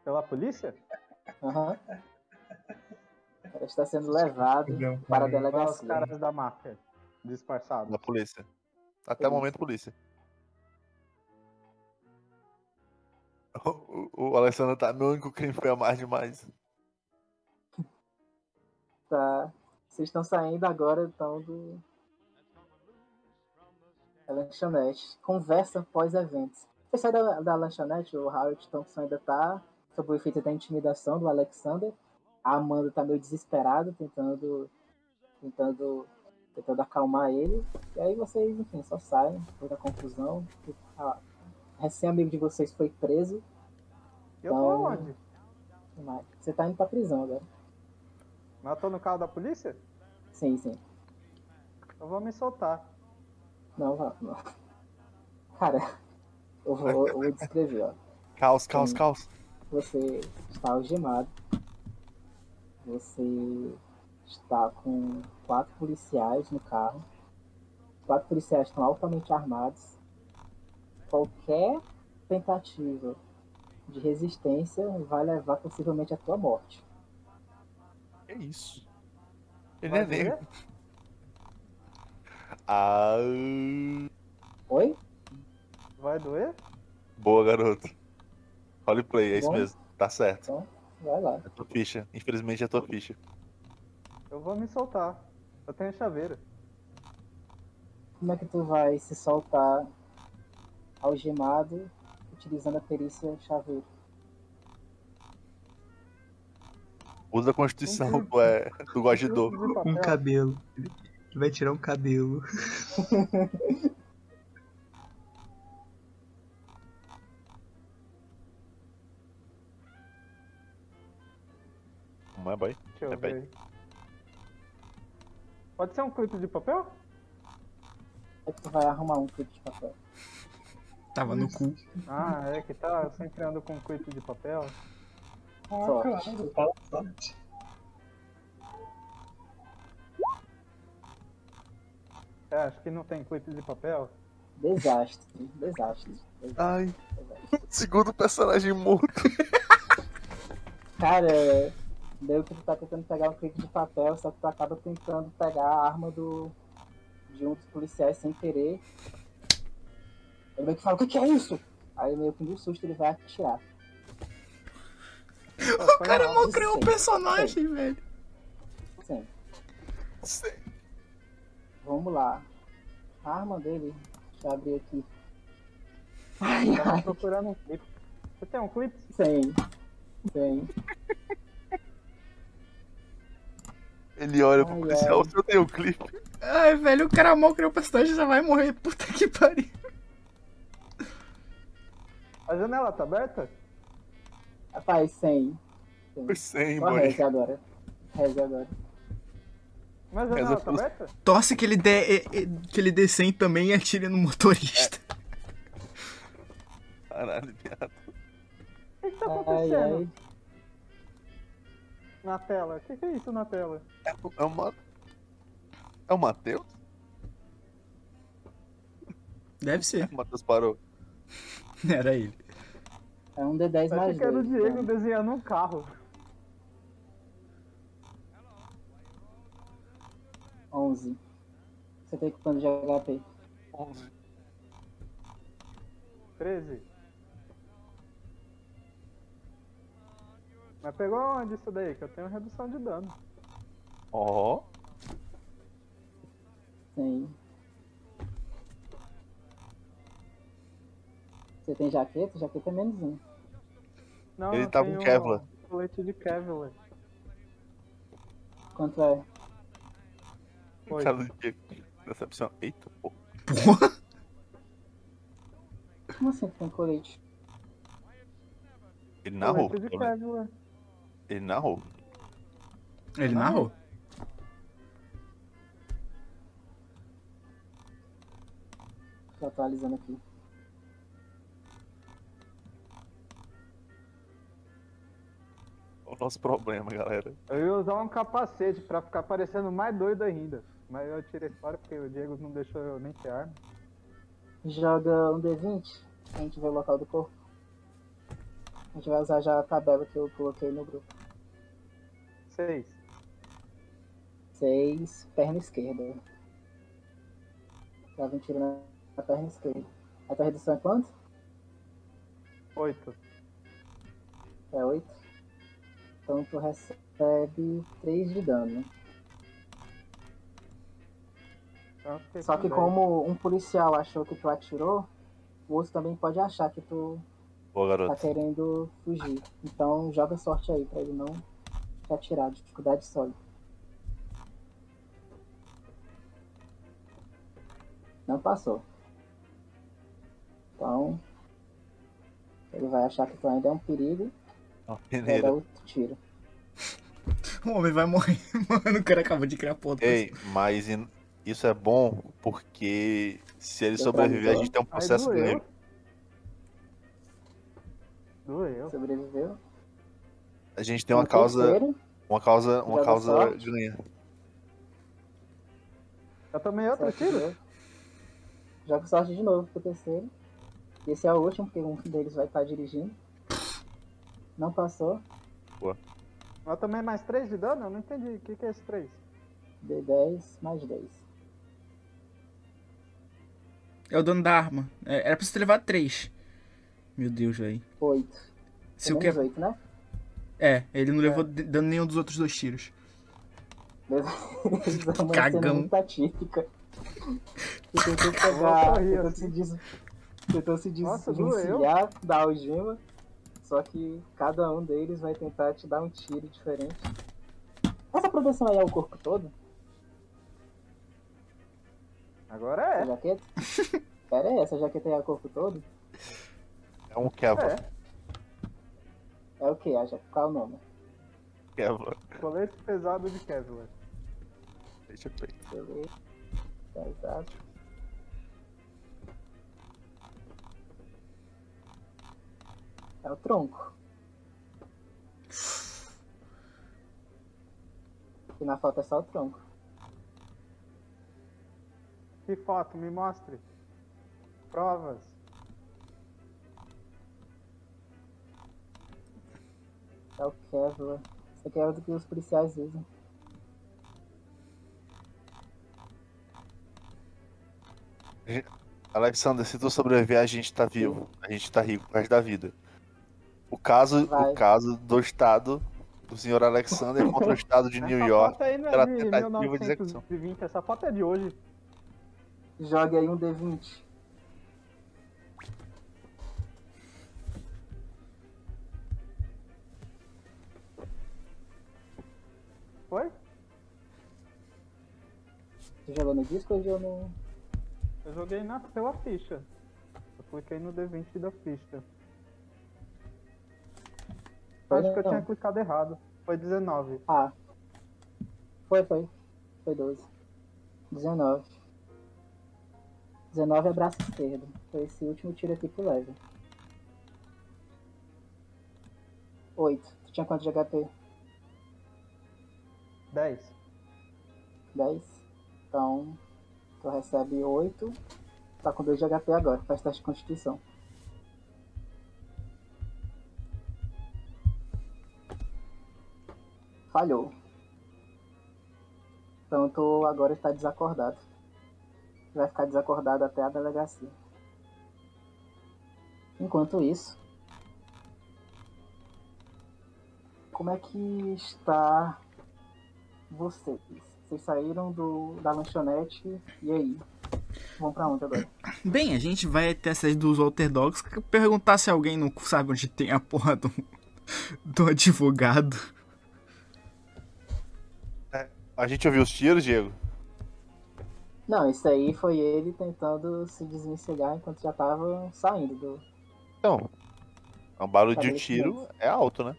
Pela polícia? Aham. O cara está sendo levado para a Para os delegacia. caras da máfia. Disfarçados. Da polícia. Até o momento, polícia. O, o, Alessandro tá. Meu único crime foi amar demais. Tá. Vocês estão saindo agora, então, do. Da lanchonete. Conversa pós-eventos. Você sai da, da lanchonete, o Howard Thompson ainda tá sob o efeito da intimidação do Alexander. A Amanda tá meio desesperada, tentando. tentando. tentando acalmar ele. E aí vocês, enfim, só saem depois da confusão. A recém-amigo de vocês foi preso. Eu tô Então- onde? Mas Você tá indo pra prisão agora. Mas eu tô no carro da polícia? Sim, sim. Eu vou me soltar. Não, não. não. Cara, eu vou, eu vou descrever, ó. Caos, caos, Sim. caos. Você está algemado. Você está com quatro policiais no carro. Os quatro policiais estão altamente armados. Qualquer tentativa de resistência vai levar possivelmente à tua morte. Que isso? Ele Vai é negro. Ah, Oi? Vai doer? boa, garoto. Roleplay, é isso mesmo. Tá certo. Então, vai lá. É tua ficha. Infelizmente é tua ficha. Eu vou me soltar. Eu tenho chaveiro. Como é que tu vai se soltar algemado utilizando a perícia chaveiro? Usa a constituição, tu é. Tu gosta de dor. De Um cabelo. Ele vai tirar um cabelo. Não é, boy? Deixa Repete. ver. Pode ser um clipe de papel? Como é que tu vai arrumar um clipe de papel? Tava no cu. Ah, é que tá. Eu sempre ando com clipe de papel. Ah, Sorte. claro, fala sorte. É, acho que não tem clipe de papel. Desastre, desastre. desastre. Ai. Segundo personagem morto. Cara, meio que tu tá tentando pegar um clipe de papel, só que tu acaba tentando pegar a arma do de um dos policiais sem querer. Ele meio que fala, o que, que é isso? Aí meio que no susto ele vai atirar. O cara mal criou um personagem, velho. Sim, Sei. vamos lá. A arma dele, deixa eu abrir aqui. Ai, Tava ai, procurando um clipe. Você tem um clipe? sim, sim. Ele olha pro policial, ai. o senhor tem o clipe? Ai, velho, o cara mal criou o personagem já vai morrer. Puta que pariu. A janela tá aberta? Rapaz, 100. Foi 100, Só boy. reze agora. Reze agora. Mas a Reza janela tá pelos- aberta? Torce que ele dê, que ele dê 100 também e atire no motorista. Caralho, viado. O que, que tá Ai, acontecendo ai. na tela? O que, que é isso na tela? É uma. É o Matheus? Deve ser. O Matheus parou. Era ele. É um D10 Eu mais achei que era o Diego né? desenhando um carro. 11. Você tem quanto de HP? 11. 13. Mas pegou onde isso daí? Que eu tenho redução de dano. Ó. Sim. Você tem jaqueta? Jaqueta é menos um. Não, Ele tá com tenho Kevlar. Colete de Kevlar. Quanto é? Oi. Cara do Diego. Decepção. Eita, pô. Porra. Como assim tem colete? Ele narrou. Colete de. Kevlar. Ele narrou. Ele narrou? Tô atualizando aqui. Nosso problema, galera. Eu ia usar um capacete pra ficar parecendo mais doido ainda. Mas eu tirei fora porque o Diego não deixou eu nem ter arma. Joga um D20, a gente vê o local do corpo. A gente vai usar já a tabela que eu coloquei no grupo. Seis. 6, perna esquerda. Dava um tiro na, na perna esquerda. A tua redução é quanto? Oito. É 8. Então tu recebe 3 de dano. Fiquei Só que 10. como um policial achou que tu atirou, o outro também pode achar que tu Boa, tá querendo fugir. Então joga sorte aí pra ele não te atirar. Dificuldade sólida. Não passou. Então. Ele vai achar que tu ainda é um perigo Ó, vai dar Peneira. outro tiro. O homem vai morrer. Mano, o cara acabou de criar ponto. Ei, mas in- isso é bom porque se ele sobreviver, a gente tem um processo doeu. ganho. Doeu. Sobreviveu. A gente tem uma No causa, terceiro, uma causa, uma causa sorte. ganha. Eu tomei outro sorte tiro? Joga sorte de novo pro terceiro. Esse é o último, porque um deles vai estar dirigindo. Não passou. Eu tomei mais 3 de dano? Eu não entendi. O que, que é esse 3? D10 mais 10. É o dono da arma. É, Era pra você ter levado 3. Meu Deus, velho. 8. Se o que... menos 8, né? É, ele não levou d- dano nenhum dos outros dois tiros. Uma Cagão. Tu tentou pegar, tentou assim. se, des... tentou se Nossa, desvencilhar da algema, só que cada um deles vai tentar te dar um tiro diferente. Essa proteção aí é o corpo todo? Agora Essa é. jaqueta? Pera aí, essa jaqueta aí é o corpo todo? É um Kevlar. É. É o que? A jaqueta? Qual é o nome? Kevlar. Colete pesado de Kevlar. Deixa eu ver. Beleza. Tá É o tronco. E na foto é só o tronco. Que foto? Me mostre. Provas. É o Kevlar. Isso aqui é o que os policiais usam. Alexander, se tu sobreviver, a gente tá vivo. A gente tá rico o resto da vida. O caso, Vai. o caso do estado do senhor Alexander contra o estado de New essa York. foto aí não pela é de tentativa de execução. 1920. Essa foto é de hoje. Jogue aí um D20. Foi? Você jogou no disco ou jogou no. Eu joguei na, pela ficha. Eu cliquei no D20 da ficha. Eu acho que eu Não. tinha clicado errado. Foi 19. Ah. Foi, foi. Foi 12. 19. 19 é braço esquerdo. Foi esse último tiro aqui pro leve. 8. Tu tinha quanto de HP? 10. 10. Então, tu recebe 8. Tá com 2 de HP agora. Faz teste de constituição. Falhou. Tu agora está desacordado. Vai ficar desacordado até a delegacia. Enquanto isso, como é que está vocês? Vocês saíram do, da lanchonete e aí? Vão pra onde agora? Bem, a gente vai até sede dos Walter Dogs perguntar se alguém não sabe onde tem a porra do, do advogado. A gente ouviu os tiros, Diego? Não, isso aí foi ele tentando se desvencilhar enquanto já tava saindo do. Então, o barulho de um tiro é alto, né?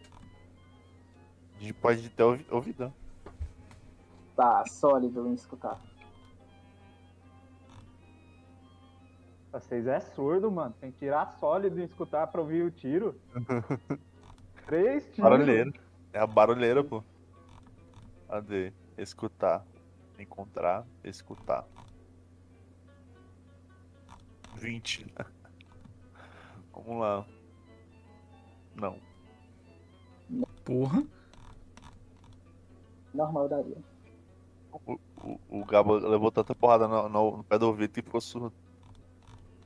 A gente pode ter ouvi- ouvido. né? Tá sólido em escutar. Vocês é surdo, mano. Tem que tirar sólido e escutar pra ouvir o tiro. Três tiros. Barulheira. É a barulheira, pô. Cadê? Escutar. Encontrar. Escutar. 20. Vamos lá. Não. Porra. Normal daria. O, o, o Gabo levou tanta porrada no, no- no pé do ouvido que ficou surdo.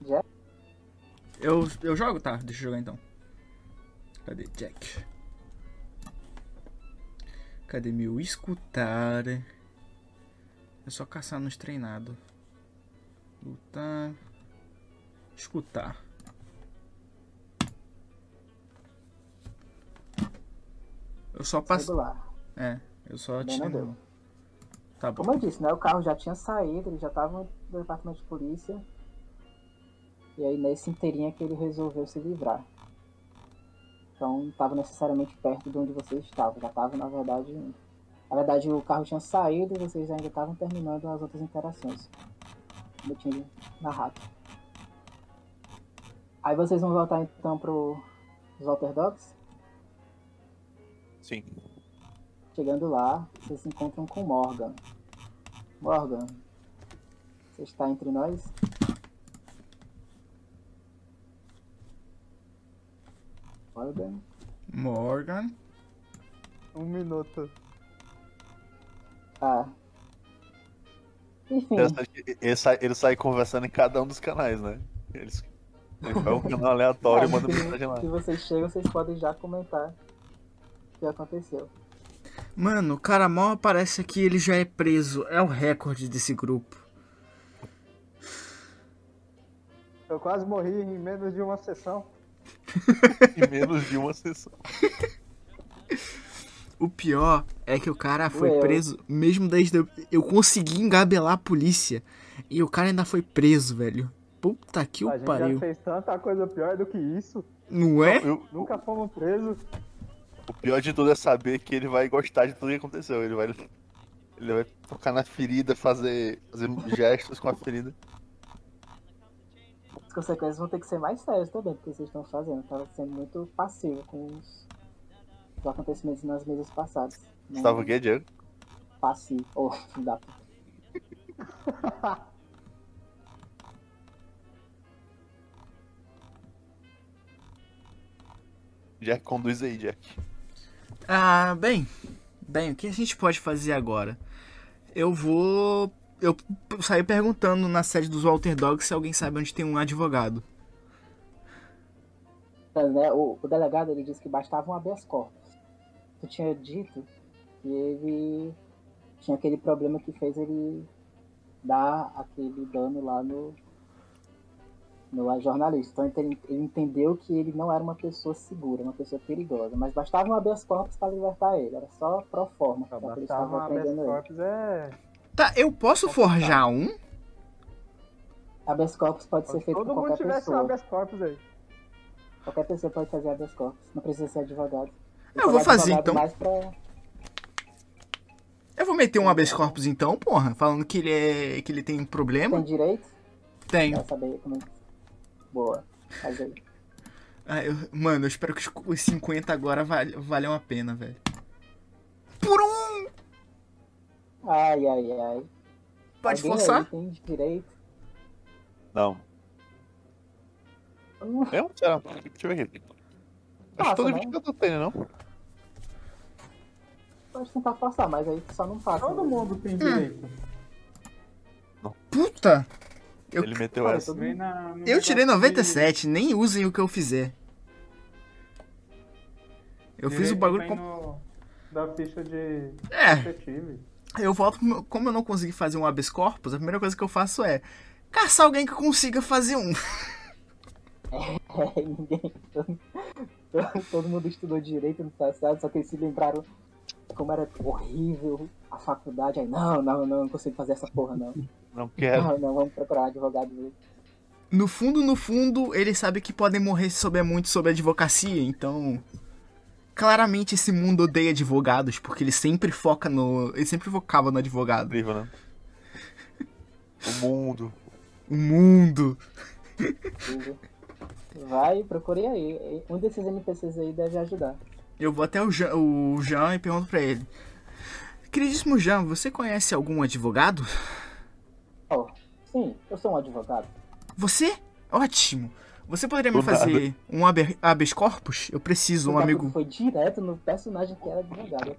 Já? Eu, eu jogo? Tá, deixa eu jogar então. Cadê Jack? Cadê meu escutar? É só caçar nos treinados. Lutar. Escutar. Eu só. Regular. É, eu só Bem. Tá bom. Como eu disse, né? O carro já tinha saído, ele já tava no departamento de polícia. E aí nesse inteirinho é que ele resolveu se livrar. Então não estava necessariamente perto de onde vocês estavam. Já estava, na verdade. Na verdade o carro tinha saído e vocês ainda estavam terminando as outras interações. Como eu tinha narrado. Aí vocês vão voltar então pro os Walter Dogs. Sim. Chegando lá, vocês se encontram com Morgan. Morgan, você está entre nós? Morgan? Morgan. Um minuto. Ah. Enfim, Ele sai, ele sai conversando em cada um dos canais, né? Eles, ele vai um canal aleatório e manda mensagem lá. que vocês chegam, vocês podem já comentar o que aconteceu. Mano, o cara mal aparece aqui, ele já é preso. É o recorde desse grupo. Eu quase morri em menos de uma sessão. Em menos de uma sessão. O pior é que o cara foi Ué, preso, mesmo desde. eu- consegui engabelar a polícia. E o cara ainda foi preso, velho. Puta que a o gente já pariu. fez tanta coisa pior do que isso. Não é? Eu- Nunca fomos presos. o pior de tudo é saber que ele vai gostar de tudo que aconteceu. Ele vai, ele vai tocar na ferida, fazer, fazer gestos com a ferida. As consequências vão ter que ser mais sérias também, porque vocês estão fazendo. Tava sendo muito passivo com os, os acontecimentos nas mesas passadas. Você tava o quê, Diego? Passivo. Oh, não dá. Jack, conduz aí, Jack. Ah, bem. Bem, o que a gente pode fazer agora? Eu vou. Eu saí perguntando na sede dos Walter Dogs se alguém sabe onde tem um advogado. Mas, né, o, o delegado ele disse que bastava um habeas corpus. Tu tinha dito que ele tinha aquele problema que fez ele dar aquele dano lá no, no jornalista. Então ele, ele entendeu que ele não era uma pessoa segura, uma pessoa perigosa. Mas bastava um habeas corpus para libertar ele. Era só pro forma. Bastava uma habeas prendendo ele. corpus é Tá, eu posso forjar um? Habeas corpus pode ser Se feito todo por mundo qualquer tivesse um pessoa. habeas corpus aí. Qualquer pessoa pode fazer habeas corpus. Não precisa ser advogado. Eu que vou fazer, então. Mais pra... Eu vou meter um habeas corpus então, porra, falando que ele é. que ele tem um problema. Tem direito? Tenho. Saber como... Boa. Faz aí. Ah, eu- mano, eu espero que os- os 50 agora val, valham a pena, velho. Por um! Ai, ai, ai. Pode Alguém forçar? aí tem direito? Não. Hum, Mesmo? Será? Deixa eu ver aqui. Acho que todo né? investigador tem, não? Pode tentar passar, mas aí só não passa. Todo mundo tem direito. Puta! Eu- Ele meteu Cara, essa. mundo- na- Eu tirei negócio de 97, nem usem o que eu fizer. Eu fiz o direito bagulho com. no- da ficha de É, detetive. Eu volto. Como eu não consegui fazer um habeas corpus, a primeira coisa que eu faço é caçar alguém que consiga fazer um. É, ninguém. Todo, todo mundo estudou direito no passado, só que eles se lembraram como era horrível a faculdade. Aí, não, não, não, não consigo fazer essa porra, não. Não quero. Não, não, vamos procurar advogado mesmo. No fundo, no fundo, eles sabem que podem morrer se souber muito sobre advocacia, então. Claramente esse mundo odeia advogados, porque ele sempre foca no. Ele sempre focava no advogado. Incrível, né? O mundo. O mundo. Vai, procure aí. Um desses NPCs aí deve ajudar. Eu vou até o Jean, o Jean e pergunto pra ele. Queridíssimo Jean, você conhece algum advogado? Oh, sim, eu sou um advogado. Você? Ótimo. Você poderia me Do nada. fazer um habeas corpus? Eu preciso, um amigo. Foi direto no personagem que era advogado.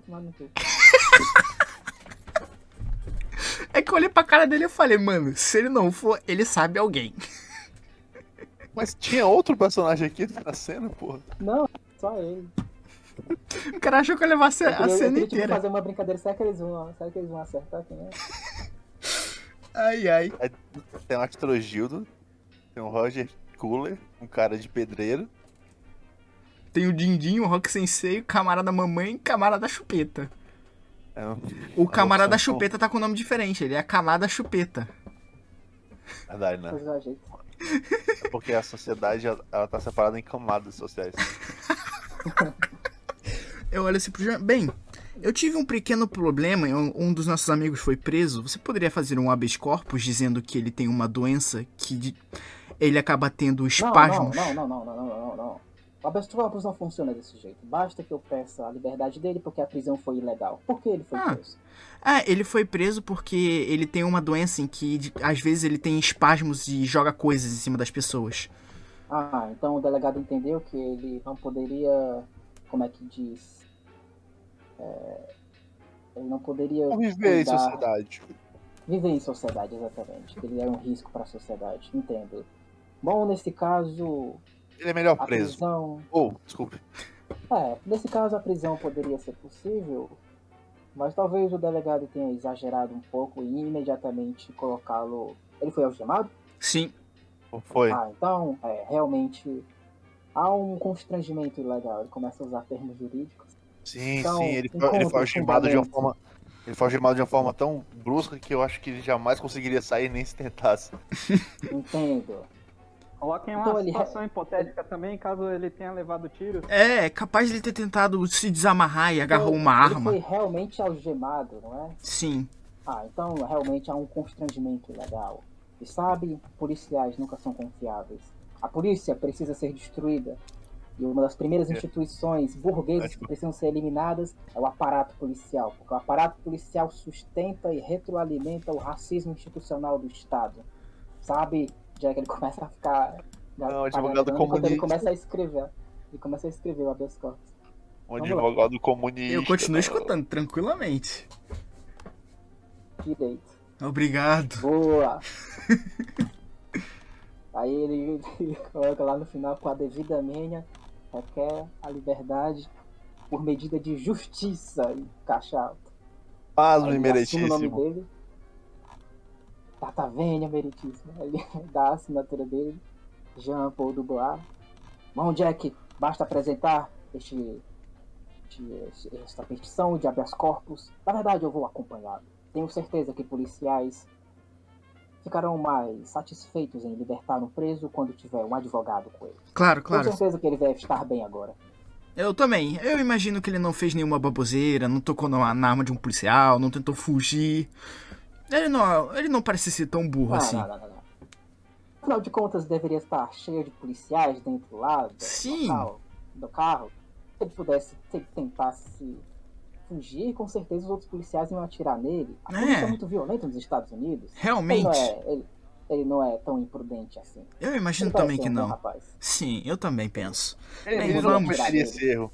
É que eu olhei pra cara dele e falei, mano, se ele não for, ele sabe alguém. Mas tinha outro personagem aqui na cena, porra. Não, só ele. O cara achou que eu levasse Eu a queria, eu cena queria tipo, inteira. fazer uma brincadeira. Será que eles vão, será que eles vão acertar quem é? Ai, ai. Tem o Astrogildo, tem o Roger Cooler, um cara de pedreiro. Tem o Dindim, o Rock Sensei, o camarada mamãe e o camarada chupeta. É, um- O camarada opção, chupeta tá com nome diferente, ele é a camada chupeta. Verdade, né? Ajeito. É Porque a sociedade ela, tá separada em camadas sociais. Eu olho assim pro Jean. Bem, eu tive um pequeno problema, um, um dos nossos amigos foi preso. Você poderia fazer um habeas corpus dizendo que ele tem uma doença que ele acaba tendo Não, espasmos? não, não, não, não, não, não, não. O habeas corpus não funciona desse jeito. Basta que eu peça a liberdade dele porque a prisão foi ilegal. Por que ele foi Ah. preso? Ah, ele foi preso porque ele tem uma doença em que de- às vezes ele tem espasmos e joga coisas em cima das pessoas. Ah, então o delegado entendeu que ele não poderia. Como é que diz? É, ele não poderia. Conviver em cuidar- sociedade. Viver em sociedade, exatamente. Ele é um risco para a sociedade, entendo. Bom, nesse caso, Ele é melhor a preso. prisão. Ou, desculpe. É, nesse caso a prisão poderia ser possível, mas talvez o delegado tenha exagerado um pouco e imediatamente colocá-lo. Ele foi algemado? Sim. Foi. Ah, então, é, realmente há um constrangimento ilegal. Ele começa a usar termos jurídicos. Sim, Então, sim. Ele, foi- ele foi algemado de uma forma. Ele foi algemado de uma forma tão brusca que eu acho que ele jamais conseguiria sair nem se tentasse. Entendo. Coloquem uma Então ele- situação hipotética também, caso ele tenha levado tiro. É, capaz de ele ter tentado se desamarrar e agarrou Então, uma Ele arma. foi realmente algemado, não é? Sim. Ah, então realmente há um constrangimento ilegal. E sabe, policiais nunca são confiáveis. A polícia precisa ser destruída. E uma das primeiras É. instituições burguesas que precisam ser eliminadas é o aparato policial. Porque o aparato policial sustenta e retroalimenta o racismo institucional do Estado. Sabe, já que ele começa a ficar. já Não, tá advogado gastando, enquanto Ele comunista. começa a escrever. Ele começa a escrever o habeas corpus. Um advogado comunista. Eu continuo escutando tranquilamente. Direito. Obrigado. Boa! Aí ele, ele coloca lá no final com a devida menha, requer a liberdade por medida de justiça e caixa alta. Pasmo Aí o nome dele. Tata Vênia meritíssimo. Aí ele dá a assinatura dele. Jean Paul Dubois. Bom, Jack, basta apresentar este, este- esta petição de habeas corpus. Na verdade, eu vou acompanhá-lo. tenho certeza que policiais ficarão mais satisfeitos em libertar um preso quando tiver um advogado com ele. Claro, Tenho claro. certeza que ele deve estar bem agora. Eu também. Eu imagino que ele não fez nenhuma baboseira, não tocou na, na arma de um policial, não tentou fugir. Ele não, ele não parece ser tão burro Não, assim. não, não, não, não. Afinal de contas, deveria estar cheio de policiais dentro lá do, Sim. local, do carro. Se ele pudesse, se ele tentasse fugir, com certeza os outros policiais iam atirar nele. A É. polícia é muito violenta nos Estados Unidos. Ele Realmente. não é, ele, ele não é tão imprudente assim. Eu imagino Ele também que um não. rapaz. Sim, eu também penso. Ele, Bem, ele não vamos. cometeria esse erro.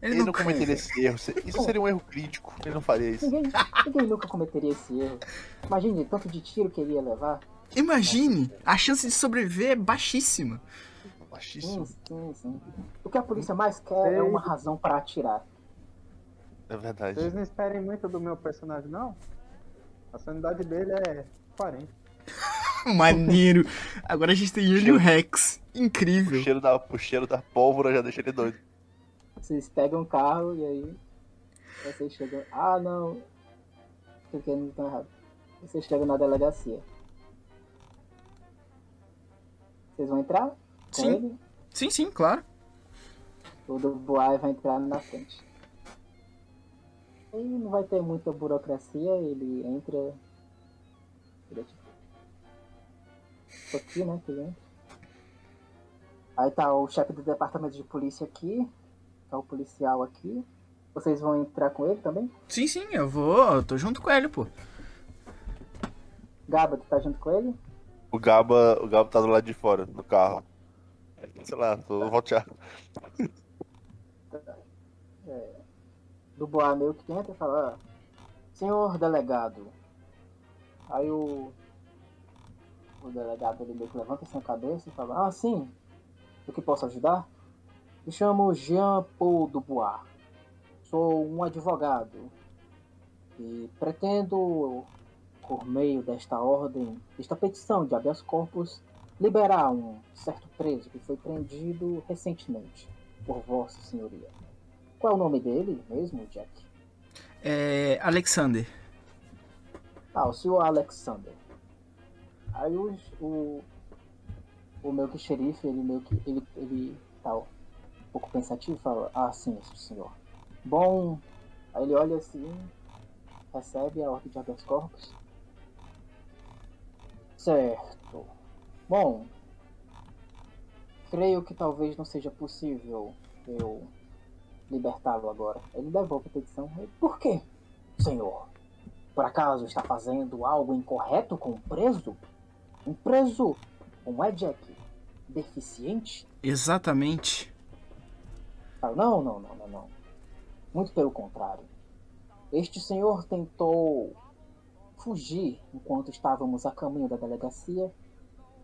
Ele, Ele não, não cometeria esse erro. Isso seria um erro crítico. Ele não faria isso. Ninguém, ninguém nunca cometeria esse erro. Imagine tanto de tiro que ele ia levar. Imagine, a chance de sobreviver é baixíssima. Machismo. Sim, sim, sim. O que a polícia mais quer é uma razão para atirar. É verdade. Vocês não esperem muito do meu personagem, não? A sanidade dele é 40. Maneiro. Agora a gente tem ele e o Rex. O Incrível. cheiro, da, o cheiro da pólvora já deixa ele doido. Vocês pegam o carro e aí vocês chegam. Ah não. Porque não tá errado. Vocês chegam na delegacia. Vocês vão entrar? Sim. ele? Sim, sim, claro. O do Boai vai entrar na frente. Aí não vai ter muita burocracia, ele entra. Ele é tipo. Aqui, né? Que ele entra. Aí tá o chefe do departamento de polícia aqui. Tá o policial aqui. Vocês vão entrar com ele também? Sim, sim, eu vou. Eu tô junto com ele, pô. Gaba, tu tá junto com ele? O Gaba, o Gaba tá do lado de fora, do carro. Sei lá, tô volteado. do Boa meio que entra e fala, ah, senhor delegado. Aí o, o delegado ele meio que levanta assim a cabeça e fala, ah sim, o que posso ajudar? Me chamo Jean Paul Dubois. Sou um advogado e pretendo, por meio desta ordem, desta petição de habeas corpus, liberar um certo preso que foi prendido recentemente por Vossa Senhoria. Qual é o nome dele mesmo, Jack? É. Alexander. Ah, o senhor Alexander. Aí o, o, o meu que xerife, ele meio que. ele, ele um pouco pensativo e fala, ah sim, senhor. Bom. Aí ele olha assim, recebe a ordem de habeas corpus. Certo. Bom. Creio que talvez não seja possível eu libertá-lo agora. Ele devolve a petição. Por quê, senhor? Por acaso está fazendo algo incorreto com um preso? Um preso, não é, Jack? Deficiente? Exatamente. Não, não, não, não, não. Muito pelo contrário. Este senhor tentou fugir enquanto estávamos a caminho da delegacia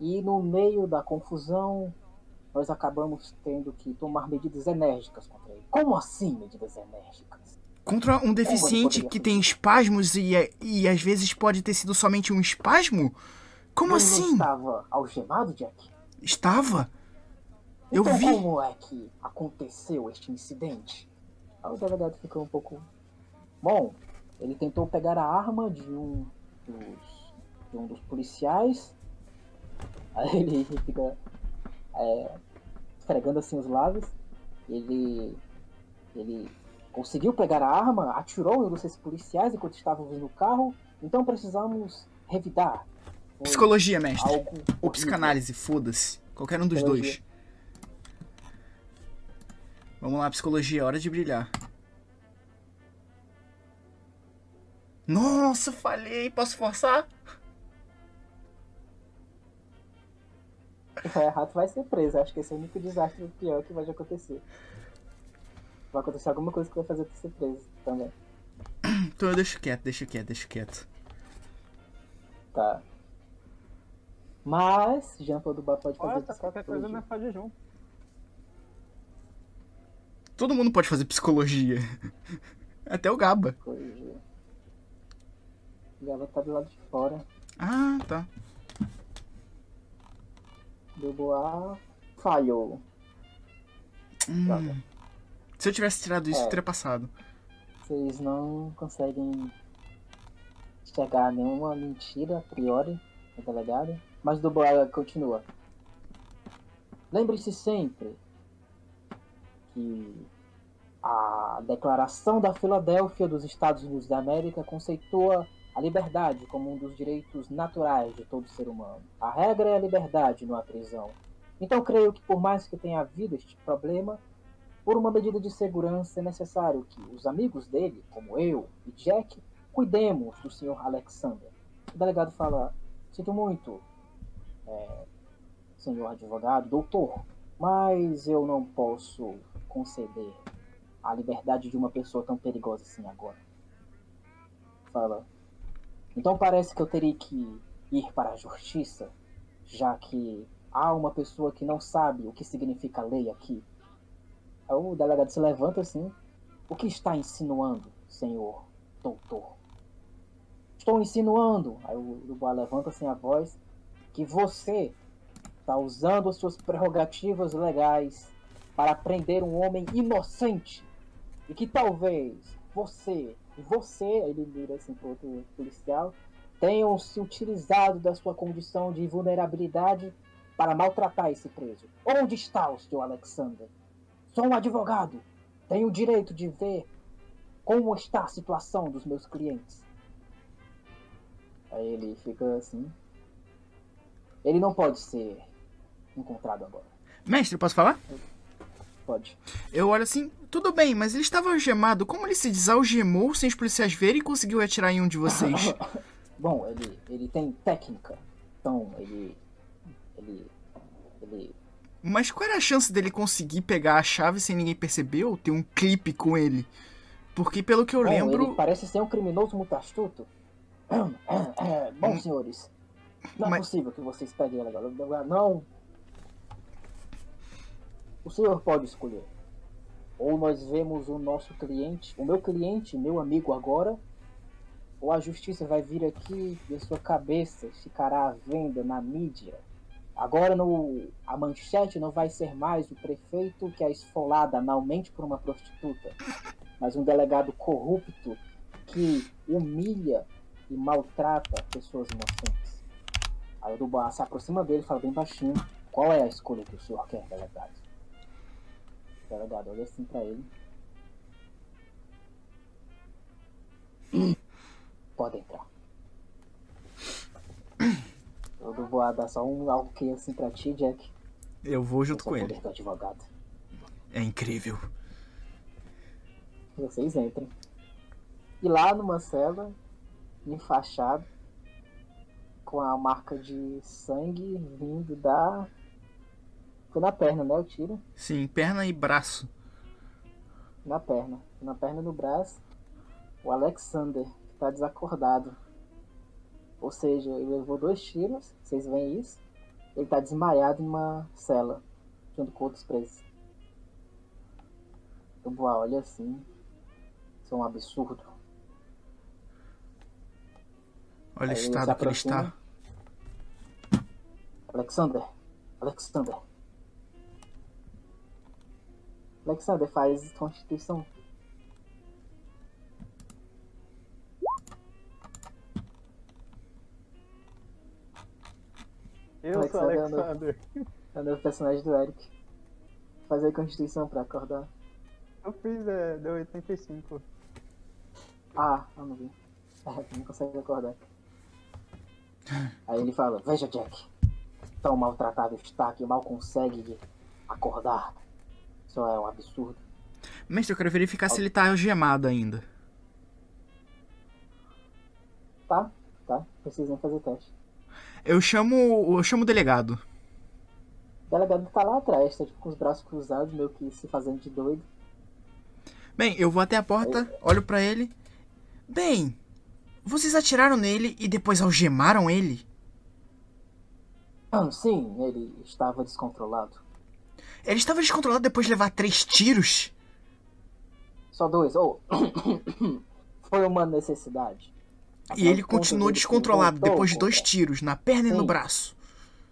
e no meio da confusão nós acabamos tendo que tomar medidas enérgicas contra ele. Como assim medidas enérgicas? Contra um deficiente que tem espasmos e, e às vezes pode ter sido somente um espasmo? Como Ele não assim? estava algemado, Jack? Estava? Eu então vi. como é que aconteceu este incidente? Aí o delegado ficou um pouco. Bom, ele tentou pegar a arma de um dos, de um dos policiais. Aí ele fica é, esfregando assim os lábios. Ele. Ele conseguiu pegar a arma, atirou em um desses policiais enquanto estávamos no carro. Então precisamos revidar. Psicologia, mestre. Ou psicanálise, foda-se. Qualquer um dos Psicologia. dois. Vamos lá, psicologia, hora de brilhar. Nossa, falhei. Posso forçar? Se for errado, vai ser preso. Acho que esse é o único desastre pior que vai acontecer. Vai acontecer alguma coisa que vai fazer tu ser preso também. Então eu deixo quieto, deixo quieto, deixo quieto. Tá. Mas, Jean Paul Dubois pode fazer Nossa, qualquer coisa psicologia. nós faz junto. Todo mundo pode fazer psicologia. Até o Gaba. Psicologia. O Gava tá do lado de fora. Ah, tá. Dubois falhou. Hum. Se eu tivesse tirado isso, É. eu teria passado. Vocês não conseguem enxergar nenhuma mentira a priori no delegado. Mas do Boa continua. Lembre-se sempre que a Declaração da Filadélfia dos Estados Unidos da América conceitua a liberdade como um dos direitos naturais de todo ser humano. A regra é a liberdade, não a prisão. Então creio que por mais que tenha havido este problema, por uma medida de segurança é necessário que os amigos dele, como eu e Jack, cuidemos do Sr. Alexander. O delegado fala: Sinto muito, é, senhor advogado, doutor, mas eu não posso conceder a liberdade de uma pessoa tão perigosa assim agora. Fala. Então parece que eu teria que ir para a justiça, já que há uma pessoa que não sabe o que significa lei aqui. Aí o delegado se levanta assim. O que está insinuando, senhor doutor? Estou insinuando. Aí o Dubois levanta assim a voz que você está usando as suas prerrogativas legais para prender um homem inocente e que talvez você e você, ele vira assim para outro policial, tenham se utilizado da sua condição de vulnerabilidade para maltratar esse preso. Onde está o senhor Alexander? Sou um advogado. Tenho o direito de ver como está a situação dos meus clientes. Aí ele fica assim. Ele não pode ser encontrado agora. Mestre, posso falar? Pode. Eu olho assim, tudo bem, mas ele estava algemado. Como ele se desalgemou sem os policiais verem e conseguiu atirar em um de vocês? Bom, ele, ele tem técnica. Então, ele. Ele. Ele. mas qual era a chance dele conseguir pegar a chave sem ninguém perceber ou ter um clipe com ele? Porque pelo que eu Bom, lembro. ele parece ser um criminoso muito astuto. Bom, senhores. Não é Mas- possível que vocês peguem ele agora. Não. O senhor pode escolher. Ou nós vemos o nosso cliente, o meu cliente, meu amigo agora, ou a justiça vai vir aqui e a sua cabeça ficará à venda na mídia. Agora no, a manchete não vai ser mais o prefeito que é esfolado analmente por uma prostituta, mas um delegado corrupto que humilha e maltrata pessoas inocentes. Aí o Dubois se aproxima dele e fala bem baixinho: Qual é a escolha que o senhor quer, delegado? O delegado olha assim pra ele. Pode entrar. O Dubois dá só um algo que assim pra ti, Jack. Eu vou junto Esse é com o ele. do advogado. É incrível. Vocês entrem. E lá numa cela, enfaixado, com a marca de sangue vindo da. Foi na perna, né? O tiro. Sim, perna e braço. Na perna. Na perna e no braço. O Alexander, que tá desacordado. Ou seja, ele levou dois tiros, vocês veem isso. Ele tá desmaiado em uma cela, junto com outros presos. O Boa olha assim. Isso é um absurdo. Olha o Aí ele estado que ele está. Alexander. Alexander. Alexander faz constituição. Eu sou Alexander andou. Alexander. É o novo personagem do Eric. Faz aí constituição pra acordar. Eu fiz, é, deu 85. Ah, eu não vi. É, não consegue acordar. Aí ele fala, veja Jack, tão maltratado está que mal consegue acordar. Isso é um absurdo. Mestre, eu quero verificar se ele tá algemado ainda. Tá, tá, precisam fazer teste. Eu chamo. Eu chamo o delegado. O delegado tá lá atrás, tá tipo, com os braços cruzados, meio que se fazendo de doido. Bem, eu vou até a porta, olho pra ele. Bem, vocês atiraram nele e depois algemaram ele? Ah, sim, ele estava descontrolado. Ele estava descontrolado depois de levar três tiros? Só dois, ou. Foi uma necessidade. E ele continuou descontrolado voltou depois de dois tiros, na perna e no Sim. braço.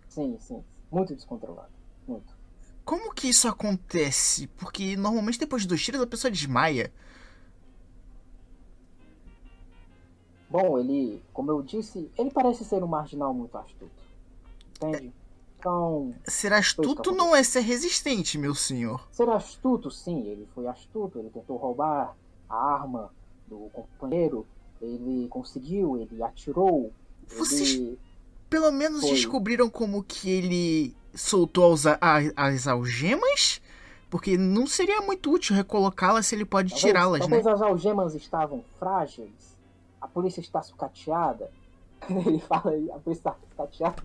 Sim, sim. Muito descontrolado. Muito. Como que isso acontece? Porque normalmente depois de dois tiros a pessoa desmaia. Bom, ele, como eu disse, ele parece ser um marginal muito astuto. Entende? Então, Ser astuto não é ser resistente, meu senhor. ser astuto, sim, ele foi astuto, ele tentou roubar a arma do companheiro, ele conseguiu, ele atirou, Vocês ele... pelo menos Foi. descobriram como que ele soltou as, a- as algemas? Porque não seria muito útil recolocá-las se ele pode tirá-las, né? Talvez as algemas estavam frágeis, a polícia está sucateada. ele fala aí, a polícia está sucateada.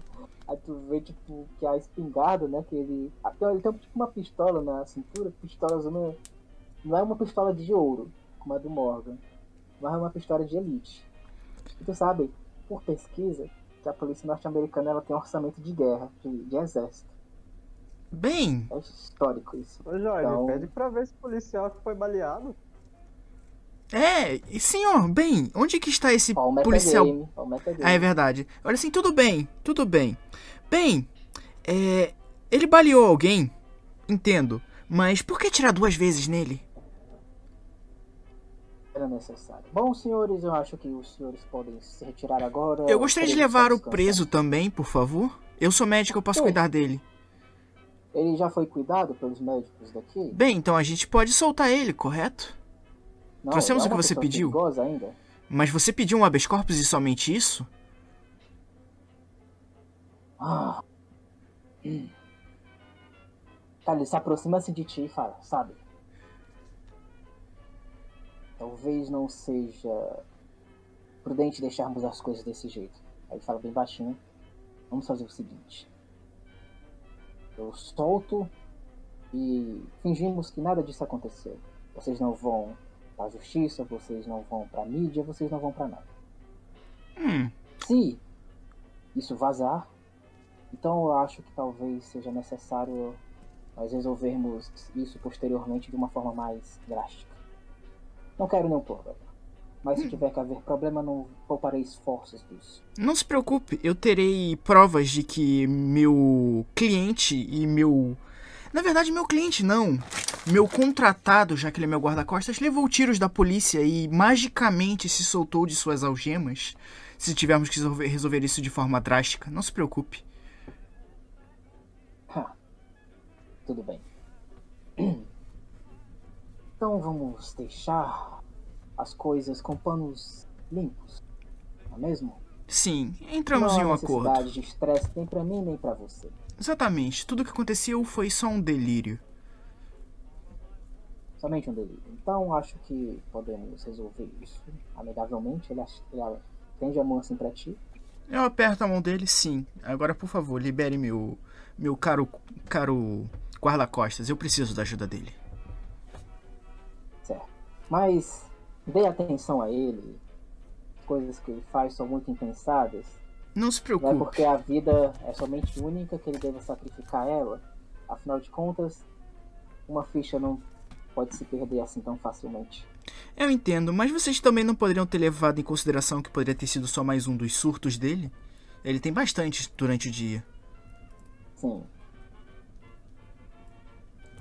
Aí tu vê, tipo, que a espingarda, né, que ele... Até ele tem tipo uma pistola na cintura, pistola zona... Não é uma pistola de ouro, como a do Morgan, mas é uma pistola de elite. E tu sabe, por pesquisa, que a polícia norte-americana ela tem um orçamento de guerra, de, de exército. Bem, É histórico isso. Ô Jorge, Então- pede pra ver esse policial que foi baleado. É, senhor, bem, onde que está esse o policial o metagame. Ah, é verdade. Olha assim, tudo bem, tudo bem. Bem, é. Ele baleou alguém, entendo. Mas por que tirar duas vezes nele? era necessário. Bom, senhores, eu acho que os senhores podem se retirar agora. Eu gostaria de levar o preso também, por favor. Eu sou médico, eu posso Sim. cuidar dele. Ele já foi cuidado pelos médicos daqui? Bem, então a gente pode soltar ele, correto? Não, trouxemos é o que você pediu? ainda. Mas você pediu um habeas corpus e somente isso? Ah. Hum. Tá, se aproxima assim de ti e fala, sabe? Talvez não seja prudente deixarmos as coisas desse jeito. Aí ele fala bem baixinho. Vamos fazer o seguinte. Eu solto e fingimos que nada disso aconteceu. Vocês não vão pra justiça, vocês não vão pra mídia, vocês não vão pra nada. Hum, Se isso vazar, então eu acho que talvez seja necessário nós resolvermos isso posteriormente de uma forma mais drástica. Não quero nenhum problema. Mas se tiver que haver problema, não pouparei esforços disso. não se preocupe, eu terei provas de que meu cliente e meu. Na verdade, meu cliente não. Meu contratado, já que ele é meu guarda-costas, levou tiros da polícia e magicamente se soltou de suas algemas. Se tivermos que resolver, isso de forma drástica, não se preocupe. Ha. Tudo bem. Então vamos deixar as coisas com panos limpos, não é mesmo? Sim, entramos não em há um acordo. necessidade de estresse nem pra mim nem pra você. Exatamente, tudo o que aconteceu foi só um delírio. Somente um delírio. Então acho que podemos resolver isso amigavelmente. Ele, ele tende a mão assim pra ti. Eu aperto a mão dele, sim. Agora, por favor, libere meu meu caro caro guarda-costas. Eu preciso da ajuda dele. Certo. Mas dê atenção a ele. As coisas que ele faz são muito impensadas. Não se Não é preocupe. porque a vida é somente única que ele deva sacrificar ela. Afinal de contas, uma ficha não pode se perder assim tão facilmente. Eu entendo, mas vocês também não poderiam ter levado em consideração que poderia ter sido só mais um dos surtos dele? Ele tem bastante durante o dia. Sim.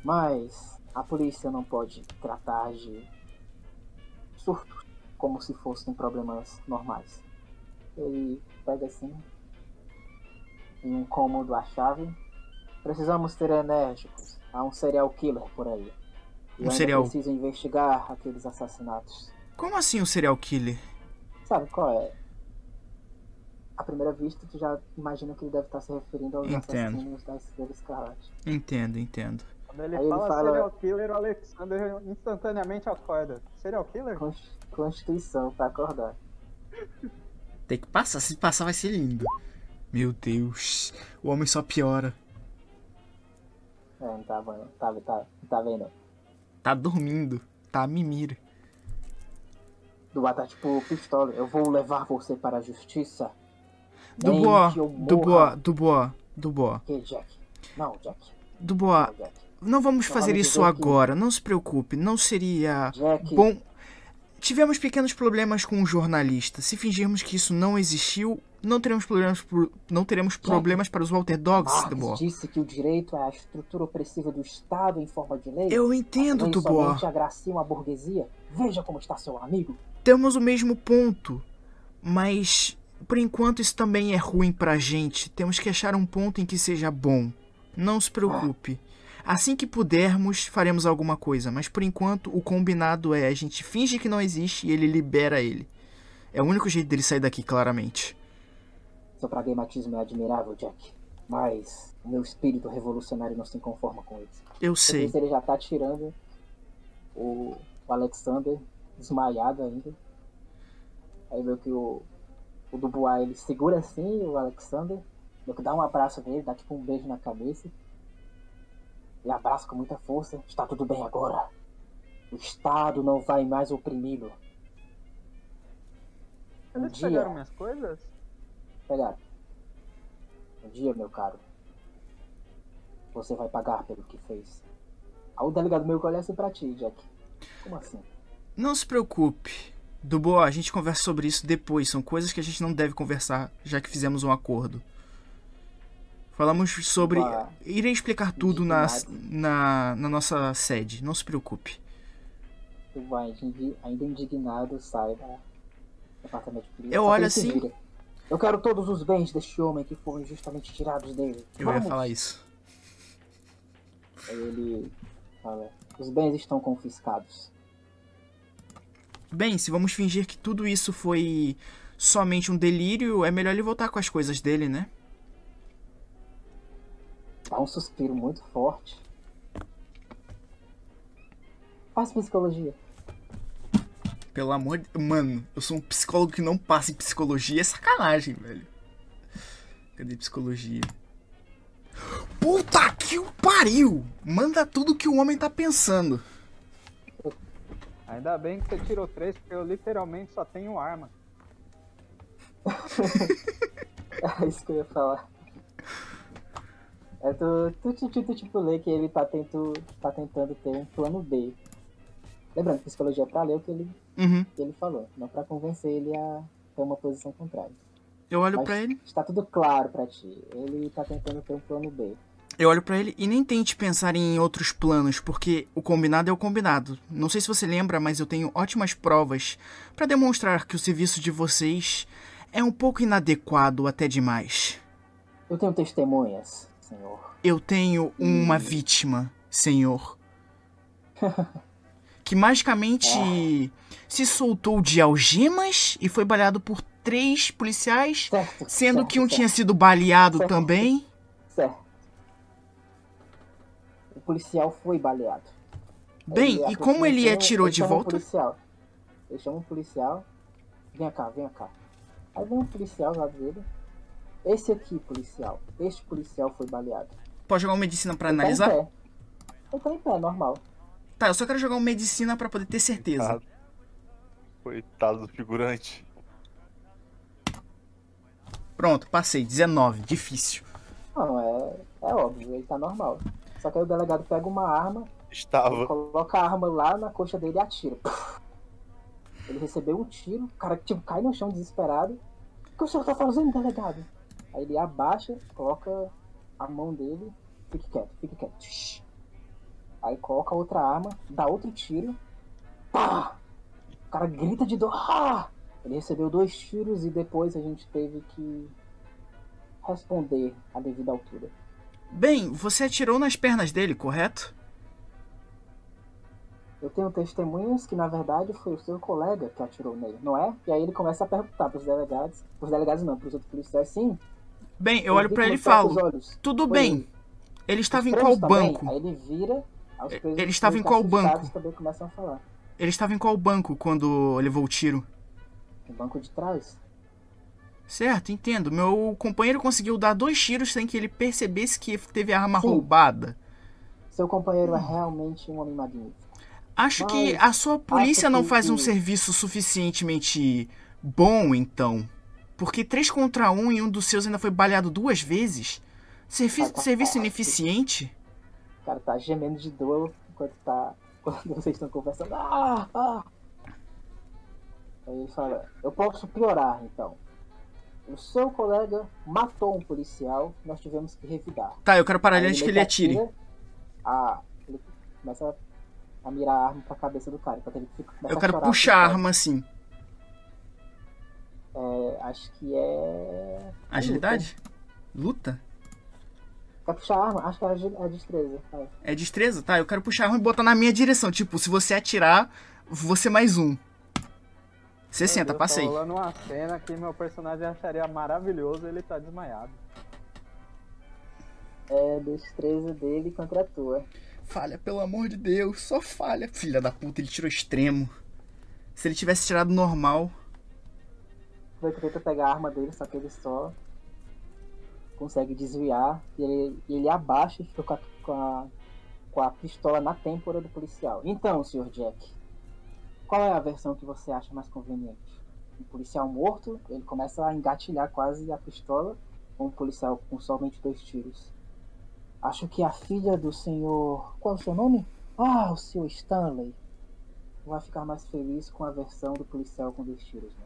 Mas a polícia não pode tratar de surtos como se fossem problemas normais. Ele pega assim em um cômodo a chave. Precisamos ser enérgicos. Há um serial killer por aí. E Um serial- preciso investigar aqueles assassinatos. Como assim um serial killer? Sabe qual é? À primeira vista, tu já imagina que ele deve estar se referindo aos Entendo. assassinos da Estrela Escarlate. Entendo, entendo. Quando ele Aí ele fala, fala- serial killer, o Alexander instantaneamente acorda. Serial killer? Cons- Constituição pra acordar. Tem que passar, se passar vai ser lindo. Meu Deus, o homem só piora. É, não tá vendo, tá, tá, não tá vendo. Tá dormindo, tá mimira. Do tá tipo pistola, eu vou levar você para a justiça. Dubois. Dubois, Dubois, Dubois, Que, Jack? Não, Jack. Dubois, Não, Jack. não vamos Não fazer isso que- agora, não se preocupe, não seria Jack, bom. Tivemos pequenos problemas com o jornalista. Se fingirmos que isso não existiu, não teremos problemas, por- não teremos problemas para os Walter Dogs, Marx Dubois. disse que o direito é a estrutura opressiva do Estado em forma de lei. Eu entendo, somente agraciam a burguesia. Veja como está seu amigo. Temos o mesmo ponto. Mas, por enquanto, isso também é ruim pra gente. Temos que achar um ponto em que seja bom. Não se preocupe. Assim que pudermos, faremos alguma coisa. Mas por enquanto, o combinado é a gente finge que não existe e ele libera ele. É o único jeito dele sair daqui, claramente. Seu pragmatismo é admirável, Jack. Mas o meu espírito revolucionário não se conforma com isso. Eu sei. Ele já tá tirando o, o Alexander desmaiado ainda. Aí meio que o, o Dubois ele segura assim o Alexander, meio que dá um abraço nele, dá tipo um beijo na cabeça. Ele abraça com muita força. Está tudo bem agora. O Estado não vai mais oprimi-lo. Um Eles dia, pegaram minhas coisas? pegaram. Um dia, meu caro, você vai pagar pelo que fez. Aí o delegado meu que olha assim pra ti, Jack. Como assim? Não se preocupe. Dubois, a gente conversa sobre isso depois. São coisas que a gente não deve conversar, já que fizemos um acordo. Falamos sobre. Dubois, Irei explicar tudo na, na, na nossa sede. Não se preocupe. Tu vai, ainda indignado, sai de polícia. Eu Só olho assim- vira. Eu quero todos os bens deste homem que foram justamente tirados dele. Eu ia Vamos! falar isso. Aí ele fala: Os bens estão confiscados. Bem, se vamos fingir que tudo isso foi somente um delírio, é melhor ele voltar com as coisas dele, né? Dá um suspiro muito forte. Faz psicologia. Pelo amor de. Mano, eu sou um psicólogo que não passa em psicologia. É sacanagem, velho. Cadê psicologia? Puta que o pariu! Manda tudo que o homem tá pensando. Ainda bem que você tirou três, porque eu literalmente só tenho arma. É isso que eu ia falar. É tu, tu, tu, tu, tu tipo lê que ele tá, tento, tá tentando ter um plano B. Lembrando que psicologia é pra ler o que ele, Uhum. que ele falou, não pra convencer ele a ter uma posição contrária. Eu olho Mas pra ele. está tudo claro pra ti. Ele tá tentando ter um plano B. Eu olho pra ele e nem tente pensar em outros planos, porque o combinado é o combinado. Não sei se você lembra, mas eu tenho ótimas provas pra demonstrar que o serviço de vocês é um pouco inadequado até demais. Eu tenho testemunhas, senhor. Eu tenho uma vítima, senhor. Que magicamente se soltou de algemas e foi baleado por três policiais, Certo. sendo certo, que um certo, tinha sido baleado também. Certo. O policial foi baleado. Bem, Ele e como ele atirou ele de chama um volta? policial. Ele chama um policial. Vem cá, vem cá. Aí vem um policial lá dele. Esse aqui, policial. Este policial foi baleado. Pode jogar uma medicina pra Ele analisar? Tá em pé. Ele tá em pé, normal. Tá, eu só quero jogar uma medicina pra poder ter certeza. Coitado. Coitado do figurante. Pronto, passei. 19. Difícil. Não, é, é óbvio, ele tá normal. Só que aí o delegado pega uma arma, Estava. coloca a arma lá na coxa dele e atira. Ele recebeu um tiro, o cara tipo, cai no chão desesperado. O que o senhor tá fazendo, delegado? Aí ele abaixa, coloca a mão dele, fique quieto, fique quieto. Aí coloca outra arma, dá outro tiro. Pá! O cara grita de dor. Ah! Ele recebeu dois tiros e depois a gente teve que responder à devida altura. Bem, você atirou nas pernas dele, correto? Eu tenho testemunhas que na verdade foi o seu colega que atirou nele, não é? E aí ele começa a perguntar pros delegados, pros delegados não, pros outros policiais, sim. Bem, eu olho com ele e falo. Tudo bem. ele. Ele estava em qual também, banco? Aí ele vira, os Ele estava em qual banco? Ele estava em qual banco quando levou o tiro? No banco de trás. Certo, entendo. Meu companheiro conseguiu dar dois tiros sem que ele percebesse que teve a arma Sim. roubada. Seu companheiro é realmente um homem magnífico. Acho que Mas a sua polícia não que- faz um serviço suficientemente bom, então. Porque três contra um e um dos seus ainda foi baleado duas vezes. Servi tá. serviço ineficiente? O cara tá gemendo de dor enquanto tá. Quando vocês estão conversando. Ah! Ah! Aí ele fala, eu posso piorar então. O seu colega matou um policial, nós tivemos que revidar. Tá, eu quero parar ele antes que ele atire. atira, Ah, ele começa a mirar a arma pra cabeça do cara. enquanto ele fica- Eu a quero puxar a assim, arma assim. É, Acho que é. Agilidade? Luta? Quer puxar a arma? Acho que é agi- é destreza. vai. É destreza? Tá, eu quero puxar a arma e botar na minha direção. Tipo, se você atirar, você mais um. 60, Meu Deus, passei. Tá rolando uma cena que meu personagem acharia maravilhoso ele tá desmaiado. É destreza dele contra a tua. Falha, pelo amor de Deus, só falha. Filha da puta, ele tirou extremo. Se ele tivesse tirado normal. Vai tenta pegar a arma dele, só que ele só consegue desviar e ele, ele abaixa e fica com a, com, a, com a pistola na têmpora do policial. Então, Sr. Jack, qual é a versão que você acha mais conveniente? Um policial morto, ele começa a engatilhar quase a pistola, ou um policial com somente dois tiros? Acho que a filha do senhor. Qual é o seu nome? Ah, o senhor Stanley. Vai ficar mais feliz com a versão do policial com dois tiros, não é?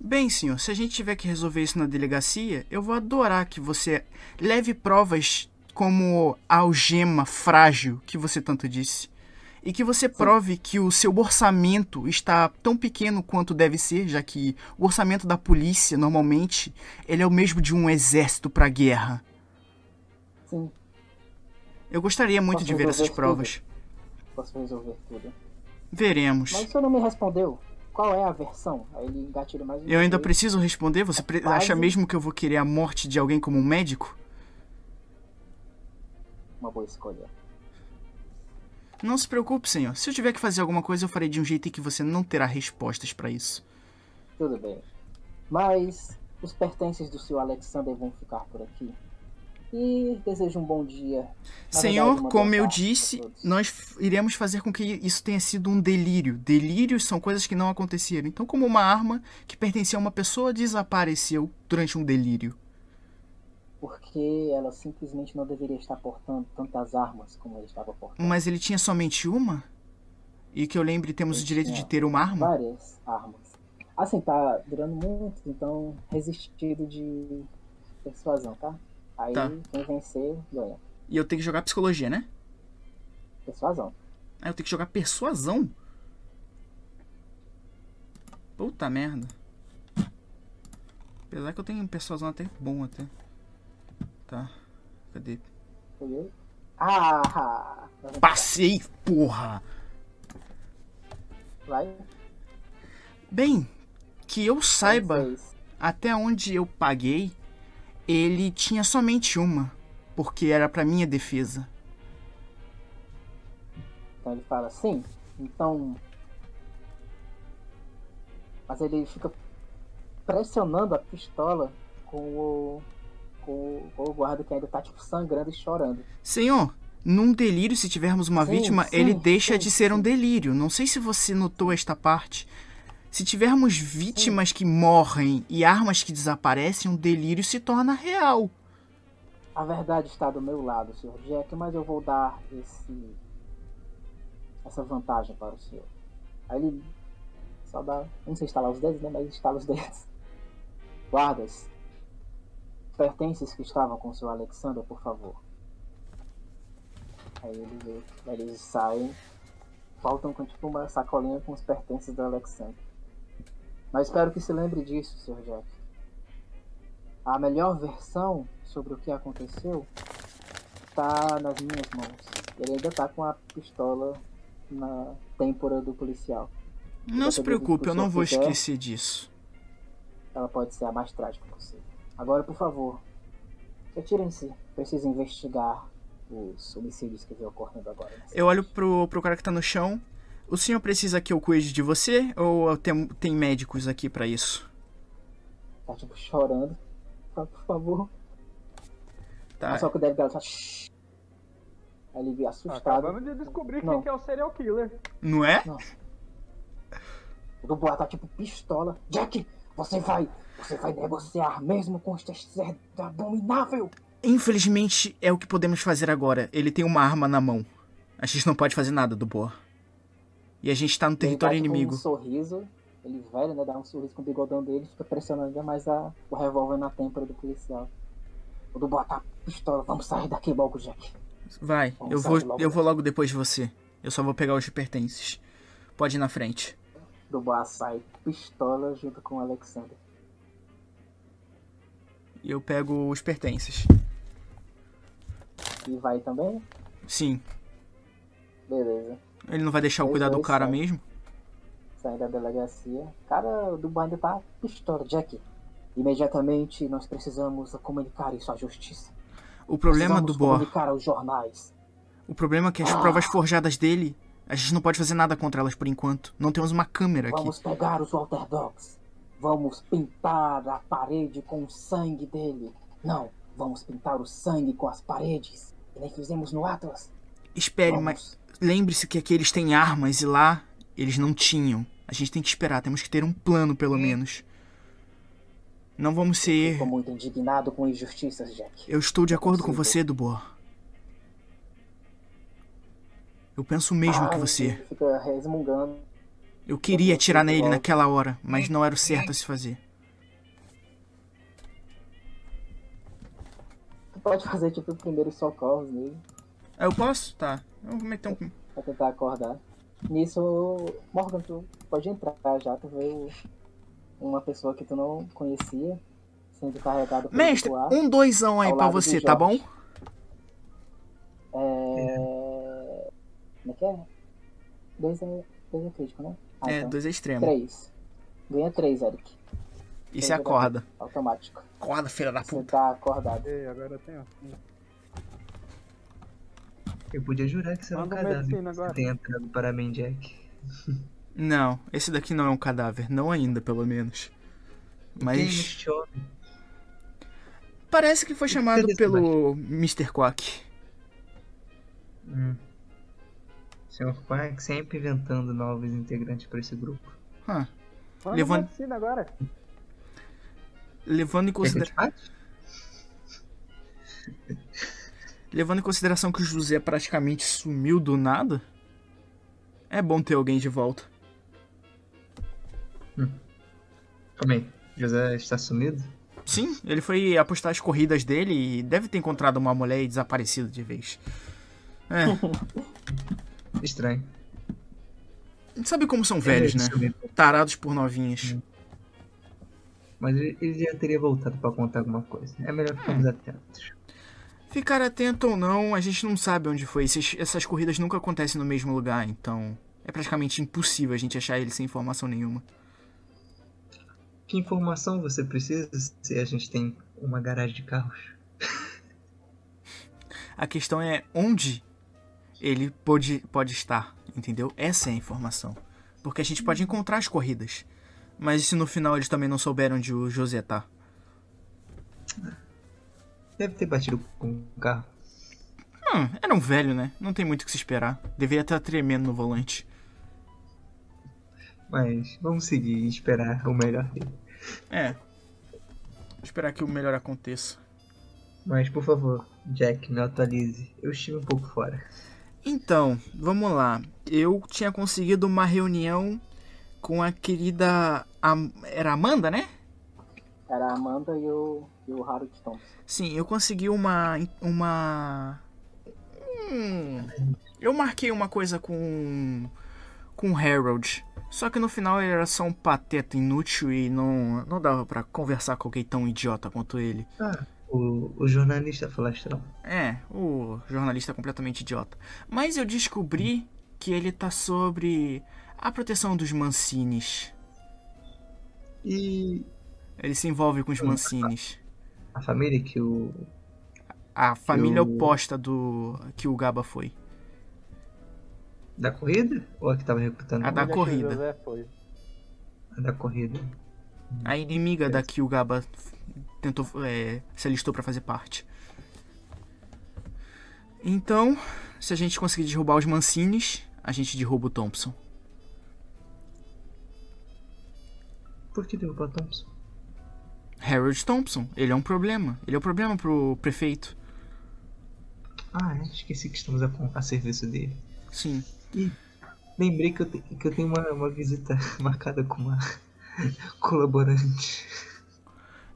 Bem, senhor, se a gente tiver que resolver isso na delegacia, eu vou adorar que você leve provas como a algema frágil que você tanto disse. E que você prove que o seu orçamento está tão pequeno quanto deve ser, já que o orçamento da polícia, normalmente, ele é o mesmo de um exército para guerra. Sim, Eu gostaria muito Posso de ver essas tudo? provas. posso resolver tudo. Veremos. Mas o senhor não me respondeu. Qual é a versão? Aí ele engatilha mais um Eu ainda preciso responder? Você Quase. acha mesmo que eu vou querer a morte de alguém como um médico? Uma boa escolha. Não se preocupe, senhor. Se eu tiver que fazer alguma coisa, eu farei de um jeito em que você não terá respostas pra isso. Tudo bem. Mas os pertences do senhor Alexander vão ficar por aqui. E desejo um bom dia. Na senhor, verdade, como eu disse, nós iremos fazer com que isso tenha sido um delírio. Delírios são coisas que não aconteceram. Então, como uma arma que pertencia a uma pessoa desapareceu durante um delírio. Porque ela simplesmente não deveria estar portando tantas armas como ele estava portando. Mas ele tinha somente uma? E que eu lembre, temos o Ele direito de ter uma arma? Várias armas. Assim, tá durando muito, então resistido de persuasão, tá? Aí Tá. quem vencer ganha. E eu tenho que jogar psicologia, né? Persuasão. Ah, eu tenho que jogar persuasão? Puta merda. Apesar que eu tenho um persuasão até bom até. Tá. Cadê? Entendeu? Ah! Passei, porra! Vai. Bem, que eu saiba, até onde eu paguei, ele tinha somente uma. Porque era pra minha defesa. Então ele fala, sim, então. Mas ele fica pressionando a pistola com o. com, o- com o guarda que ainda tá tipo sangrando e chorando. Senhor, num delírio, se tivermos uma Sim, vítima, sim, ele deixa sim, de ser um delírio. Não sei se você notou esta parte. Se tivermos vítimas que morrem e armas que desaparecem, um delírio se torna real. A verdade está do meu lado, Sr. Jack, mas eu vou dar esse. essa vantagem para o senhor. Aí ele só dá. Não sei instalar os dedos, né? Mas instala os dedos. Guardas. Pertences que estavam com o Sr. Alexander, por favor. Aí eles, eles saem. Faltam com tipo uma sacolinha com os pertences do Alexander. Mas espero que se lembre disso, Sr. Jack. A melhor versão sobre o que aconteceu tá nas minhas mãos. Ele ainda tá com a pistola na têmpora do policial. Não se preocupe, eu não vou fizer, esquecer disso. Ela pode ser a mais trágica possível. Agora, por favor, retirem-se. Preciso investigar os homicídios que vem ocorrendo agora. Eu olho pro, pro cara que tá no chão. O senhor precisa que eu cuide de você? Ou tem, tem médicos aqui pra isso? Tá tipo chorando. Fala, Por favor. Tá. Só que o David Gallo tá. "Shh". Aí ele vê assustado. Acabamos de descobrir Não. quem que é o serial killer. Não é? O Dubois tá tipo pistola. Jack, você vai. Você vai negociar mesmo com este ser abominável. Infelizmente, é o que podemos fazer agora. Ele tem uma arma na mão. A gente não pode fazer nada do Boa. E a gente tá no território ele inimigo. Um sorriso. Ele velho, né? Dá um sorriso com o bigodão dele. Fica pressionando ainda mais a, o revólver na têmpora do policial. O Dubois tá pistola. Vamos sair daqui logo, Jack. Vai, Vamos eu vou, logo eu vou logo depois de você. Eu só vou pegar os pertences. Pode ir na frente. O Dubois sai pistola junto com o Alexander. E eu pego os pertences. E vai também? Sim. Beleza. Ele não vai deixar eu Dois, cuidar do cara mesmo? Sai da delegacia. Cara, o Dubai ainda tá pistola, Jack. Imediatamente nós precisamos comunicar isso à justiça. O problema do Bor. comunicar aos jornais. O problema é que as provas forjadas dele, a gente não pode fazer nada contra elas por enquanto. Não temos uma câmera aqui. Vamos pegar os Walter Dogs. Vamos pintar a parede com o sangue dele. Não, vamos pintar o sangue com as paredes. Que nem fizemos no Atlas. Espere, Vamos. mas lembre-se que aqui eles têm armas e lá eles não tinham. A gente tem que esperar, temos que ter um plano pelo menos. Não vamos ser. Fico muito indignado com injustiças, Jack. Eu estou de acordo com você, Dubor. Eu penso o mesmo Ah, que você. Fica resmungando. Eu queria atirar nele Logo. naquela hora, mas não era o certo a se fazer. Tu pode fazer tipo primeiros socorros nele. Ah, eu posso? Tá. Eu vou meter um. Pra tentar acordar. Nisso, Morgan, tu pode entrar já. Tu veio uma pessoa que tu não conhecia sendo carregado pelo Mestre, ar. um doisão aí pra você, tá bom? É... Como é que é? Dois é, dois é crítico, né? Ah, É, então. dois é extremo. Três. Ganha três, Eric. E você acorda. Automático. Acorda, filha da Você puta. tá acordado. Ei, agora eu tenho. Eu podia jurar que você era um um cadáver. que tem entrado para mim, Jack. Não, esse daqui não é um cadáver. Não ainda, pelo menos. Quem é Mas este homem? parece que foi chamado pelo Mr. Quack. Hum. Senhor Quack sempre inventando novos integrantes para esse grupo. Ah, Levanta- medicina agora. levando em Quer levando em consideração que o José praticamente sumiu do nada, é bom ter alguém de volta. Calma aí. José está sumido? Sim, ele foi apostar as corridas dele e deve ter encontrado uma mulher e desaparecido de vez. É, Estranho. sabe como são velhos, né? sumiu. Tarados por novinhas. Mas ele, ele já teria voltado para contar alguma coisa. É melhor ficarmos atentos. Ficar atento ou não, a gente não sabe onde foi. Esses- essas corridas nunca acontecem no mesmo lugar, então é praticamente impossível a gente achar ele sem informação nenhuma. Que informação você precisa se a gente tem uma garagem de carros? A questão é onde ele pode, pode estar, entendeu? Essa é a informação. Porque a gente pode encontrar as corridas. Mas e se no final eles também não souberam onde o José tá? Deve ter batido com um carro. Hum, era um velho, né? Não tem muito o que se esperar. Deveria estar tremendo no volante. Mas vamos seguir e esperar o melhor dele. É. Esperar que o melhor aconteça. Mas por favor, Jack, me atualize. Eu estive um pouco fora. Então, vamos lá. Eu tinha conseguido uma reunião com a querida. Am- Era Amanda, né? Era a Amanda e o, e o Harold Thompson. Sim, eu consegui uma. Uma. Hum, eu marquei uma coisa com. Com o Harold. Só que no final ele era só um pateta inútil e não, não dava pra conversar com alguém tão idiota quanto ele. Ah, o, o jornalista falastrão. É, o jornalista completamente idiota. Mas eu descobri que ele tá sobre a proteção dos Mancines. E Ele se envolve com os Mancines. a família que o. A família Eu- oposta do que o Gaba foi. Da corrida? Ou a que tava recrutando? A da o corrida. A da corrida. A inimiga da que o Gaba tentou é, se alistou pra fazer parte. Então, se a gente conseguir derrubar os Mancines, a gente derruba o Thompson. Por que deu pra Thompson? Harold Thompson, ele é um problema. Ele é um problema pro prefeito. Ah, é, esqueci que estamos a, a serviço dele. Sim. Lembrei que eu, te- que eu tenho uma, uma visita marcada com uma colaborante.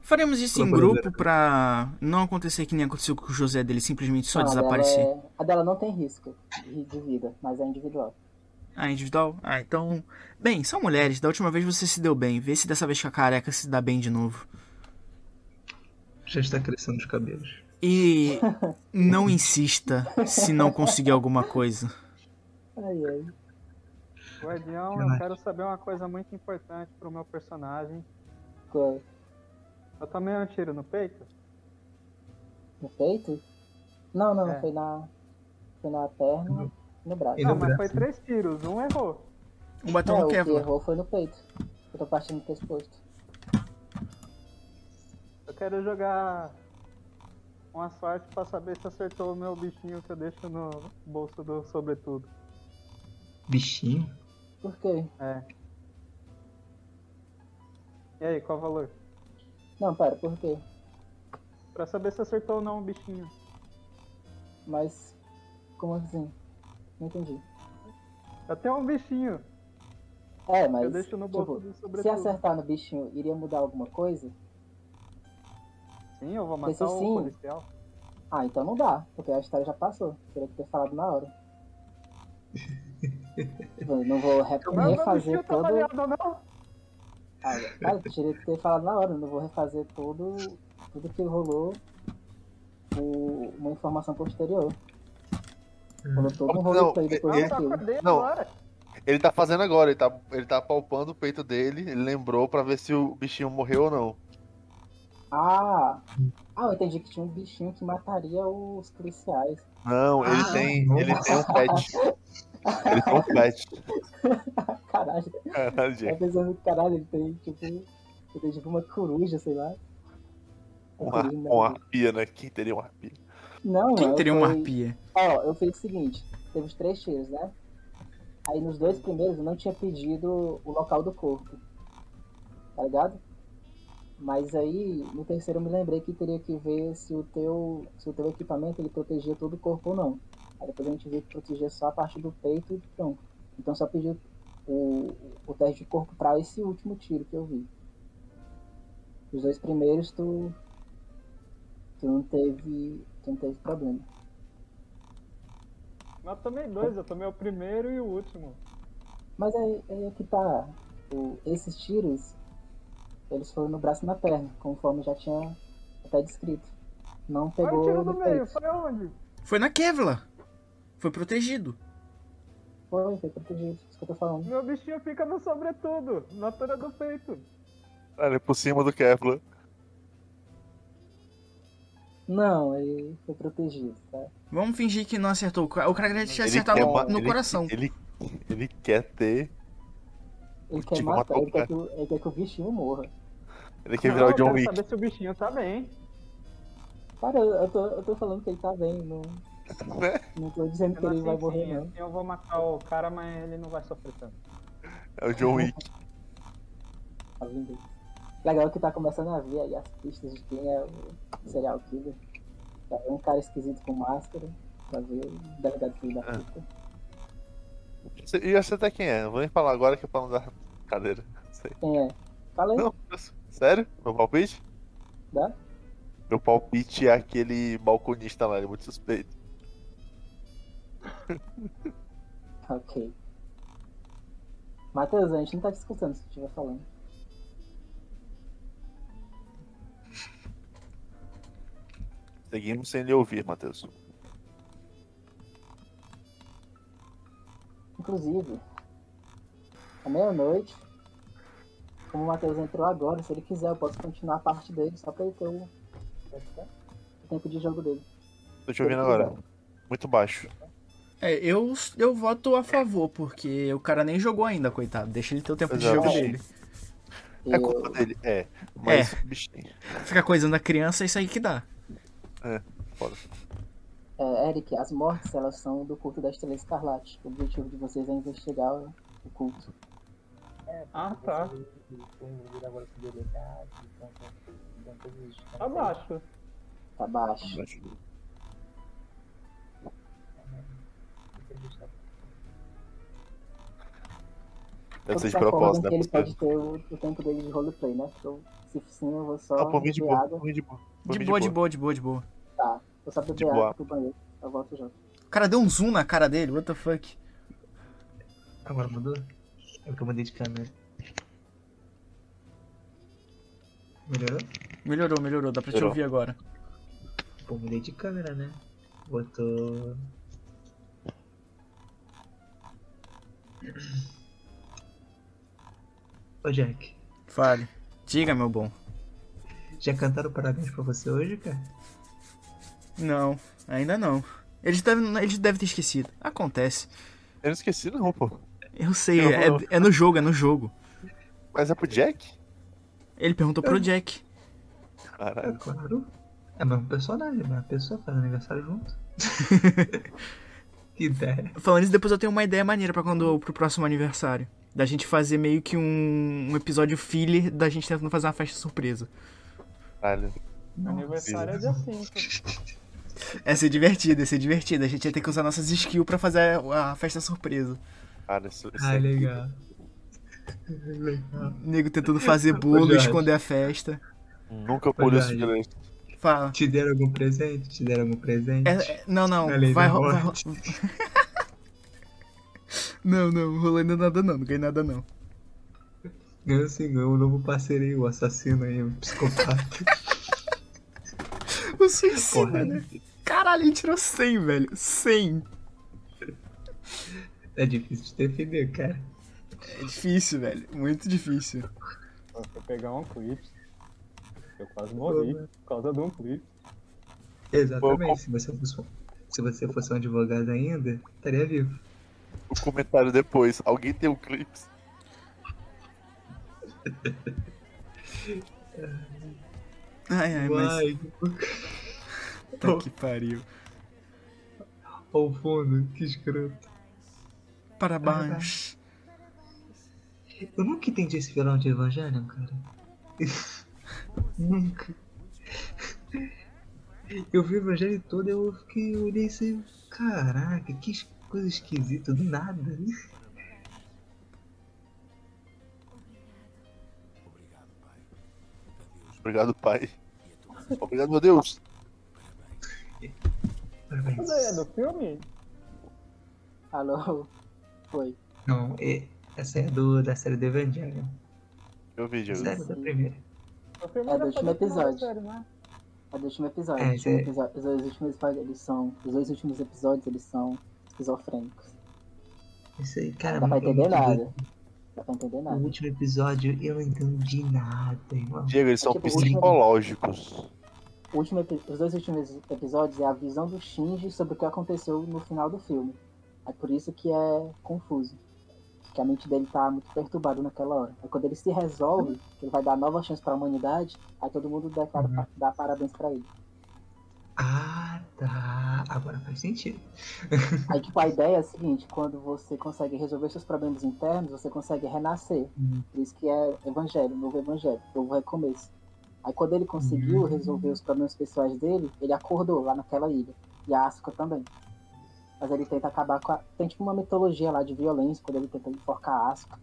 Faremos isso em grupo pra não acontecer que nem aconteceu com o José dele simplesmente só Não, a dela desaparecer. é- A dela não tem risco de vida, mas é individual. Ah, individual? Ah, então. Bem, são mulheres. Da última vez você se deu bem. Vê se dessa vez com a careca se dá bem de novo. Já está crescendo os cabelos. E não insista se não conseguir alguma coisa. Ai, ai. Guardião, eu quero saber uma coisa muito importante pro meu personagem. Qual? Eu tomei um tiro no peito? No peito? Não, não, É. foi na. Foi na perna e no braço. Não, no mas braço? foi três tiros, um errou. Um É, batom o no que errou foi no peito. Eu tô partindo do pescoço. Eu quero jogar uma sorte pra saber se acertou o meu bichinho que eu deixo no bolso do sobretudo. Bichinho? Por quê? É. E aí, qual o valor? Não, pera, por quê? Pra saber se acertou ou não o bichinho. Mas. Como assim? Não entendi. Eu tenho um bichinho. É, mas. eu deixo no bolso tipo, do se sobretudo. acertar no bichinho, iria mudar alguma coisa? Sim, eu vou Esse matar o sim. policial. Ah, então não dá, porque a história já passou. Teria que ter falado na hora. Eu não vou re- refazer tá todo. não. Ah, cara, teria que ter falado na hora, eu não vou refazer todo, tudo que rolou o, uma informação posterior. Rolou todo um Não, roleplay depois ele- Eu só daquilo. Não. agora. Ele tá fazendo agora, ele tá, ele tá palpando o peito dele, ele lembrou pra ver se o bichinho morreu ou não. Ah! Ah, eu entendi que tinha um bichinho que mataria os policiais. Não, ele Ah, tem. nossa. Ele tem um pet. Ele tem um pet. Caralho, Caralho, eu gente. pensando que caralho, ele tem tipo. Ele tem tipo uma coruja, sei lá. Uma, uma arpia, né? Quem teria uma arpia? Não, Quem eu teria uma fui- arpia? Ó, eu fiz o seguinte, teve os três tiros, né? Aí nos dois primeiros eu não tinha pedido o local do corpo. Tá ligado? Mas aí no terceiro eu me lembrei que teria que ver se o teu, se o teu equipamento ele protegia todo o corpo ou não. Aí depois a gente viu que protegia só a parte do peito e do tronco. Então só pedi o, o teste de corpo pra esse último tiro que eu vi. Os dois primeiros tu, tu não teve. Tu não teve problema. Mas eu tomei dois, eu tomei o primeiro e o último. Mas aí, aí é que tá. O- esses tiros, eles foram no braço e na perna, conforme já tinha até descrito. Não Olha o pegou tiro do no meio, foi onde? Foi na Kevlar. Foi protegido. Foi, foi protegido. Isso que eu tô falando. Meu bichinho fica no sobretudo, na altura do peito. Olha, por cima do Kevlar. Não, ele foi protegido, tá? Vamos fingir que não acertou. O cara o cara queria te Ele acertar quer no, ele- coração. Ele, ele quer ter. Ele quer matar, ele quer, que, o- ele quer que o bichinho morra. Ele quer Não, virar o eu John quero Wick. saber se o bichinho tá bem. Cara, eu, eu tô, eu tô falando que ele tá bem, não, Né? não tô dizendo que ele vai morrer, não. eu vou matar o cara, mas ele não vai sofrer tanto. É o John Wick. Tá vendo? Legal que tá começando a ver aí as pistas de quem é o serial killer. Tá vendo um cara esquisito com máscara, pra ver o delegado filho da É. puta. E eu sei até quem é, não vou nem falar agora que é pra não dar cadeira. Sei. Quem é? Fala aí, Não, sério? Meu palpite? dá? Meu palpite é aquele balconista lá, ele é muito suspeito. Ok. Matheus, a gente não tá te escutando se tu estiver falando. Seguimos sem lhe ouvir, Matheus. Inclusive, à meia-noite, como o Matheus entrou agora, se ele quiser, eu posso continuar a parte dele, só pra ele ter o, o tempo de jogo dele. Tô te ouvindo agora. Muito baixo. É, eu, eu voto a favor, porque o cara nem jogou ainda, coitado. Deixa ele ter o tempo de Exato. jogo dele. É culpa dele, é. Mas, bichinho. Fica coisando a criança, é isso aí que dá. Foda. É, Eric, as mortes elas são do culto da Estrela Escarlate. O objetivo de vocês é investigar o o culto. Ah, tá. Abaixo. Tá baixo. Deve ser de propósito, que ele né? pode ter o, o tempo dele de roleplay, né? Então, se sim, eu vou só Não, por mim de boa. água. Por mim de boa. De mim boa, de boa, de boa, de boa. Tá, vou só De beber água pro banheiro. Eu volto já. O cara deu um zoom na cara dele, what the fuck. Agora mudou? É o que eu mudei de câmera. Melhorou? Melhorou, melhorou. Dá pra te Melhorou. ouvir agora. Pô, mudei de câmera, né? Botou. Ô Jack, Fale. Diga, meu bom. já cantaram parabéns pra você hoje, cara? Não, ainda não. Eles devem, eles devem ter esquecido. Acontece. Eu não esqueci, não, pô. Eu sei, Não, é, é no jogo, é no jogo. Mas é pro Jack? Ele perguntou pro Jack. É Caralho. claro. É o mesmo personagem, a mesma pessoa faz aniversário junto. que ideia. Falando isso, depois eu tenho uma ideia maneira pra quando pro próximo aniversário. Da gente fazer meio que um, um episódio filler da gente tentando fazer uma festa surpresa. Caralho. Aniversário é dia 5. É ser divertido, é ser divertido. A gente ia ter que usar nossas skills pra fazer a, a festa surpresa. Cara, isso, isso Ah, é- legal. Legal. Nego tentando fazer bolo, esconder a festa. Nunca assistir isso. Fala. Te deram algum presente? Te deram algum presente? É- é- não, não. Vai, da ro- vai. Não, não, rolou ainda nada não, não ganhei nada não. Ganhou sim, ganhou um novo parceiro aí, o assassino aí, o psicopata. O suicida, Porra. né? Caralho, ele tirou 100, velho. 100. É difícil de defender, cara. É difícil, velho. Muito difícil. Foi pegar um clipe. Eu quase morri por causa de um clipe. Exatamente. Se você fosse, se você fosse um advogado ainda, estaria vivo. O comentário depois. Alguém tem um clipe? Ai, ai, mas. Tá que pariu. ao fundo, que escroto. Parabéns. Eu nunca entendi esse vilão de Evangelion, cara. nunca. Eu vi o Evangelho todo e eu fiquei, eu olhei assim, caraca, que coisa esquisita, do nada. Obrigado, pai. Obrigado, meu Deus. Parabéns. Isso é do filme? Alô? Foi. Não, é- essa é do, da série do Evangelion. Meu vídeo. Série da primeira. O filme É já do último episódio. série, né? É do último episódio. É, o último é. episódio- Os dois últimos episódios, eles são. Os dois últimos episódios, eles são esquizofrênicos. Isso aí, cara, Não dá pra entender nada. doido. Dá pra entender No nada. último episódio eu não entendi nada, irmão. Diego, eles são tipo, o psicológicos. O último Os dois últimos episódios é a visão do Shinji sobre o que aconteceu no final do filme. É por isso que é confuso. Que a mente dele tá muito perturbada naquela hora. Aí quando ele se resolve, que ele vai dar nova chance pra humanidade, aí todo mundo declara, Uhum. dá parabéns pra ele. Ah, tá. Agora faz sentido. Aí, tipo, a ideia é a seguinte, quando você consegue resolver seus problemas internos, você consegue renascer. Uhum. Por isso que é evangelho, novo evangelho, novo recomeço. Aí quando ele conseguiu Uhum. resolver os problemas pessoais dele, ele acordou lá naquela ilha. E a Asuka também. Mas ele tenta acabar com a... Tem tipo uma mitologia lá de violência, quando ele tenta enforcar a Asuka.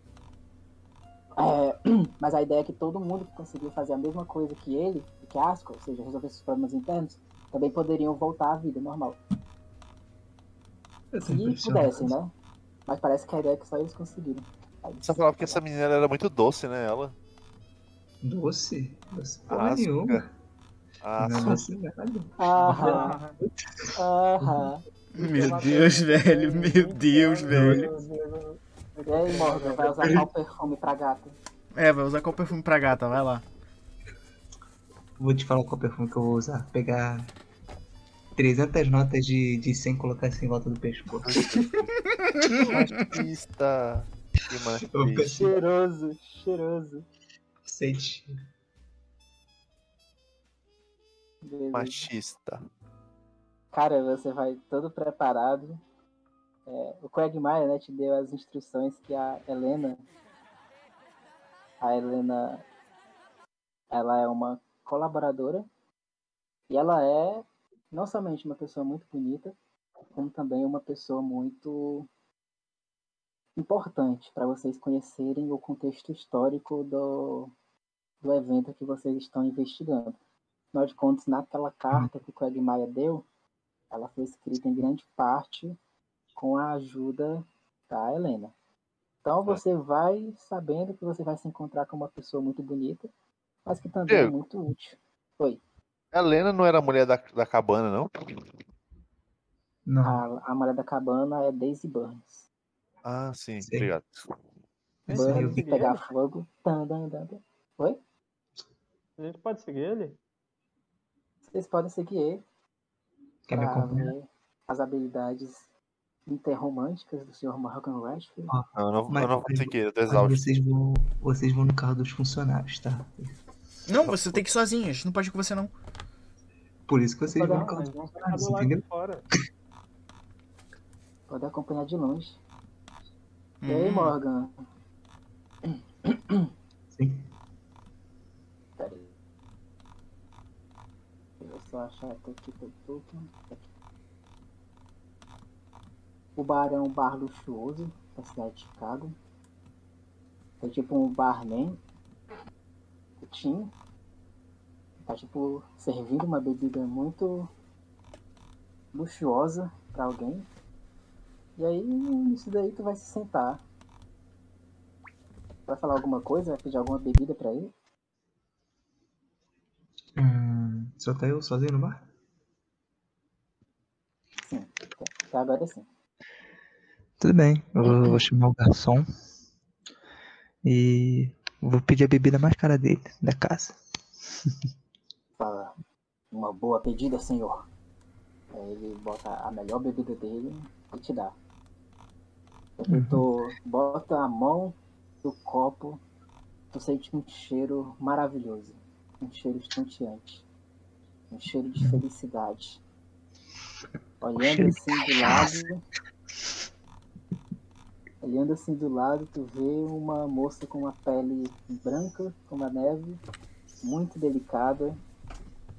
É, Mas a ideia é que todo mundo que conseguiu fazer a mesma coisa que ele, e que Asuka, ou seja, resolver seus problemas internos, também poderiam voltar à vida normal. Se pudessem, né? Mas parece que a ideia é que só eles conseguiram. Aí, Só falava que essa menina era muito doce, né? Ela. Doce? Doce porra Asuka. nenhuma. Ah. Aham, aham. Meu Deus, velho. Meu Deus, velho. E aí, Morgan, vai usar qual perfume pra gata? É, vai usar qual perfume pra gata, vai lá. Vou te falar qual perfume que eu vou usar. Pegar 300 notas de, de 100 e colocar assim em volta do pescoço. machista. Que machista. Cheiroso, cheiroso. sente. Beleza. Machista. Cara, você vai todo preparado. É, o Quagmire, né, te deu as instruções que a Helena. A Helena. Ela é uma colaboradora. E ela é não somente uma pessoa muito bonita, como também uma pessoa muito importante para vocês conhecerem o contexto histórico do, do evento que vocês estão investigando. Afinal de contas, naquela carta que o Quagmire deu, ela foi escrita em grande parte com a ajuda da Helena. Então você vai sabendo que você vai se encontrar com uma pessoa muito bonita, mas que também é Diego. muito útil. Oi. A Helena não era a mulher da, da cabana, não? Não. A, a mulher da cabana é Daisy Burns. Ah, sim, Sei. obrigado. Burns e pegar fogo. Tan, tan, tan, tan. Oi? A gente pode seguir ele? Vocês podem seguir ele Quer me acompanhar? as habilidades interromânticas do Sr. Morgan Rashfield. Não, eu não, Mas- eu não vou seguir, eu tô exausto. vocês vão, vocês vão no carro dos funcionários, tá? Não, você tem que ir sozinho, a gente não pode ir com você não. Por isso que vocês vão no carro dos funcionários, entendeu? fora. Pode acompanhar de longe. E aí, Hum. Morgan? Sim. Peraí. Deixa eu achar até aqui teu token. O bar é um bar luxuoso da cidade de Chicago. É tipo um barman. O Tim. Tá tipo servindo uma bebida muito luxuosa pra alguém. E aí, nisso daí tu vai se sentar. Vai falar alguma coisa? Vai pedir alguma bebida pra ele? Hum, só tá eu sozinho no bar? Sim. Até agora sim. Tudo bem, eu vou, vou chamar o garçom e vou pedir a bebida mais cara dele, da casa. Fala, uma boa pedida, senhor. Aí ele bota a melhor bebida dele e te dá. Uhum. Tu bota a mão no copo, tu sente um cheiro maravilhoso. Um cheiro estonteante. Um cheiro de felicidade. Olhando assim do lado. Olhando assim do lado, tu vê uma moça com uma pele branca como a neve, muito delicada.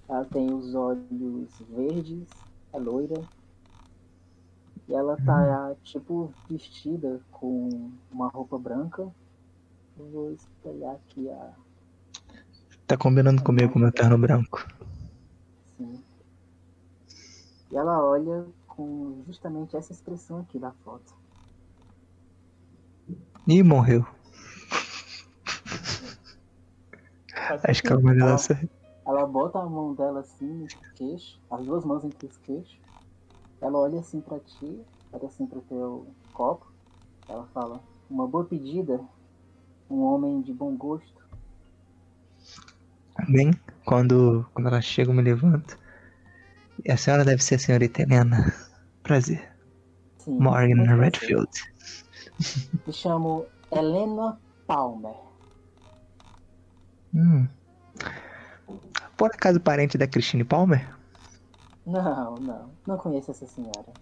Ela tem os olhos verdes, é loira. E ela tá, tipo, vestida com uma roupa branca. Eu vou espelhar aqui a. Tá combinando comigo com meu terno branco. Assim. E ela olha com justamente essa expressão aqui da foto. Ih, morreu. Acho que Ela- dela sorri- Ela bota a mão dela assim no queixo, as duas mãos entre os queixos. Ela olha assim pra ti, olha assim pro teu copo. Ela fala: Uma boa pedida, um homem de bom gosto. Bem, quando, quando ela chega, eu me levanto. E a senhora deve ser a senhorita Helena. Prazer. Sim, Morgan. Redfield. Me chamo Helena Palmer. Hum. Por acaso parente da Christine Palmer? Não, não, não conheço essa senhora.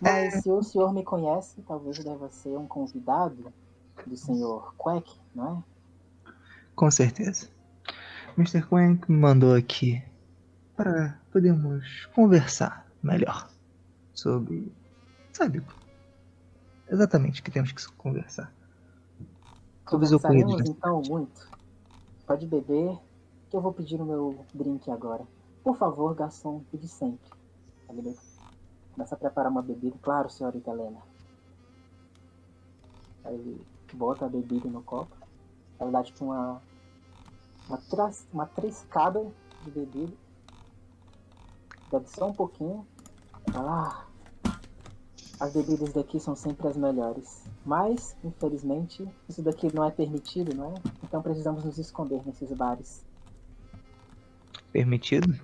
Mas se o senhor me conhece, talvez deva ser um convidado do senhor Quack, não é? Com certeza. Mr. Quank me mandou aqui para podermos conversar melhor sobre. Sabe? Exatamente o que temos que conversar. Sobre os ocorridos. Né? então muito. Pode beber, que eu vou pedir o meu drink agora. Por favor, garçom, pede sempre. Aí Ele começa a preparar uma bebida. Claro, senhorita Helena. Aí ele bota a bebida no copo. Aí dá tipo uma. Uma, tras, uma triscada de bebida. Bebe só um pouquinho. Ah, as bebidas daqui são sempre as melhores. Mas, infelizmente, isso daqui não é permitido, não é? Então precisamos nos esconder nesses bares. Permitido?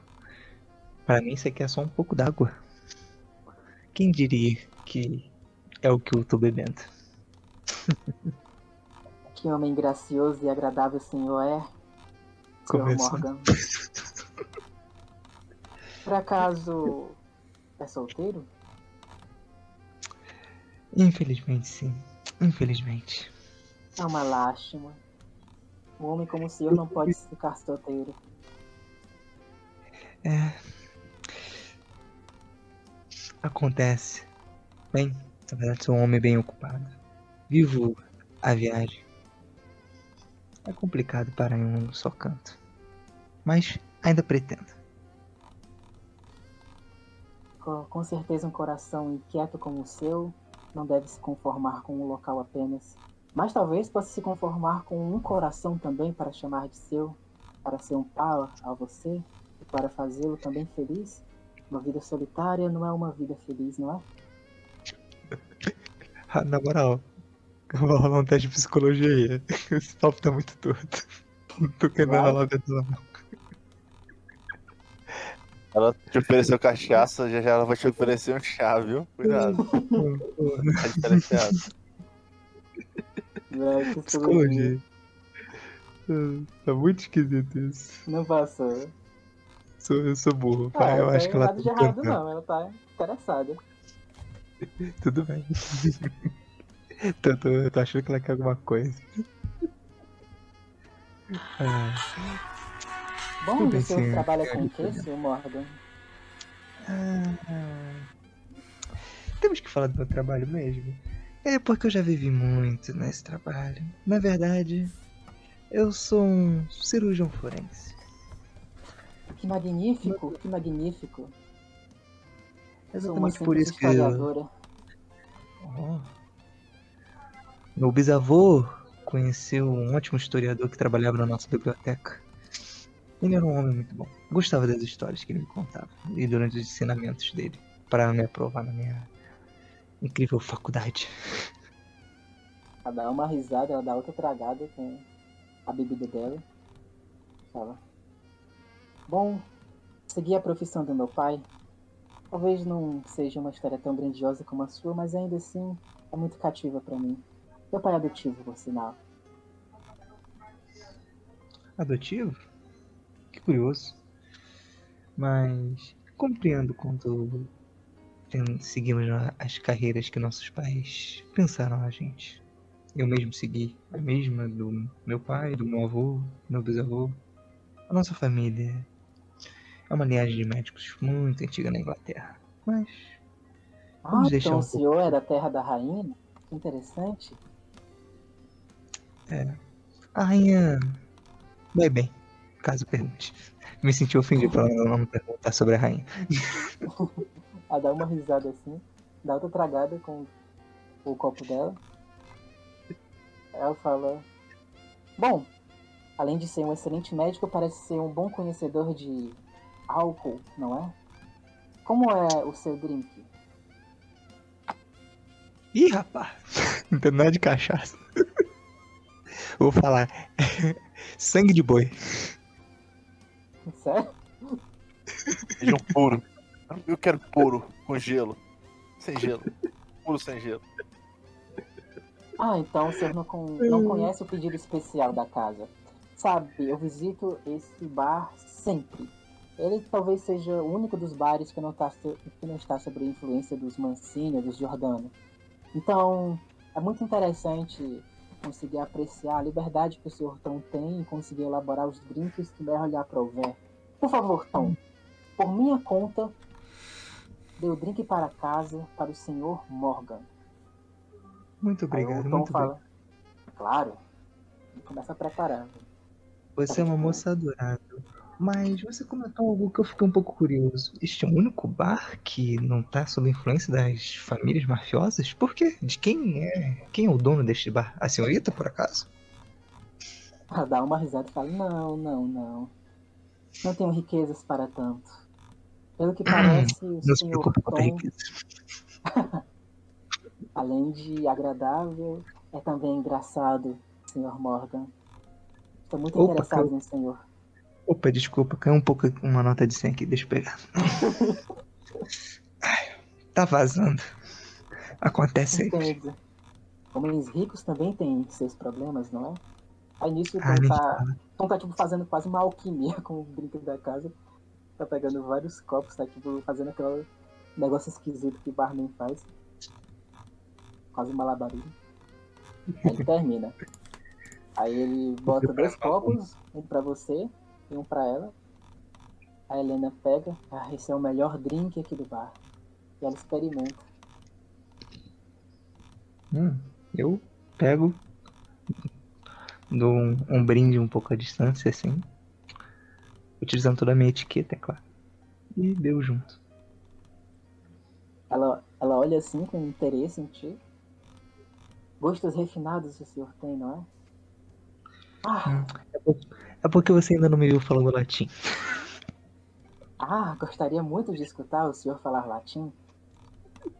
Para mim, isso aqui é só um pouco d'água. Quem diria que é o que eu tô bebendo? Que homem gracioso e agradável o senhor é, Começou. Morgan. Por acaso é solteiro? Infelizmente, sim. Infelizmente. É uma lástima. Um homem como o senhor não pode ficar solteiro. É. Acontece. Bem, na verdade sou um homem bem ocupado. Vivo a viagem. É complicado parar em um só canto. Mas ainda pretendo. Com, certeza um coração inquieto como o seu não deve se conformar com um local apenas. Mas talvez possa se conformar com um coração também para chamar de seu. para ser um par a você e para fazê-lo também feliz? Uma vida solitária não é uma vida feliz, não é? Ah, na moral, vou rolar um teste de psicologia aí. Esse papo tá muito torto. Não tô querendo Vai. rolar dentro da mão. Ela te ofereceu cachaça, já já ela vai te oferecer um chá, viu? Cuidado, tá diferenciado. Vai, que Psicologia. Tá muito esquisito isso. Não passou. Sou, eu sou burro, Ah, pai. Eu não acho tem que ela nada tá de errado, não. Ela tá interessada. Tudo bem. tô, tô, eu tô achando que ela quer alguma coisa. Ah, Bom, o senhor senhor. trabalha com o quê, senhor Morgan? ah, temos que falar do meu trabalho mesmo. É porque eu já vivi muito nesse trabalho. Na verdade, eu sou um cirurgião forense. Que magnífico, que magnífico. Exatamente por isso que eu. Oh. Meu bisavô conheceu um ótimo historiador que trabalhava na nossa biblioteca. Ele era um homem muito bom. Gostava das histórias que ele me contava e durante os ensinamentos dele para me aprovar na minha incrível faculdade. Ela dá uma risada, ela dá outra tragada com a bebida dela. Fala. Bom, segui a profissão do meu pai. Talvez não seja uma história tão grandiosa como a sua, mas ainda assim é muito cativa pra mim. Meu pai é adotivo, por sinal. Adotivo? Que curioso. Mas compreendo quando seguimos as carreiras que nossos pais pensaram a gente. Eu mesmo segui a mesma do meu pai, do meu avô, do meu bisavô. A nossa família é uma linhagem de médicos muito antiga na Inglaterra. Mas Ah, Vamos deixar então um o senhor é da terra da rainha? Que interessante. a rainha vai bem, caso pergunte. Me senti ofendido por ela não perguntar sobre a rainha. Ela dá uma risada assim, dá outra tragada com o copo dela. Ela fala: Bom, além de ser um excelente médico, parece ser um bom conhecedor de álcool, não é? Como é o seu drink? Ih, rapaz, não tem nada de cachaça. Vou falar. Sangue de boi. Sério? Feijão puro. Eu quero puro, com gelo. Sem gelo. Puro sem gelo. Ah, então o senhor não, con- não conhece o pedido especial da casa. Sabe, eu visito esse bar sempre. Ele talvez seja o único dos bares que não, tá, que não está sob a influência dos Mancini ou dos Giordano. Então, é muito interessante conseguir apreciar a liberdade que o senhor Tom tem em conseguir elaborar os drinks que melhor lhe aprover. Por favor, Tom, por minha conta, dê o drink para casa para o senhor Morgan. Muito obrigado, muito fala, obrigado. claro. E começa a preparar. Você é uma moça adorável. Mas você comentou algo que eu fiquei um pouco curioso. Este é o único bar que não tá sob influência das famílias mafiosas? Por quê? De quem é? Quem é o dono deste bar? A senhorita, por acaso? Ela dá uma risada e fala, não, não, não. Não tenho riquezas para tanto. Pelo que parece, o Não se senhor preocupe com Tom, além de agradável, é também engraçado, senhor Morgan. Estou muito Opa, interessado cara. no senhor. Opa, desculpa, caiu um pouco uma nota de 100 aqui, deixa eu pegar. Ai, tá vazando. Acontece aí. Entende? Homens ricos também têm seus problemas, não é? Aí nisso o Ah, Tom tá. Tom tá tipo fazendo quase uma alquimia com o brinco da casa. Tá pegando vários copos, tá tipo fazendo aquele negócio esquisito que o barman faz. Quase um malabarismo. Aí ele termina. Aí ele bota dois copos, um pra você e um pra ela. A Helena pega, ah, esse é o melhor drink aqui do bar. E ela experimenta. Hum, eu pego, dou um, um brinde um pouco à distância, assim, utilizando toda a minha etiqueta, é claro. E deu junto. Ela, ela olha assim com interesse em ti. Gostos refinados o senhor tem, não é? Ah, É porque você ainda não me viu falando latim. Ah, gostaria muito de escutar o senhor falar latim.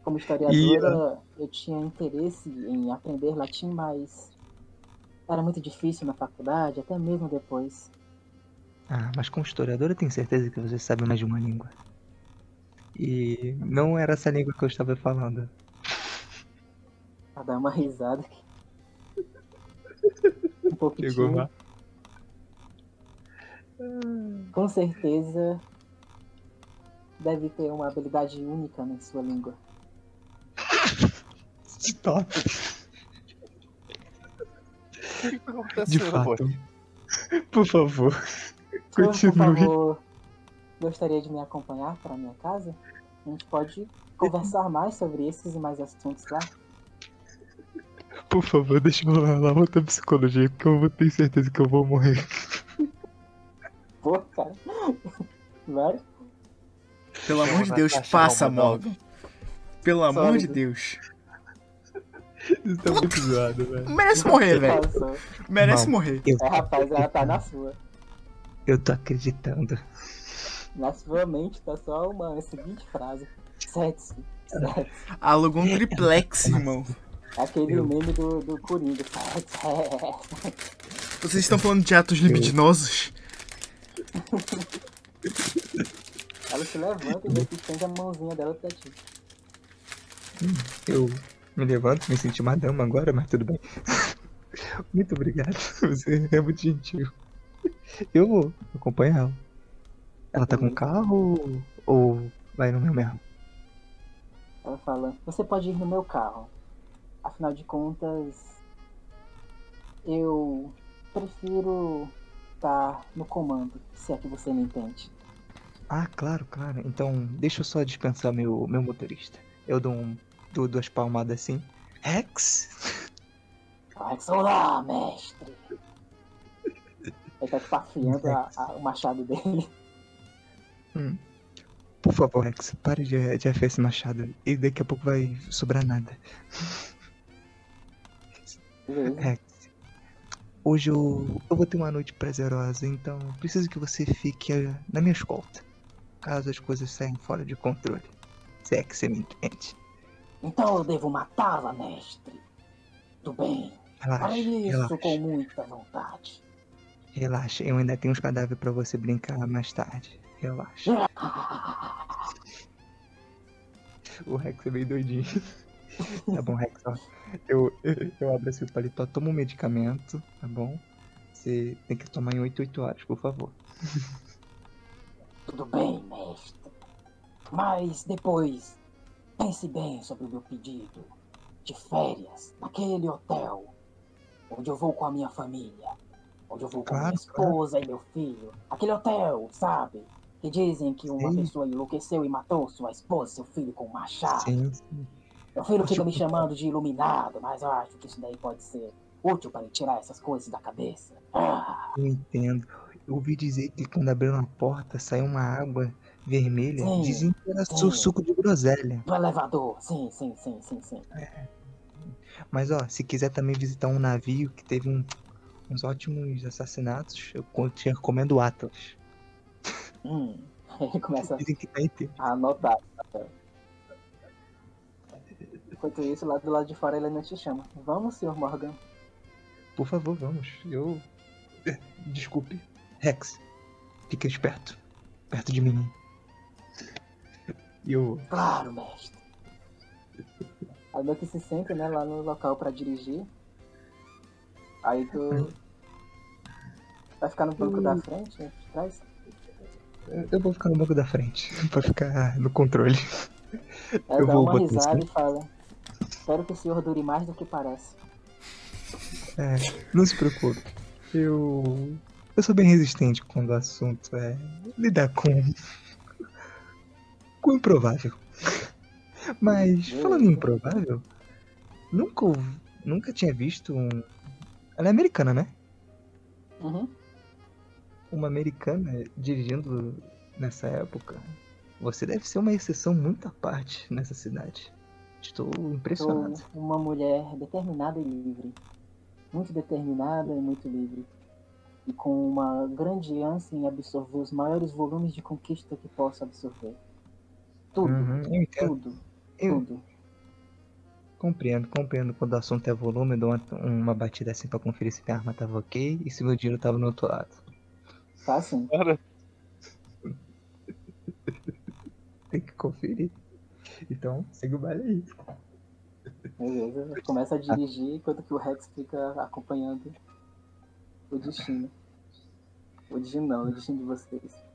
Como historiadora, eu tinha interesse em aprender latim, mas era muito difícil na faculdade, até mesmo depois. Ah, mas como historiador eu tenho certeza que você sabe mais de uma língua. E não era essa língua que eu estava falando. Pra dar uma risada aqui. Um pouquinho. Chegou lá. Com certeza deve ter uma habilidade única na sua língua. Stop. De fato. Por favor. Senhor, por Continue. favor, gostaria de me acompanhar para minha casa? A gente pode conversar mais sobre esses e mais assuntos lá. Por favor, deixa eu lá, lá outra psicologia, porque eu vou ter certeza que eu vou morrer. Cara. Vai. Pelo amor de Deus, passa. Morgan. Pelo amor de. Deus. Isso tá muito zoado, velho. Merece morrer, velho. Merece Não. morrer. Eu, É, rapaz, ela tá na sua. eu tô acreditando. Na sua mente tá só uma seguinte frase. Sexo. Sexo. Alugou um triplex, irmão. Aquele Eu- meme do, do Coringa. Vocês estão falando de atos libidinosos? Ela se levanta e estende a mãozinha dela pra ti. Eu me levanto, me senti uma dama agora, mas tudo bem. Muito obrigado. Você é muito gentil. Eu vou acompanhar ela. Ela tá com carro ou vai no meu mesmo? Ela fala, você pode ir no meu carro. Afinal de contas, eu prefiro estar no comando, se é que você me entende. Ah, claro, claro. Então, deixa eu só dispensar meu, meu motorista. Eu dou, um, dou duas palmadas assim. Rex! Vai lá, mestre! Ele tá tipo afiando a- a- o machado dele. Por favor, Rex, pare de, de afiar esse machado. E daqui a pouco vai sobrar nada. Rex, hoje eu, eu vou ter uma noite prazerosa, então preciso que você fique eh, na minha escolta. Caso as coisas saiam fora de controle. Se é que você me entende. Então eu devo matá-la, mestre. Tudo bem. Relaxa, Para isso relaxa, com muita vontade. relaxa. Eu ainda tenho uns cadáveres pra você brincar mais tarde. Relaxa. O Rex é meio doidinho. tá bom, Rex, ó. Eu, eu, abro assim o paletó, toma um medicamento, tá bom? Você tem que tomar em 8, 8 horas, por favor. Tudo bem, mestre. Mas depois, pense bem sobre o meu pedido de férias naquele hotel onde eu vou com a minha família, onde eu vou com a minha Claro, claro. esposa e meu filho. Aquele hotel, sabe? Que dizem que uma Sim. pessoa enlouqueceu e matou sua esposa e seu filho com um machado. Sim, sim. Filho fica me chamando de iluminado, mas eu acho que isso daí pode ser útil para ele tirar essas coisas da cabeça. Ah, Eu entendo. Eu ouvi dizer que quando abriram a porta saiu uma água vermelha. Sim, Dizem que era sim. su- suco de groselha. do elevador, sim, sim, sim, sim, sim. Mas ó, se quiser também visitar um navio que teve um- uns ótimos assassinatos, eu te recomendo o Atlas. Hum. Ele começa tá a anotar. Enquanto isso, lá do lado de fora ele ainda te chama. Vamos, senhor Morgan. Por favor, vamos. Eu. Eh, Desculpe. Rex, fica esperto. Perto de mim. Eu. Claro, mestre. Aí meio que se sente, né, lá no local pra dirigir. Aí tu vai ficar no banco da frente, né, de trás. Eu vou ficar no banco da frente. pra ficar no controle. Aí Eu dá vou uma botar risada e fala. Espero que o senhor dure mais do que parece. É, não se preocupe. Eu. Eu sou bem resistente quando o assunto é lidar com. com o improvável. Mas, falando em improvável, nunca, nunca tinha visto um. Ela é americana, né? Uhum. Uma americana dirigindo nessa época. Você deve ser uma exceção muito à parte nessa cidade. Estou Sou impressionado. uma mulher determinada e livre. Muito determinada e muito livre. e com uma grande ânsia em absorver os maiores volumes de conquista que possa absorver. Tudo, Uhum, eu tudo, Eu tudo. compreendo, compreendo. Quando o assunto é volume, eu dou uma, uma batida assim pra conferir se minha arma tava ok e se meu dinheiro tava no outro lado. Tá. Cara, Tem que conferir. Então, segue o baile aí. Beleza. Começa a dirigir enquanto que o Rex fica acompanhando o destino. O destino não, o destino de vocês.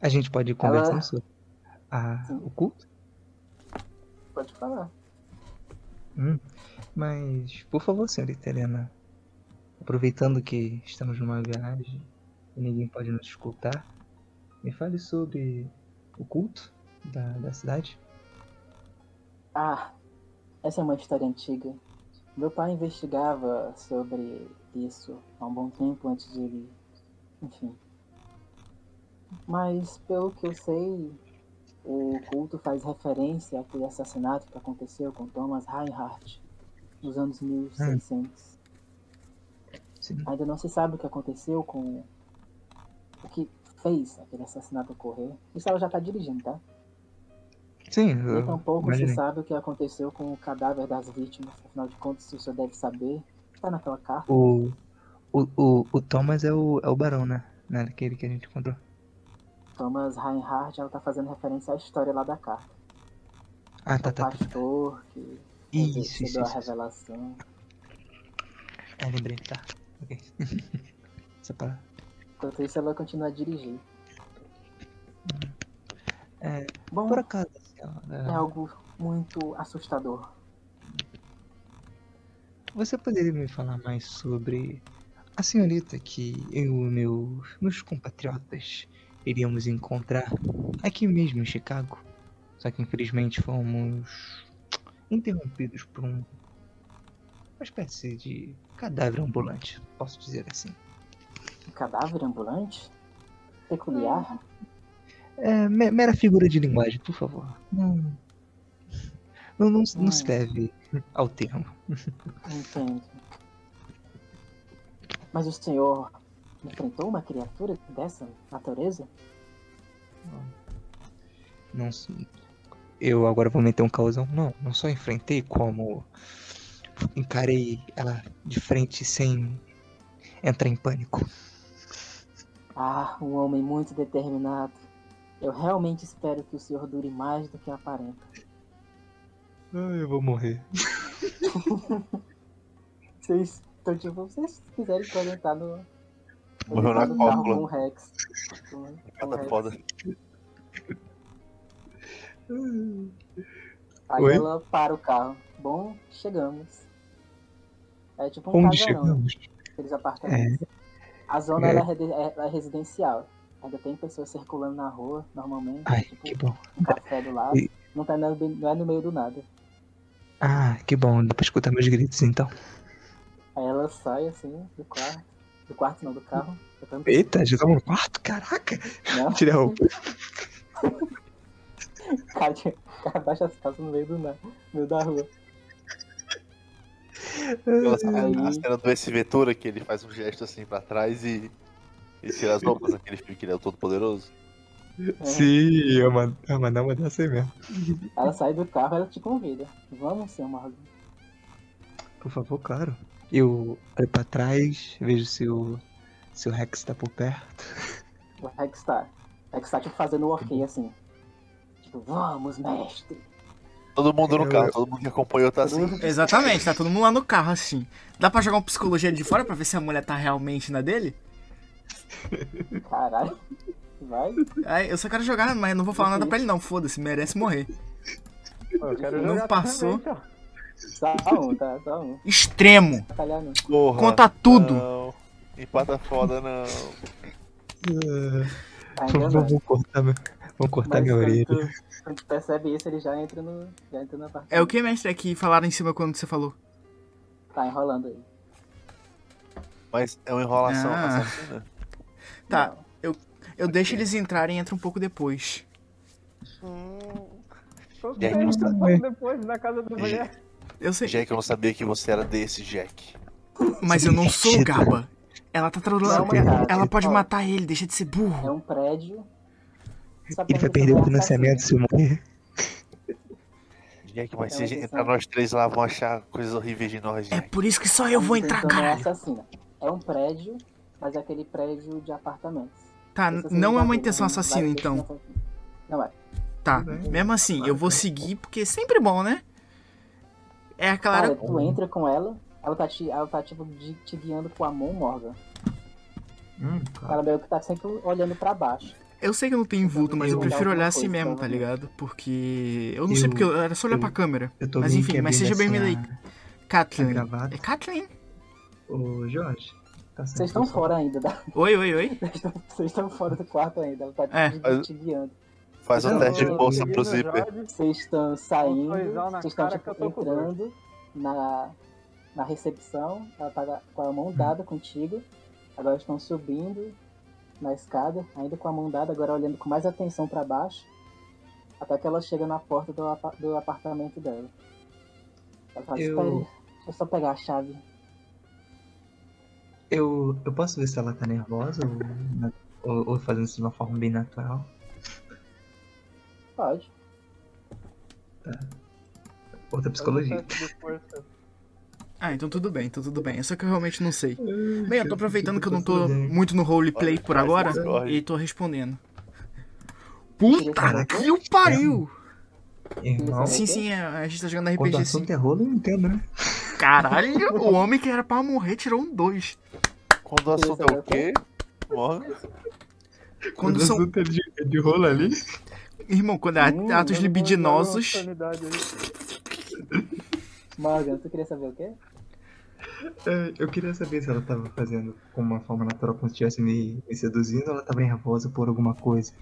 A gente pode ir conversando Ela- sobre a, Sim. o culto? Pode falar. Hum, mas, por favor, senhorita Helena, aproveitando que estamos numa viagem e ninguém pode nos escutar, me fale sobre o culto da, da cidade. Ah, essa é uma história antiga. Meu pai investigava sobre isso há um bom tempo antes de ele. Enfim. Mas, pelo que eu sei, o culto faz referência àquele assassinato que aconteceu com Thomas Reinhardt nos anos 1600. Sim. Ainda não se sabe o que aconteceu com. O que fez aquele assassinato ocorrer. Isso ela já tá dirigindo, tá? Sim, eu tampouco se imaginei. sabe o que aconteceu com o cadáver das vítimas. Afinal de contas, se o senhor deve saber, está naquela carta. O, o, o, o Thomas é o, é o barão, né? Né, Aquele que a gente encontrou. Thomas Reinhardt, ela tá fazendo referência à história lá da carta. Ah, tá, o tá. tá. pastor que Isso, isso, a isso. revelação. É, lembrei, tá. Ok. Só pra... Enquanto isso, ela continua a dirigir. É, Bom, por acaso, é é, algo muito assustador. você poderia me falar mais sobre a senhorita que eu e meus, meus compatriotas iríamos encontrar aqui mesmo em Chicago? Só que infelizmente fomos interrompidos por um, uma espécie de cadáver ambulante, posso dizer assim. Um cadáver ambulante? Peculiar? É, me- mera figura de linguagem, por favor. Não, não, não, não se leve ao termo. Entendo. Mas o senhor enfrentou uma criatura dessa natureza? Não, eu agora vou meter um causão. Não, não só enfrentei, como encarei ela de frente sem entrar em pânico. Ah, um homem muito determinado. Eu realmente espero que o senhor dure mais do que aparenta. eu vou morrer. Vocês estão tipo, vocês quiserem podem estar no. Morreu na no carro cópula. com o Rex. Com- Cada Rex. foda. Aí Oi? ela para o carro. Bom, chegamos. É tipo um Onde casarão, chegamos? aqueles apartamentos. A zona ela é, rede- é- é residencial. Ainda tem pessoas circulando na rua, normalmente. Ai, tipo, que bom. um café do lado. E- Não, tá no, não é no meio do nada. Ah, que bom. Dá pra escutar meus gritos então. Aí ela sai assim do quarto. Do quarto não, do carro. Eita, já estamos no quarto? Caraca! Não, Tira a roupa. cara, cara baixa as calças no meio do nada, no meio da rua. Aí- A cena do S Ventura, que ele faz um gesto assim pra trás e, e tira as roupas, aquele filme que ele é o todo poderoso. É. Sim, eu mandar uma dessa aí mesmo. Ela sai do carro ela te convida. Vamos, seu Morgan. Por favor, claro. Eu olho pra trás, vejo se o, se o Rex tá por perto. O Rex tá. O Rex tá tipo fazendo o ok assim. Tipo, vamos, mestre. Todo mundo no Eu- carro, todo mundo que acompanhou tá assim. Exatamente, tá todo mundo lá no carro assim. Dá pra jogar um psicologia de fora pra ver se a mulher tá realmente na dele? Caralho. Vai. Aí, eu só quero jogar, mas não vou falar nada pra ele não, foda-se, merece morrer. Eu quero Não jogar passou. também, então. Só um, tá? Só um. Extremo. Porra, conta tudo. Não. Empata foda, não. Não. Vamos cortar, meu, vamos cortar Mas minha orelha. tu, quando tu percebe isso, ele já entra no. Já entra na parte. É o que, mestre, é que falaram em cima quando você falou? Tá enrolando aí. Mas é uma enrolação Ah. assassina. Tá, eu deixo eles entrarem e entro um pouco depois. Tô Jack, você- um pouco depois na casa da mulher. Eu sei, Jack, eu não sabia que você era desse, Jack. mas eu não sou o Gaba. Ela tá trolando. Ela, cara, ela pode ó, matar ele, deixa de ser burro. É um prédio. Ele vai perder o financiamento se morrer. Jack, mas É se entrar nós três lá, vão achar coisas horríveis de nós, É Jack. por isso que só eu vou entrar, é assassina. É um prédio, mas é aquele prédio de apartamentos. Tá, Esse não é uma intenção assassina, então. Não é. Tá, mesmo assim, eu vou seguir porque é sempre bom, né? É aquela. Cara, tu entra com ela, ela tá, te, ela tá tipo, de- te guiando com a mão Morgan. Hum. Ela meio que tá sempre olhando pra baixo. Eu sei que eu não tenho vulto, mas eu Eu- prefiro olhar assim coisa, mesmo, tá provavelmente. ligado? Porque. Eu não sei Eu- porque eu- era só olhar eu- pra câmera. Eu tô Mas enfim, mas seja bem-vindo aí. Kathleen. É Kathleen? Ô, Jorge. Tá Vocês estão fora ainda, da- Oi, oi, oi. vocês estão- fora do quarto ainda. Ela tá te, É. te- guiando. Faz um teste de força pro o zíper. Vocês estão saindo, vocês estão tipo, entrando na, na recepção. Ela tá com a mão dada contigo. Agora estão subindo na escada, ainda com a mão dada, agora olhando com mais atenção pra baixo. Até que ela chega na porta do, do apartamento dela. Ela fala, Eu- eu só pegar a chave. Eu, eu posso ver se ela tá nervosa ou, ou, ou fazendo isso de uma forma bem natural. Pode. Outra Faz um psicologia. Ah, então tudo bem, então tudo bem. É só que eu realmente não sei. Bem, eu tô aproveitando que eu não tô muito no roleplay por agora e tô respondendo. Puta que o pariu! Irmão, Sim, sim, é, a gente tá jogando quando o RPG sim. assunto é rolo, eu entendo, né? Caralho, o homem que era pra morrer tirou um 2. Quando o assunto é o quê? Morgan? Quando o são. assunto é de, é de rolo ali. Irmão, quando é Hum, atos libidinosos. Morgan, tu queria saber o quê? É, Eu queria saber se ela tava fazendo com uma forma natural como se estivesse me, me seduzindo ou ela tava nervosa por alguma coisa.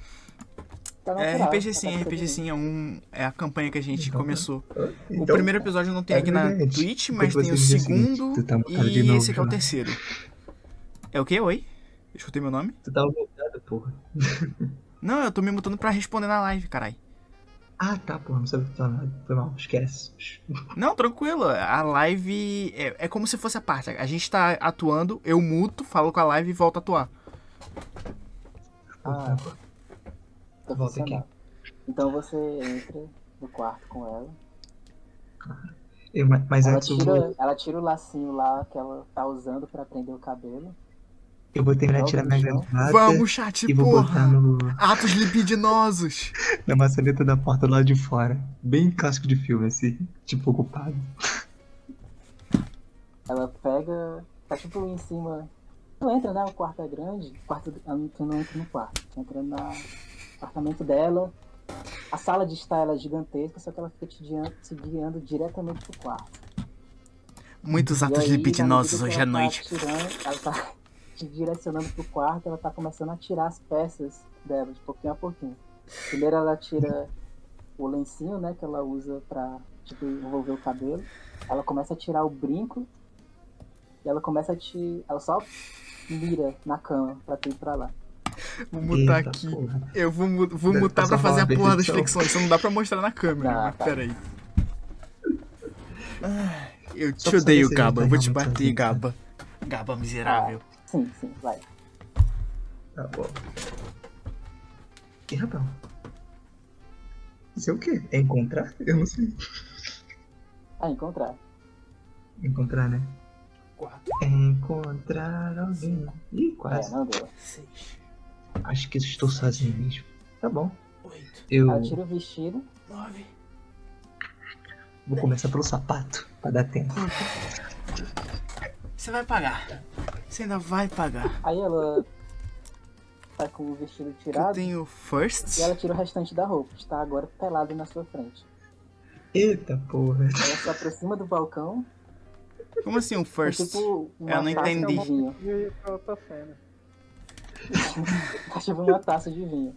Tá É, natural, RPG tá sim, parecendo RPG sim, é, um, é a campanha que a gente Então, começou. O Então, primeiro episódio não tem é aqui na. Twitch, mas tem o o seguinte, segundo tu tá e novo, esse aqui é o terceiro. É o quê? Oi? Eu escutei meu nome? Tu tava voltado, porra. Não, eu tô me mutando pra responder na live, carai. Ah, tá, porra, não sabia que tu tava. Foi mal, esquece. Não, tranquilo. A live é, é como se fosse a parte. A gente tá atuando, eu muto, falo com a live e volto a atuar. Ah, Volta aqui. Então você entra no quarto com ela. Eu, mas Ela antes tira, vou, ela tira o lacinho lá que ela tá usando pra prender o cabelo. eu vou terminar de tirar minha gravata Vamos, chat, e vou botar porra! no, Atos libidinosos! na maçaneta da porta do lado de fora. Bem clássico de filme, assim, tipo ocupado. Ela pega. Tá tipo em cima. Tu entra, né? O quarto é grande. Quarto, tu não entra no quarto. Tu entra no apartamento dela. A sala de estar ela é gigantesca, só que ela fica te guiando, te guiando diretamente pro quarto. Muitos E atos aí, libidinosos hoje à tá noite. tirando- ela tá te direcionando pro quarto, ela tá começando a tirar as peças dela, de pouquinho a pouquinho. Primeiro ela tira o lencinho, né, que ela usa pra, tipo, envolver o cabelo. Ela começa a tirar o brinco. E ela começa a te... Ela só mira na cama pra tu ir pra lá. Vou mutar Eita, aqui. porra. Eu vou, vou Deve mutar pra fazer a porra das flexões. Só não dá pra mostrar na câmera. Tá, mas tá. pera aí. Ah, eu Só te odeio, Gaba. Eu vou tá te bater, sozinho, Gaba. Gaba miserável. Sim, sim, vai. Tá bom. E rapaz? Isso é o quê? É encontrar? Eu não sei. Ah, encontrar. Encontrar, né? Quatro, Encontrar alguém. Ih, É, quase. não deu. seis, Acho que estou sozinho mesmo. Tá bom. oito, Eu Ela tira o vestido. nove. vou começar pelo sapato, pra dar tempo. Você vai pagar. Você ainda vai pagar. Aí ela tá com o vestido Que eu tirado. tenho first. E ela tira o restante da roupa. Está agora pelado na sua frente. Eita porra. Ela se aproxima do balcão. Como assim um first? tipo, uma Eu não entendi. tipo uma taça de vinho.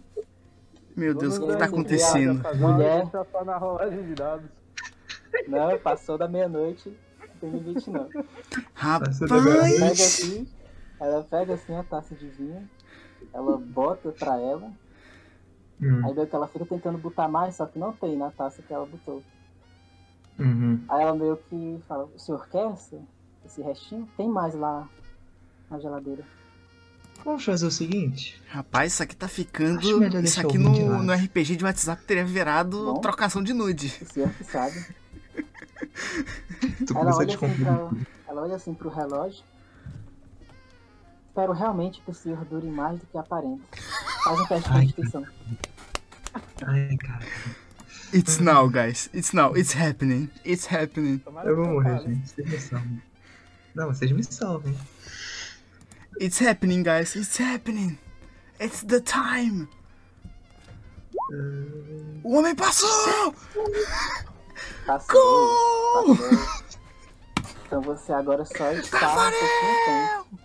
Meu Deus, o que tá acontecendo? Mulher. só na rolagem de dados. Não, passou da meia-noite. Não tem limite não. Rapaz! Meia-noite. Pega assim. Ela pega assim a taça de vinho. Ela bota pra ela. Hum, Aí meio que ela fica tentando botar mais, só que não tem na taça que ela botou. uhum. Aí ela meio que fala, o senhor quer esse, esse restinho? Tem mais lá na geladeira. Vamos fazer o seguinte. Rapaz, isso aqui tá ficando. Isso aqui no, no RPG de WhatsApp teria virado Bom. trocação de nude. O senhor que sabe. Tu Ela começou a olha, assim desconfiar. pra, ela olha assim pro relógio. Espero realmente que o senhor dure mais do que aparenta. Faz um teste de Ai, constituição. Ai, cara. It's now, guys. It's now. It's happening. It's happening. Eu vou morrer, gente. Vocês me salvem. Não, vocês me salvem. It's happening, guys. It's happening. It's the time. O homem passou! Passou. Gol! Passou. Então você agora só está um pouquinho tempo.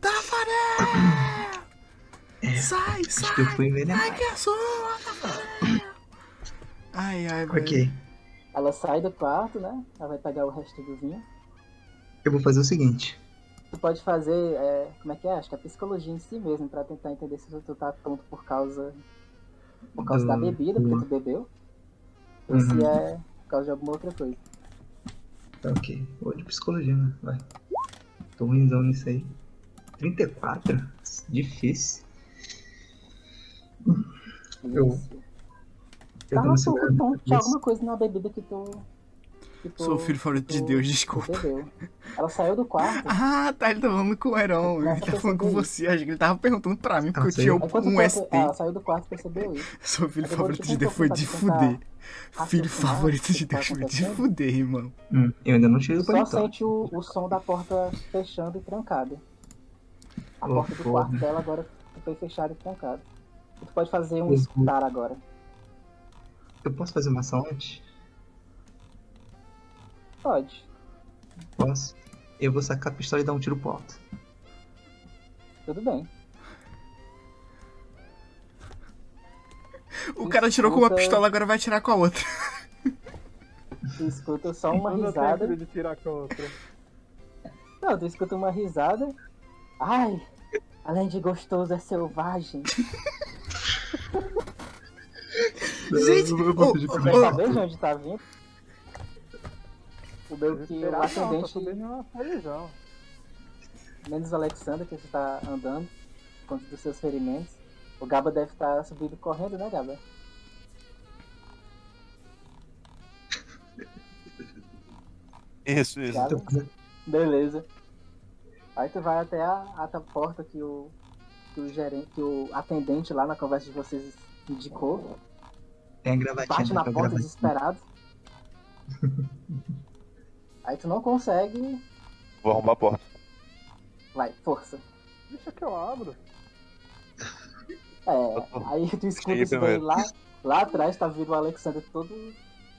Tafarel! Sai, Acho que eu sai! fui envenenado. Ai, que é Tafarel! Ai, ai, velho. Ok. Ela sai do quarto, né? Ela vai pegar o resto do vinho. Eu vou fazer o seguinte. Tu pode fazer, é, como é que é? Acho que é psicologia em si mesmo, pra tentar entender se tu tá tonto por causa, por causa da bebida, porque tu bebeu, ou se Uhum. é por causa de alguma outra coisa. Tá ok. Vou de psicologia, né? Vai. Tô ruimzão nisso aí. 34? Difícil. Eu- Isso. Eu Tá tonto de Isso. alguma coisa na bebida que tu... Tu Sou o filho favorito de tu- Deus, desculpa. Ela saiu do quarto, Ah, tá, ele tá falando com o Heron. Ele tá falando com você. Acho que ele tava perguntando pra mim, porque eu tinha um tempo ST. ela saiu do quarto e percebeu isso? Sou filho Eu vou favorito de Deus foi de fuder. Filho favorito de tá Deus foi de fuder, irmão. Hum, eu ainda não tirei o Só sente o, o som da porta fechando e trancada. A Oh, porta do porra. quarto dela agora foi fechada e trancada. Tu pode fazer um Uhum. escutar agora. Eu posso fazer uma ação antes? Pode. Posso. Eu vou sacar a pistola e dar um tiro pro alto. Tudo bem. O cara tirou com uma pistola, agora vai tirar com a outra. Tu escuta só uma deu risada. tempo de tirar com a outra. Não, tu escuta uma risada. Ai, além de gostoso é selvagem. Gente, Eu ô, saber de onde tá vindo? O meu que o não, tá atendente, feijão. menos o Alexander, que está andando, por conta dos seus ferimentos. O Gaba deve estar subindo correndo, né, Gaba? Isso, isso. Gaba? Tô- Beleza. Aí tu vai até a, a ta- porta que o, que o gerente, que o atendente lá na conversa de vocês indicou. Tem a gravatinha. Bate tá na porta gravatinha. desesperado. Aí tu não consegue. Vou arrombar a porta. Vai, força. Deixa que eu abro. É, aí tu escuta isso daí lá, lá atrás, tá vindo o Alexander todo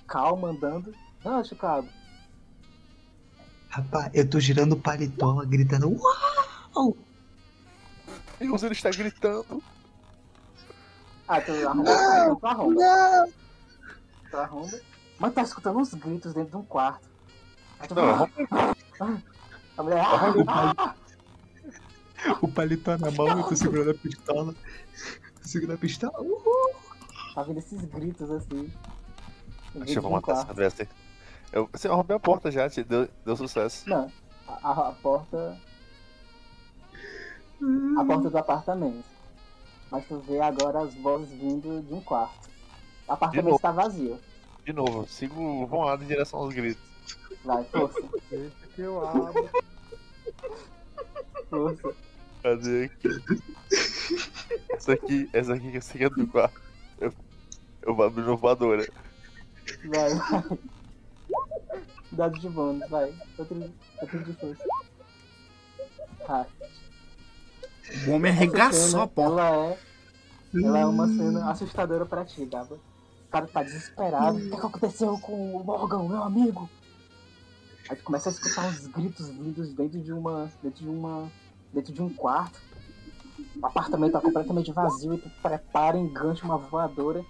calmo andando. Não, Chicago. Rapaz, eu tô girando o paletó, gritando. Uau! Deus, ele está gritando. Ah, tu arromba, então tu arromba. Não! Tu arromba. Mas tá escutando uns gritos dentro de um quarto. A mulher. "Ah, ah!" O paletó na mão, eu tô segurando a pistola. Tô segurando a pistola. Uhul! Tá vindo esses gritos assim. Acho que eu vou matar essa besta. Eu, você arrombei a porta já, te deu, deu sucesso. Não, a, a- a porta. A porta do apartamento. Mas tu vê agora as vozes vindo de um quarto. O apartamento novo. está vazio. De novo, sigo vão lá em direção aos gritos. Vai, força, Deixa que eu abro. força. Cadê aqui? Essa aqui, essa aqui, essa aqui é do quarto. Eu, eu vou abrir no voadora. Vai, vai. Dado de bônus, vai. Outro, outro de força. Ah, O homem arregaçou a porta. Ela é, ela é uma cena assustadora pra ti, Gaba. O cara tá desesperado. O que aconteceu com o Morgan, meu amigo? Aí tu começa a escutar uns gritos vindos dentro de uma. dentro de uma. dentro de um quarto. O apartamento tá completamente vazio e tu prepara, engancha uma voadora.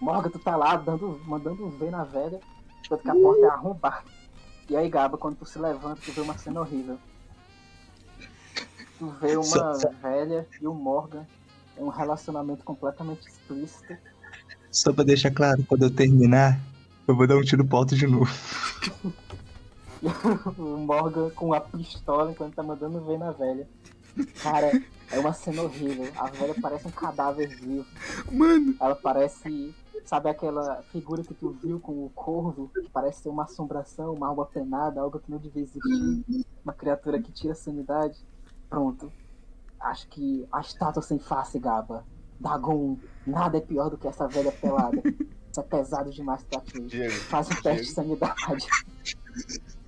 Morgan, tu tá lá dando, mandando ver na velha, enquanto que a porta é arrombada. E aí, Gaba, quando tu se levanta, tu vê uma cena horrível. Tu vê uma velha e o Morgan em um relacionamento completamente explícito. Só pra deixar claro, quando eu terminar, eu vou dar um tiro pro alto de novo. o Morgan com a pistola enquanto tá mandando ver na velha. Cara, é uma cena horrível. A velha parece um cadáver vivo. Mano, Ela parece. Sabe aquela figura que tu viu com o corvo? Que parece ser uma assombração, uma alma penada, algo que não devia existir. Uma criatura que tira a sanidade. Pronto. Acho que a estátua sem face, Gaba. Dagon, nada é pior do que essa velha pelada. Isso é pesado demais pra ti. Faz um teste de sanidade.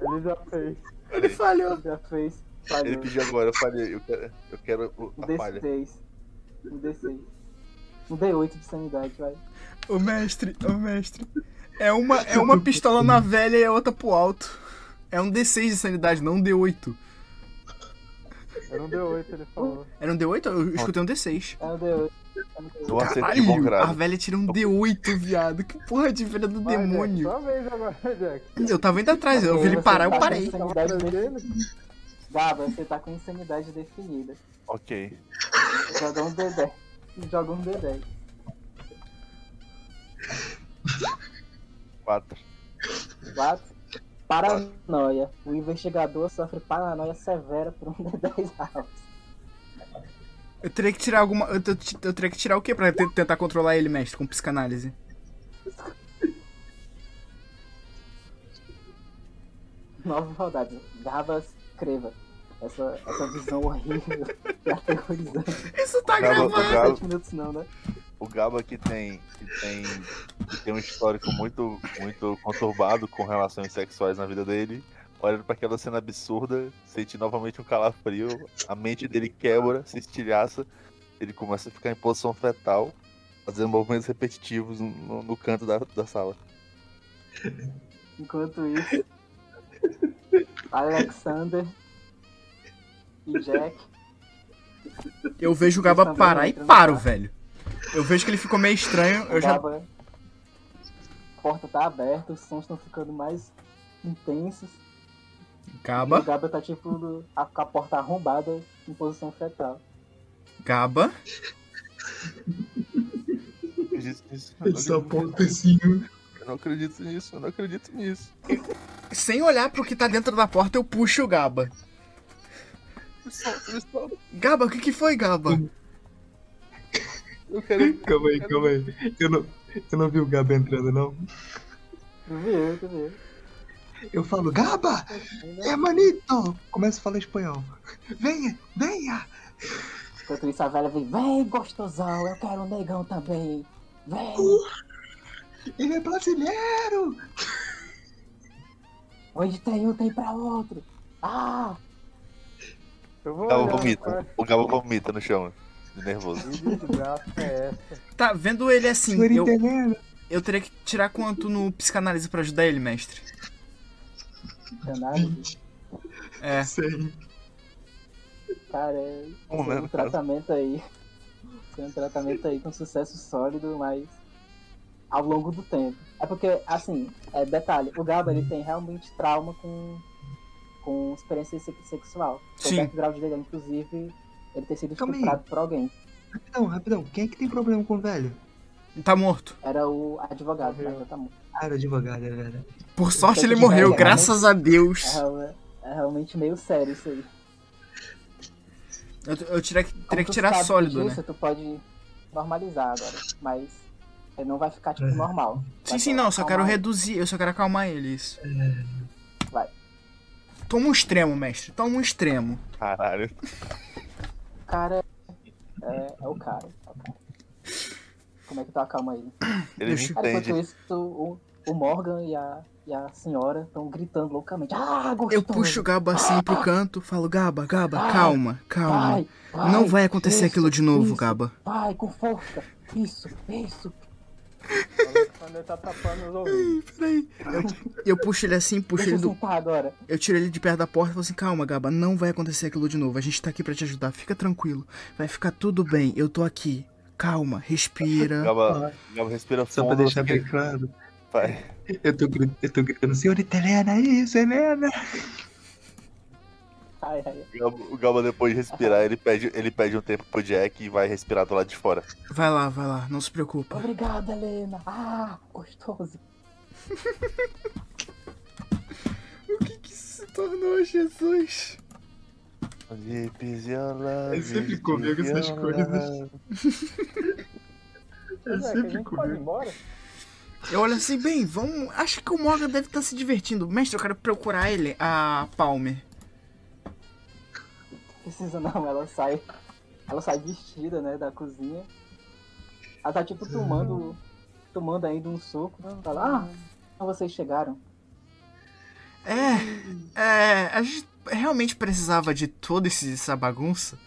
Ele já fez. ele falhou. Já fez. ele Falhou. pediu agora, eu falei, eu quero, eu quero o- Um a falha. D6. Um D6. Um D8 de sanidade, vai. Ô mestre, ô mestre. É uma, é uma pistola na velha e a outra pro alto. É um D6 de sanidade, não um D8. Era um D8, ele falou. Era um D8? Eu escutei um D6. É um D8. D8. Eu acertei de bom Caralho, a velha tira um D8, viado. Que porra de velha do Vai, Jack, demônio. Vez agora, Jack. Eu tava indo atrás, eu vi ele parar, eu Tá parei. Gaba, você tá com insanidade definida. Ok. Joga um D10. Joga um D10. Quatro. 4. Paranoia. O investigador sofre paranoia severa por um D10 alto. Eu teria que tirar alguma. Eu, te- eu teria que tirar o quê pra te- tentar controlar ele, mestre, com psicanálise? Nove rodadas. Gaba, escreva. Essa, essa visão horrível e aterrorizante. Isso tá Gaba- gravado. o Gaba- 7 minutos não, né? O Gaba que tem, que tem, que tem um histórico muito, muito conturbado com relações sexuais na vida dele, olha pra aquela cena absurda, sente novamente um calafrio, a mente dele quebra, se estilhaça, ele começa a ficar em posição fetal, fazendo movimentos repetitivos no, no- canto da, da sala. Enquanto isso, Alexander e Jack. Eu vejo o Gaba parar e paro, velho. Eu vejo que ele ficou meio estranho, eu já. Gaba, a porta tá aberta, os sons estão ficando mais intensos. E o Gaba, Gaba tá tipo do- a, com a porta arrombada em posição fetal. Gaba. Eu não acredito nisso, eu não acredito assim. Eu não acredito nisso, eu não acredito nisso. Sem olhar pro que tá dentro da porta, eu puxo o Gaba. Me solta, me solta. Gaba, o que que foi, Gaba? Eu quero. Calma aí, calma aí. Eu não, eu não vi o Gaba entrando, não. Tu viu, tu viu. Eu falo, Gaba! É manito! Começo a falar espanhol. Venha, venha! Enquanto isso, a velha vem, vem gostosão, eu quero um negão também. Vem. Ele é brasileiro! Onde tem um, tem pra outro. Ah! Eu vou O Gaba olhar, vomita. O Gaba vomita no chão. De nervoso. Que é essa? Tá, vendo ele assim, eu, eu teria que tirar quanto no psicanálise pra ajudar ele, mestre? É. Sei. Cara, é Um, né, um caso. tratamento aí. Foi um tratamento aí com sucesso sólido, mas ao longo do tempo. É porque, assim, é, detalhe, o Gaba ele tem realmente trauma com, com experiência se- sexual. Sim. O background dele, inclusive, ele ter sido Calma aí. estuprado por alguém. Rapidão, rapidão. Quem é que tem problema com o velho? Tá morto. Era o advogado, mas já tá morto. Ah, era advogado, é verdade. Por sorte ele morreu, velho, graças a Deus. É, real- é realmente meio sério isso aí. Eu, eu teria que, Como teria que tu tirar sólido, disso, né? tu pode normalizar agora, mas ele não vai ficar tipo normal. Sim, Vai sim, não, eu só quero reduzir, eu só quero acalmar ele, isso. Vai. Toma um extremo, mestre, toma um extremo. Caralho. O cara é, é o cara. é o cara. Como é que tu acalma ele? Ele Cara, enquanto isso, o, o Morgan e a, e a senhora estão gritando loucamente. Ah, gostoso! Eu puxo o Gaba assim pro canto, falo, Gaba, Gaba, Vai, calma, calma. Vai, vai, Não vai acontecer isso, aquilo de novo, isso, Gaba. Vai, com força. Isso, isso. O Alexander tá tapando os ouvidos. Peraí. Eu, eu puxo ele assim, puxo Deixa ele eu do. agora. Eu tiro ele de perto da porta e falo assim, calma, Gaba, não vai acontecer aquilo de novo. A gente tá aqui pra te ajudar, fica tranquilo. Vai ficar tudo bem, eu tô aqui. Calma, respira. Gaba, Gaba respira Só pra fundo. deixar bem claro. Vai. Eu tô, eu tô gritando, senhorita Helena, isso, Helena! Ai, ai. O Gaba, depois de respirar, ele pede, ele pede um tempo pro Jack e vai respirar do lado de fora. Vai lá, vai lá, não se preocupa. Obrigada, Helena. Ah, gostoso. O que que isso retornou, Jesus. É sempre comigo essas coisas. É é, a sempre gente pode ir comigo. embora. Eu olho assim, bem, vamos. Acho que o Morgan deve estar se divertindo. Mestre, eu quero procurar ele, a Palmer. Precisa não, ela sai. Ela sai vestida, né, da cozinha. Ela tá tipo tomando. Tomando ainda um suco. Né? Fala, ah, vocês chegaram. É, é. A gente realmente precisava de toda essa bagunça.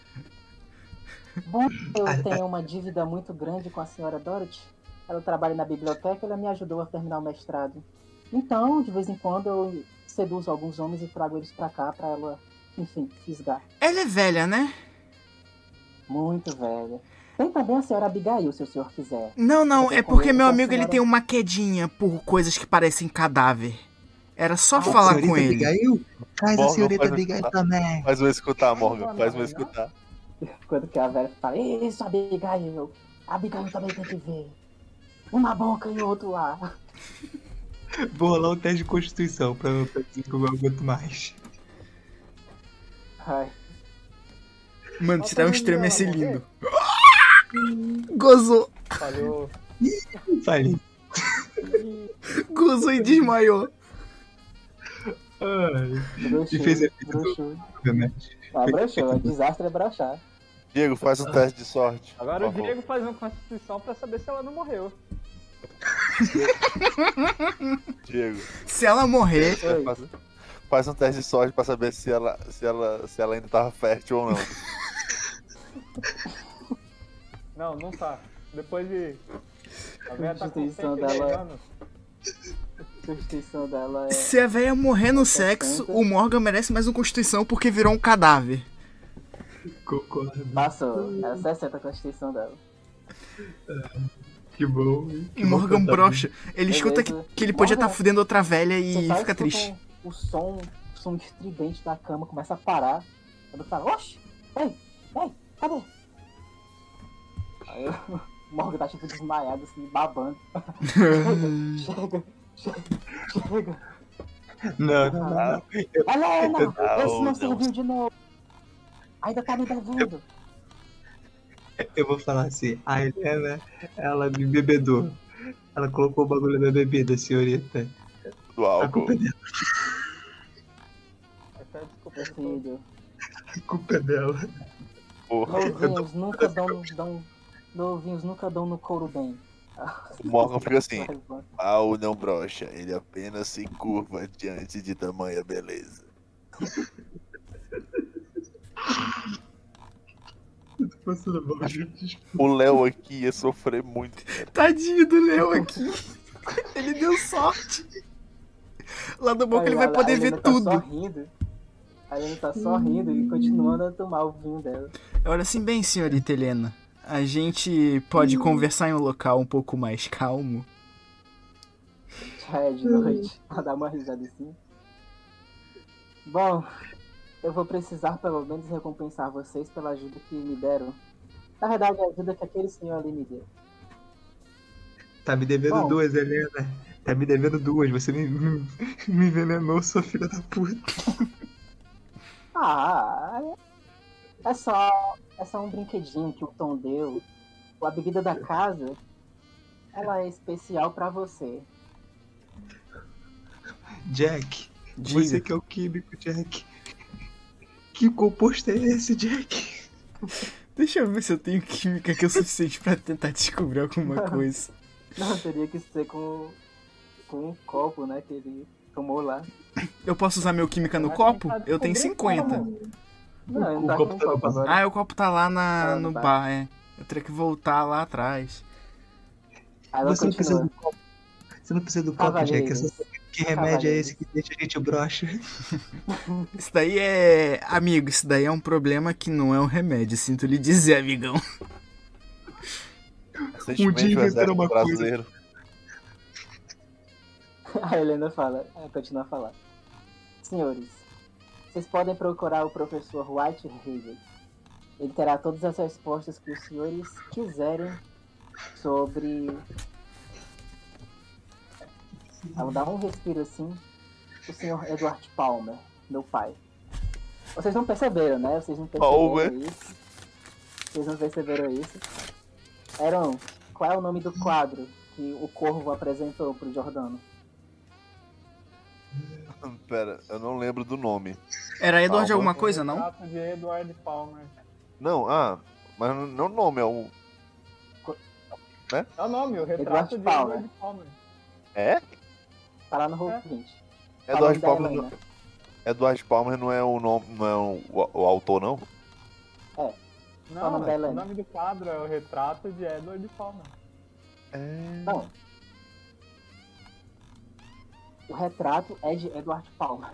Bom, eu tenho uma dívida muito grande com a senhora Dorothy. Ela trabalha na biblioteca e ela me ajudou a terminar o mestrado. Então, de vez em quando, eu seduzo alguns homens e trago eles pra cá pra ela, enfim, fisgar. Ela é velha, né? Muito velha. Tem também a senhora Abigail, se o senhor quiser. Não, não, é porque meu amigo ele senhora. tem uma quedinha por coisas que parecem cadáver. Era só Ah, falar com ele. Abigail? Traz a senhorita Abigail também. Faz eu escutar, Morgan. Faz eu escutar. Quando que a velha fala, isso, Abigail. Abigail também tem que ver. Um na boca e outro lá. Vou rolar um teste de constituição pra, pra dizer que eu aguento mais. Ai, Mano, tirar um extremo ia ser lindo. Gozou, Falhou. Falei. gozou e desmaiou. Ai, E fez efeito remédio. Ah, é desastre é broxar. Diego, faz um teste de sorte. Agora o. Diego faz uma constituição pra saber se ela não morreu. Diego, Se ela morrer, faz, faz um teste de sorte pra saber se ela, se ela, se ela ainda tava fértil ou não. Não, não tá. Depois de. A velha tá com Constituição 110 dela- anos. A constituição dela é. se a véia morrer no sexo, o Morgan merece mais uma constituição porque virou um cadáver. Concordo. Passou, é 60 a constituição dela. Que bom. O Morgan brocha. Ele Beleza. escuta que, que ele podia estar Morgan, fudendo outra velha e fica triste. O som, o som estridente da cama começa a parar. Quando fala, oxe, ei, ei, cadê? Aí o Morgan tá tipo desmaiado, assim, babando. chega, chega, chega. Não, não, não. Helena, Não, esse não não. serviu de novo. Ainda tá me devendo. Eu vou falar assim, a Helena, ela me bebedou. Ela colocou o bagulho da bebida, senhorita. Do A álcool. culpa é dela. Essa é a desculpa filho, A culpa é dela. Porra. novinhos nunca dão, dão, novinhos nunca dão no couro bem. O Morgan fica assim. Mal não brocha, ele apenas se curva diante de tamanha beleza. Tô passando mal, gente. O Léo aqui ia sofrer muito. cara. Tadinho do Léo aqui. Ele deu sorte. Lá do bom que ele vai poder ver tá tudo. A Helena tá só rindo e continuando a tomar o vinho dela. Olha assim bem, senhorita Helena. A gente pode conversar em um local um pouco mais calmo. Já é de noite. Ela dá uma risada assim. Bom, eu vou precisar pelo menos recompensar vocês pela ajuda que me deram. Na verdade, a ajuda que aquele senhor ali me deu. Tá me devendo Bom. duas, Helena. Tá me devendo duas. Você me, me, me envenenou, sua filha da puta. Ah, é só, é só um brinquedinho que o Tom deu. A bebida da casa, ela é especial pra você. Jack, Diga. você que é o químico, Jack. Que composto é esse, Jack? Deixa eu ver se eu tenho química que é o suficiente pra tentar descobrir alguma coisa. Não, teria que ser com, com um copo, né, que ele tomou lá. Eu posso usar meu química no Mas copo? que Eu tenho descobrir 50. como. Não, O tá copo tá copo agora. Ah, o copo tá lá na, Ah, no tá. bar, é. Eu teria que voltar lá atrás. Você não precisa do copo. Você não precisa do copo, Jack. É só que remédio é esse que deixa a gente broxa. Isso daí é. Amigo, isso daí é um problema que não é um remédio, sinto lhe dizer, amigão. Recentemente, dia o inventaram uma coisa. brasileiro. A Helena fala, ela continua a falar. Senhores, vocês podem procurar o professor White Hazel. Ele terá todas as respostas que os senhores quiserem sobre. Ela dá um respiro assim. O senhor Edward Palmer, meu pai. Vocês não perceberam, né? Vocês não perceberam isso. Vocês não perceberam isso. Eram, qual é o nome do quadro que o Corvo apresentou pro Jordano? Pera, eu não lembro do nome. Era Edward Palma. alguma coisa, não? Retrato de Edward Palmer. Não, ah, mas não o nome, é o. É o nome, o retrato Edward de Palmer. Edward Palmer. É? Tá lá no roll É. 20. Edward Falando da Palmer, não, Edward Palmer não é o nome, não é o, o, o autor, não? O Não, nome da é- o nome do quadro é o retrato de Edward Palmer. É. Não. O retrato é de Edward Palmer.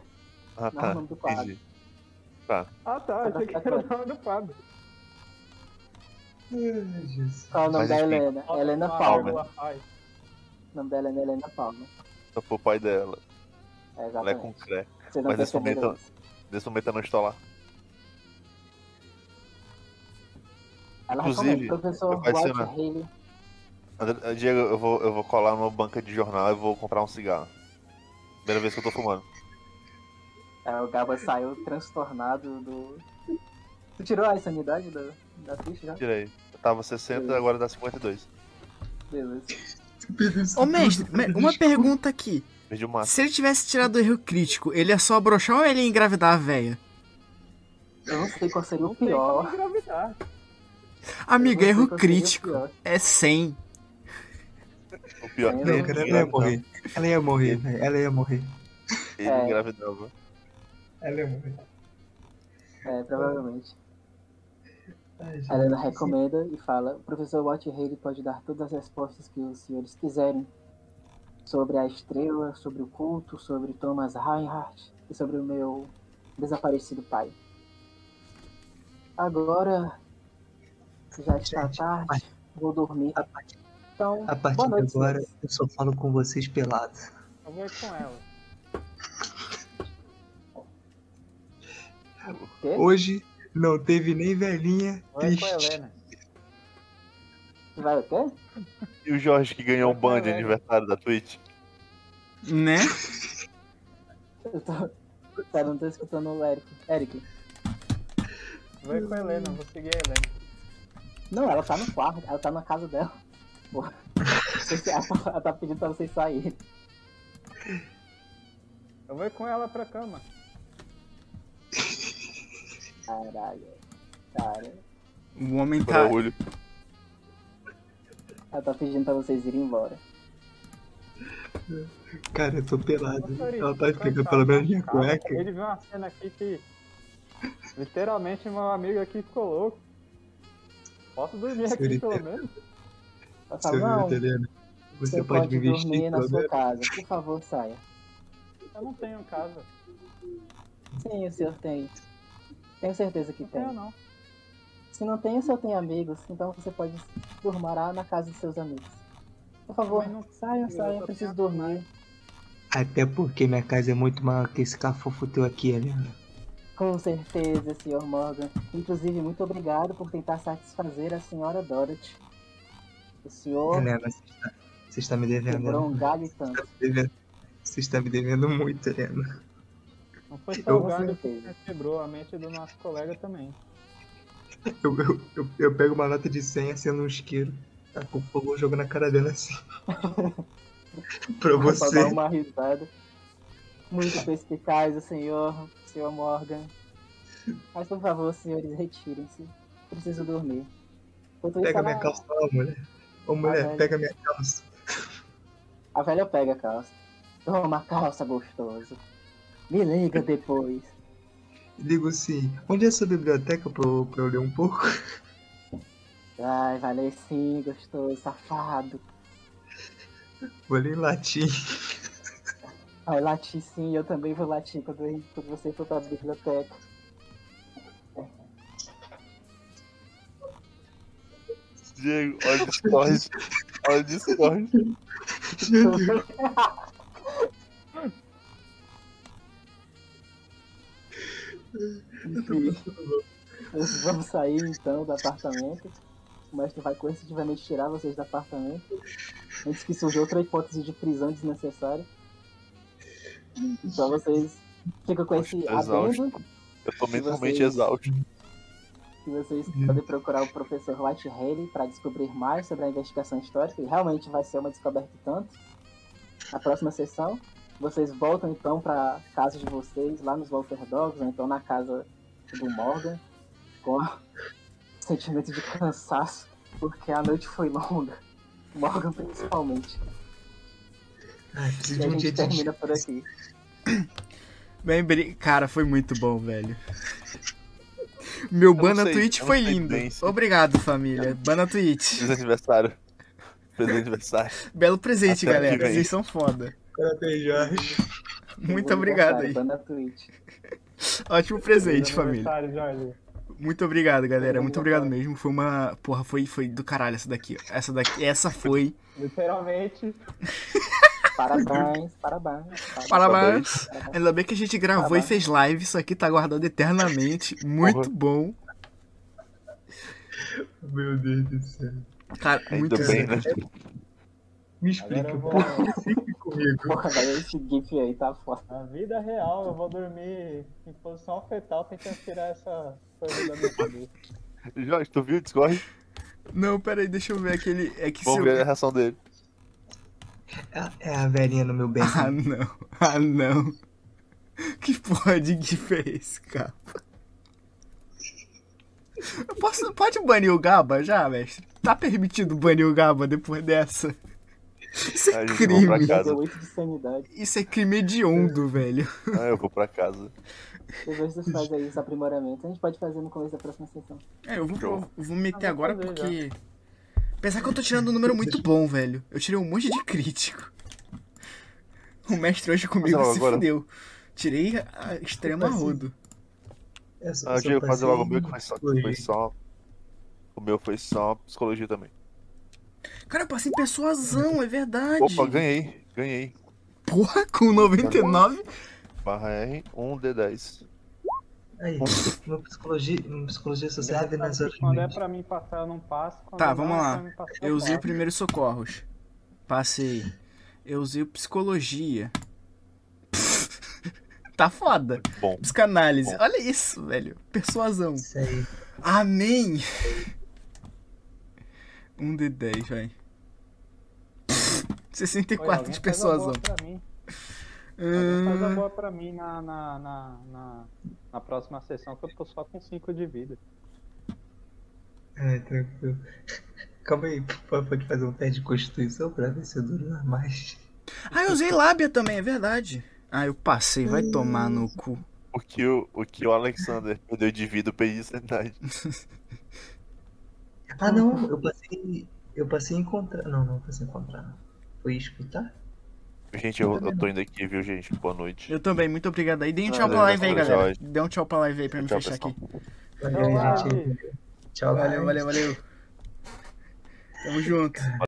Ah, Não é tá. o nome do quadro. Entendi. Ah tá, achei que era o nome do quadro. Ai, Jesus. Qual é o nome Mas da enfim. Helena? Helena Palmer. vírgula faz. O nome da Helena é Helena Palmer. Só foi o pai dela. É, Ela é com cré. Mas nesse momento-. Nesse momento eu não estou lá. Ela Inclusive. Professor White. Haley. André- Diego, eu vou, eu vou colar numa banca de jornal e vou comprar um cigarro. Primeira vez que eu tô fumando. É, o Gaba saiu transtornado do. Tu tirou a insanidade da, da ficha já? Tirei. Eu tava 60, agora dá 52. Beleza. Ô, mestre, me- uma pergunta aqui. Se ele tivesse tirado o erro crítico, ele ia só broxar ou ele ia engravidar a véia? Eu não sei qual seria o pior. sei erro crítico. É 100. O pior. Eu- cara, ela ia morrer. Ela ia morrer, velho. Ela ia morrer. Ele É. engravidava. Ela ia morrer. É, provavelmente. Ai, gente. A Helena recomenda e fala: o professor Watt Haley pode dar todas as respostas que os senhores quiserem sobre a estrela, sobre o culto, sobre Thomas Reinhardt e sobre o meu desaparecido pai. Agora já está Gente, tarde, vou dormir. A partir, Então, a partir boa de noite, agora, senhores. eu só falo com vocês pelados. Eu vou ir com ela. Hoje não teve nem velhinha Vou ir com a triste. Helena. Vai o quê? E o Jorge que ganhou um ban de Caralho. aniversário da Twitch? Né? Eu tô. Cara, não tô escutando o Eric. Eric. Ir com a Helena, vou seguir a Helena. Não, ela tá no quarto, ela tá na casa dela. Porra. Ela tá- ela tá pedindo pra vocês saírem. Eu vou ir com ela pra cama. Caralho. Cara. O homem tá. Braulio. Ela tá pedindo pra vocês irem embora. Cara, eu tô pelado. Ela tá cansado, pelo menos minha cara. cueca. De ver uma cena aqui que. Literalmente meu amigo aqui ficou louco. Posso dormir aqui Senhorita. pelo menos? Não, Senhorita Helena, você você pode pode me vestir dormir na sua casa. Por favor, saia. Eu não tenho casa. Sim, o senhor tem. Tenho certeza que Não tenho tem. não. Se não tem, o senhor tem amigos, então você pode dormir na casa de seus amigos. Por favor, não- saia, eu saia, só preciso tenho dormir. Até porque minha casa é muito maior que esse cafofo teu aqui, Helena. Com certeza, Sr. Morgan. Inclusive, muito obrigado por tentar satisfazer a senhora Dorothy. O senhor Helena, você está, você está me devendo. quebrou um galho tanto. Você está me devendo- Você está me devendo muito, Helena. Não foi só Eu- o que quebrou a mente do nosso colega também. Eu, eu, eu, eu pego uma nota de 100 acendo um isqueiro. Tá com fogo, jogo na cara dela assim. pra você. dar uma risada. Muito perspicaz o senhor, Sr. Morgan. Mas por favor, senhores, retirem-se. Preciso dormir. Enquanto Pega minha calça, mulher. Ô, mulher, pega minha calça. A velha pega a calça. Toma, calça gostoso. Me liga depois. Digo assim, onde é essa biblioteca pra eu, pra eu ler um pouco? Ai, vai ler sim, gostoso, safado. Vou ler em latim. Vai latir sim, eu também vou latir quando, quando você for pra biblioteca. Diego, olha o Discord. Olha o Discord. Enfim, vamos sair então do apartamento. O mestre vai coercitivamente tirar vocês do apartamento. Antes que surja outra hipótese de prisão desnecessária. Então vocês Fica com esse adendo Eu tô mentalmente vocês- exausto. que vocês podem procurar o professor White Haley para descobrir mais sobre a investigação histórica, e realmente vai ser uma descoberta e tanto. Na próxima sessão, vocês voltam então para casa de vocês, lá nos Walter Dogs, ou então na casa do Morgan, com sentimento de cansaço, porque a noite foi longa. Morgan principalmente. Ai, E a gente de termina por aqui. Bem, cara, foi muito bom, velho. Meu não ban na sei, Twitch foi lindo. Obrigado, família. Ban na Twitch. Feliz aniversário. Feliz aniversário. Belo presente, Até galera. Vocês são foda. Parabéns, Jorge. Muito obrigado aí. Ótimo presente, família. Jorge. Muito obrigado, galera. Muito obrigado mesmo. Foi uma. Porra, foi, foi do caralho essa daqui. Essa daqui. Essa foi. Literalmente. Parabéns, parabéns. Parabéns. Ainda bem que a gente gravou e Parabéns. fez live. Isso aqui tá guardado eternamente. Muito bom. Meu Deus do céu. Cara, muito Ainda bem, né? Me explica, eu vou. por que sempre comigo? Porra, esse GIF aí tá foda. Na vida real, eu vou dormir em posição fetal tentando tirar essa coisa da minha cabeça. Jorge, tu viu o Discord? Não, peraí, deixa eu ver aquele. É que Vamos eu... ver a reação dele. É- É a velhinha no meu bem. Ah, não. Ah, não. Que porra de gif é esse, cara? Eu posso, pode banir o Gaba já, mestre? Tá permitido banir o Gaba depois dessa? Isso é vai pra crime. casa. Deu 8 de sanidade. Isso é crime hediondo, velho. Ah, eu vou pra casa. Depois vocês fazem aí os aprimoramentos. A gente pode fazer no começo da próxima sessão. É, eu vou, eu vou meter Ah, agora fazer porque. Apesar que eu tô tirando um número muito bom, velho. Eu tirei um monte de crítico. O mestre hoje comigo logo se agora. fudeu. Tirei a extrema rodo. É só- Ah, só Diego, fazer logo o meu que foi só, foi só. O meu foi só psicologia também. Cara, eu passei persuasão, é verdade. Opa, ganhei, ganhei. Porra, com 99? Barra R, 1D10. Aí, meu psicologia, meu psicologia só serve nas horas Quando é pra mim passar, eu não passo. Quando Tá, não vamos é lá. passar, Eu usei o primeiro socorros. Passei. Eu usei o psicologia. tá foda. Bom, Psicanálise. Bom. Olha isso, velho. Persuasão. Isso aí. Amém. Um de 10, vai. Oi, 64 alguém de faz uma boa persuasão. pra mim. Alguém faz uma Hum, boa pra mim na, na, na, na, na próxima sessão, que eu tô só com 5 de vida. É, tranquilo. Calma aí, pode fazer um teste de constituição pra ver se eu duro mais. Ah, eu usei lábia também, é verdade. Ah, eu passei, vai tomar no cu. o que o, o, que o Alexander perdeu de vida, eu perdi de sanidade. Ah não, eu passei. Eu passei a encontrar. Não, não passei a encontrar. Foi escutar? Gente, eu, eu tô indo aqui, viu, gente? Boa noite. Eu também, muito obrigado aí. Dê um tchau pra live aí, galera. Dê um tchau pra live aí pra me Tchau, fechar pessoal. aqui. Valeu, gente. Tchau, Valeu, valeu, valeu. Tamo junto.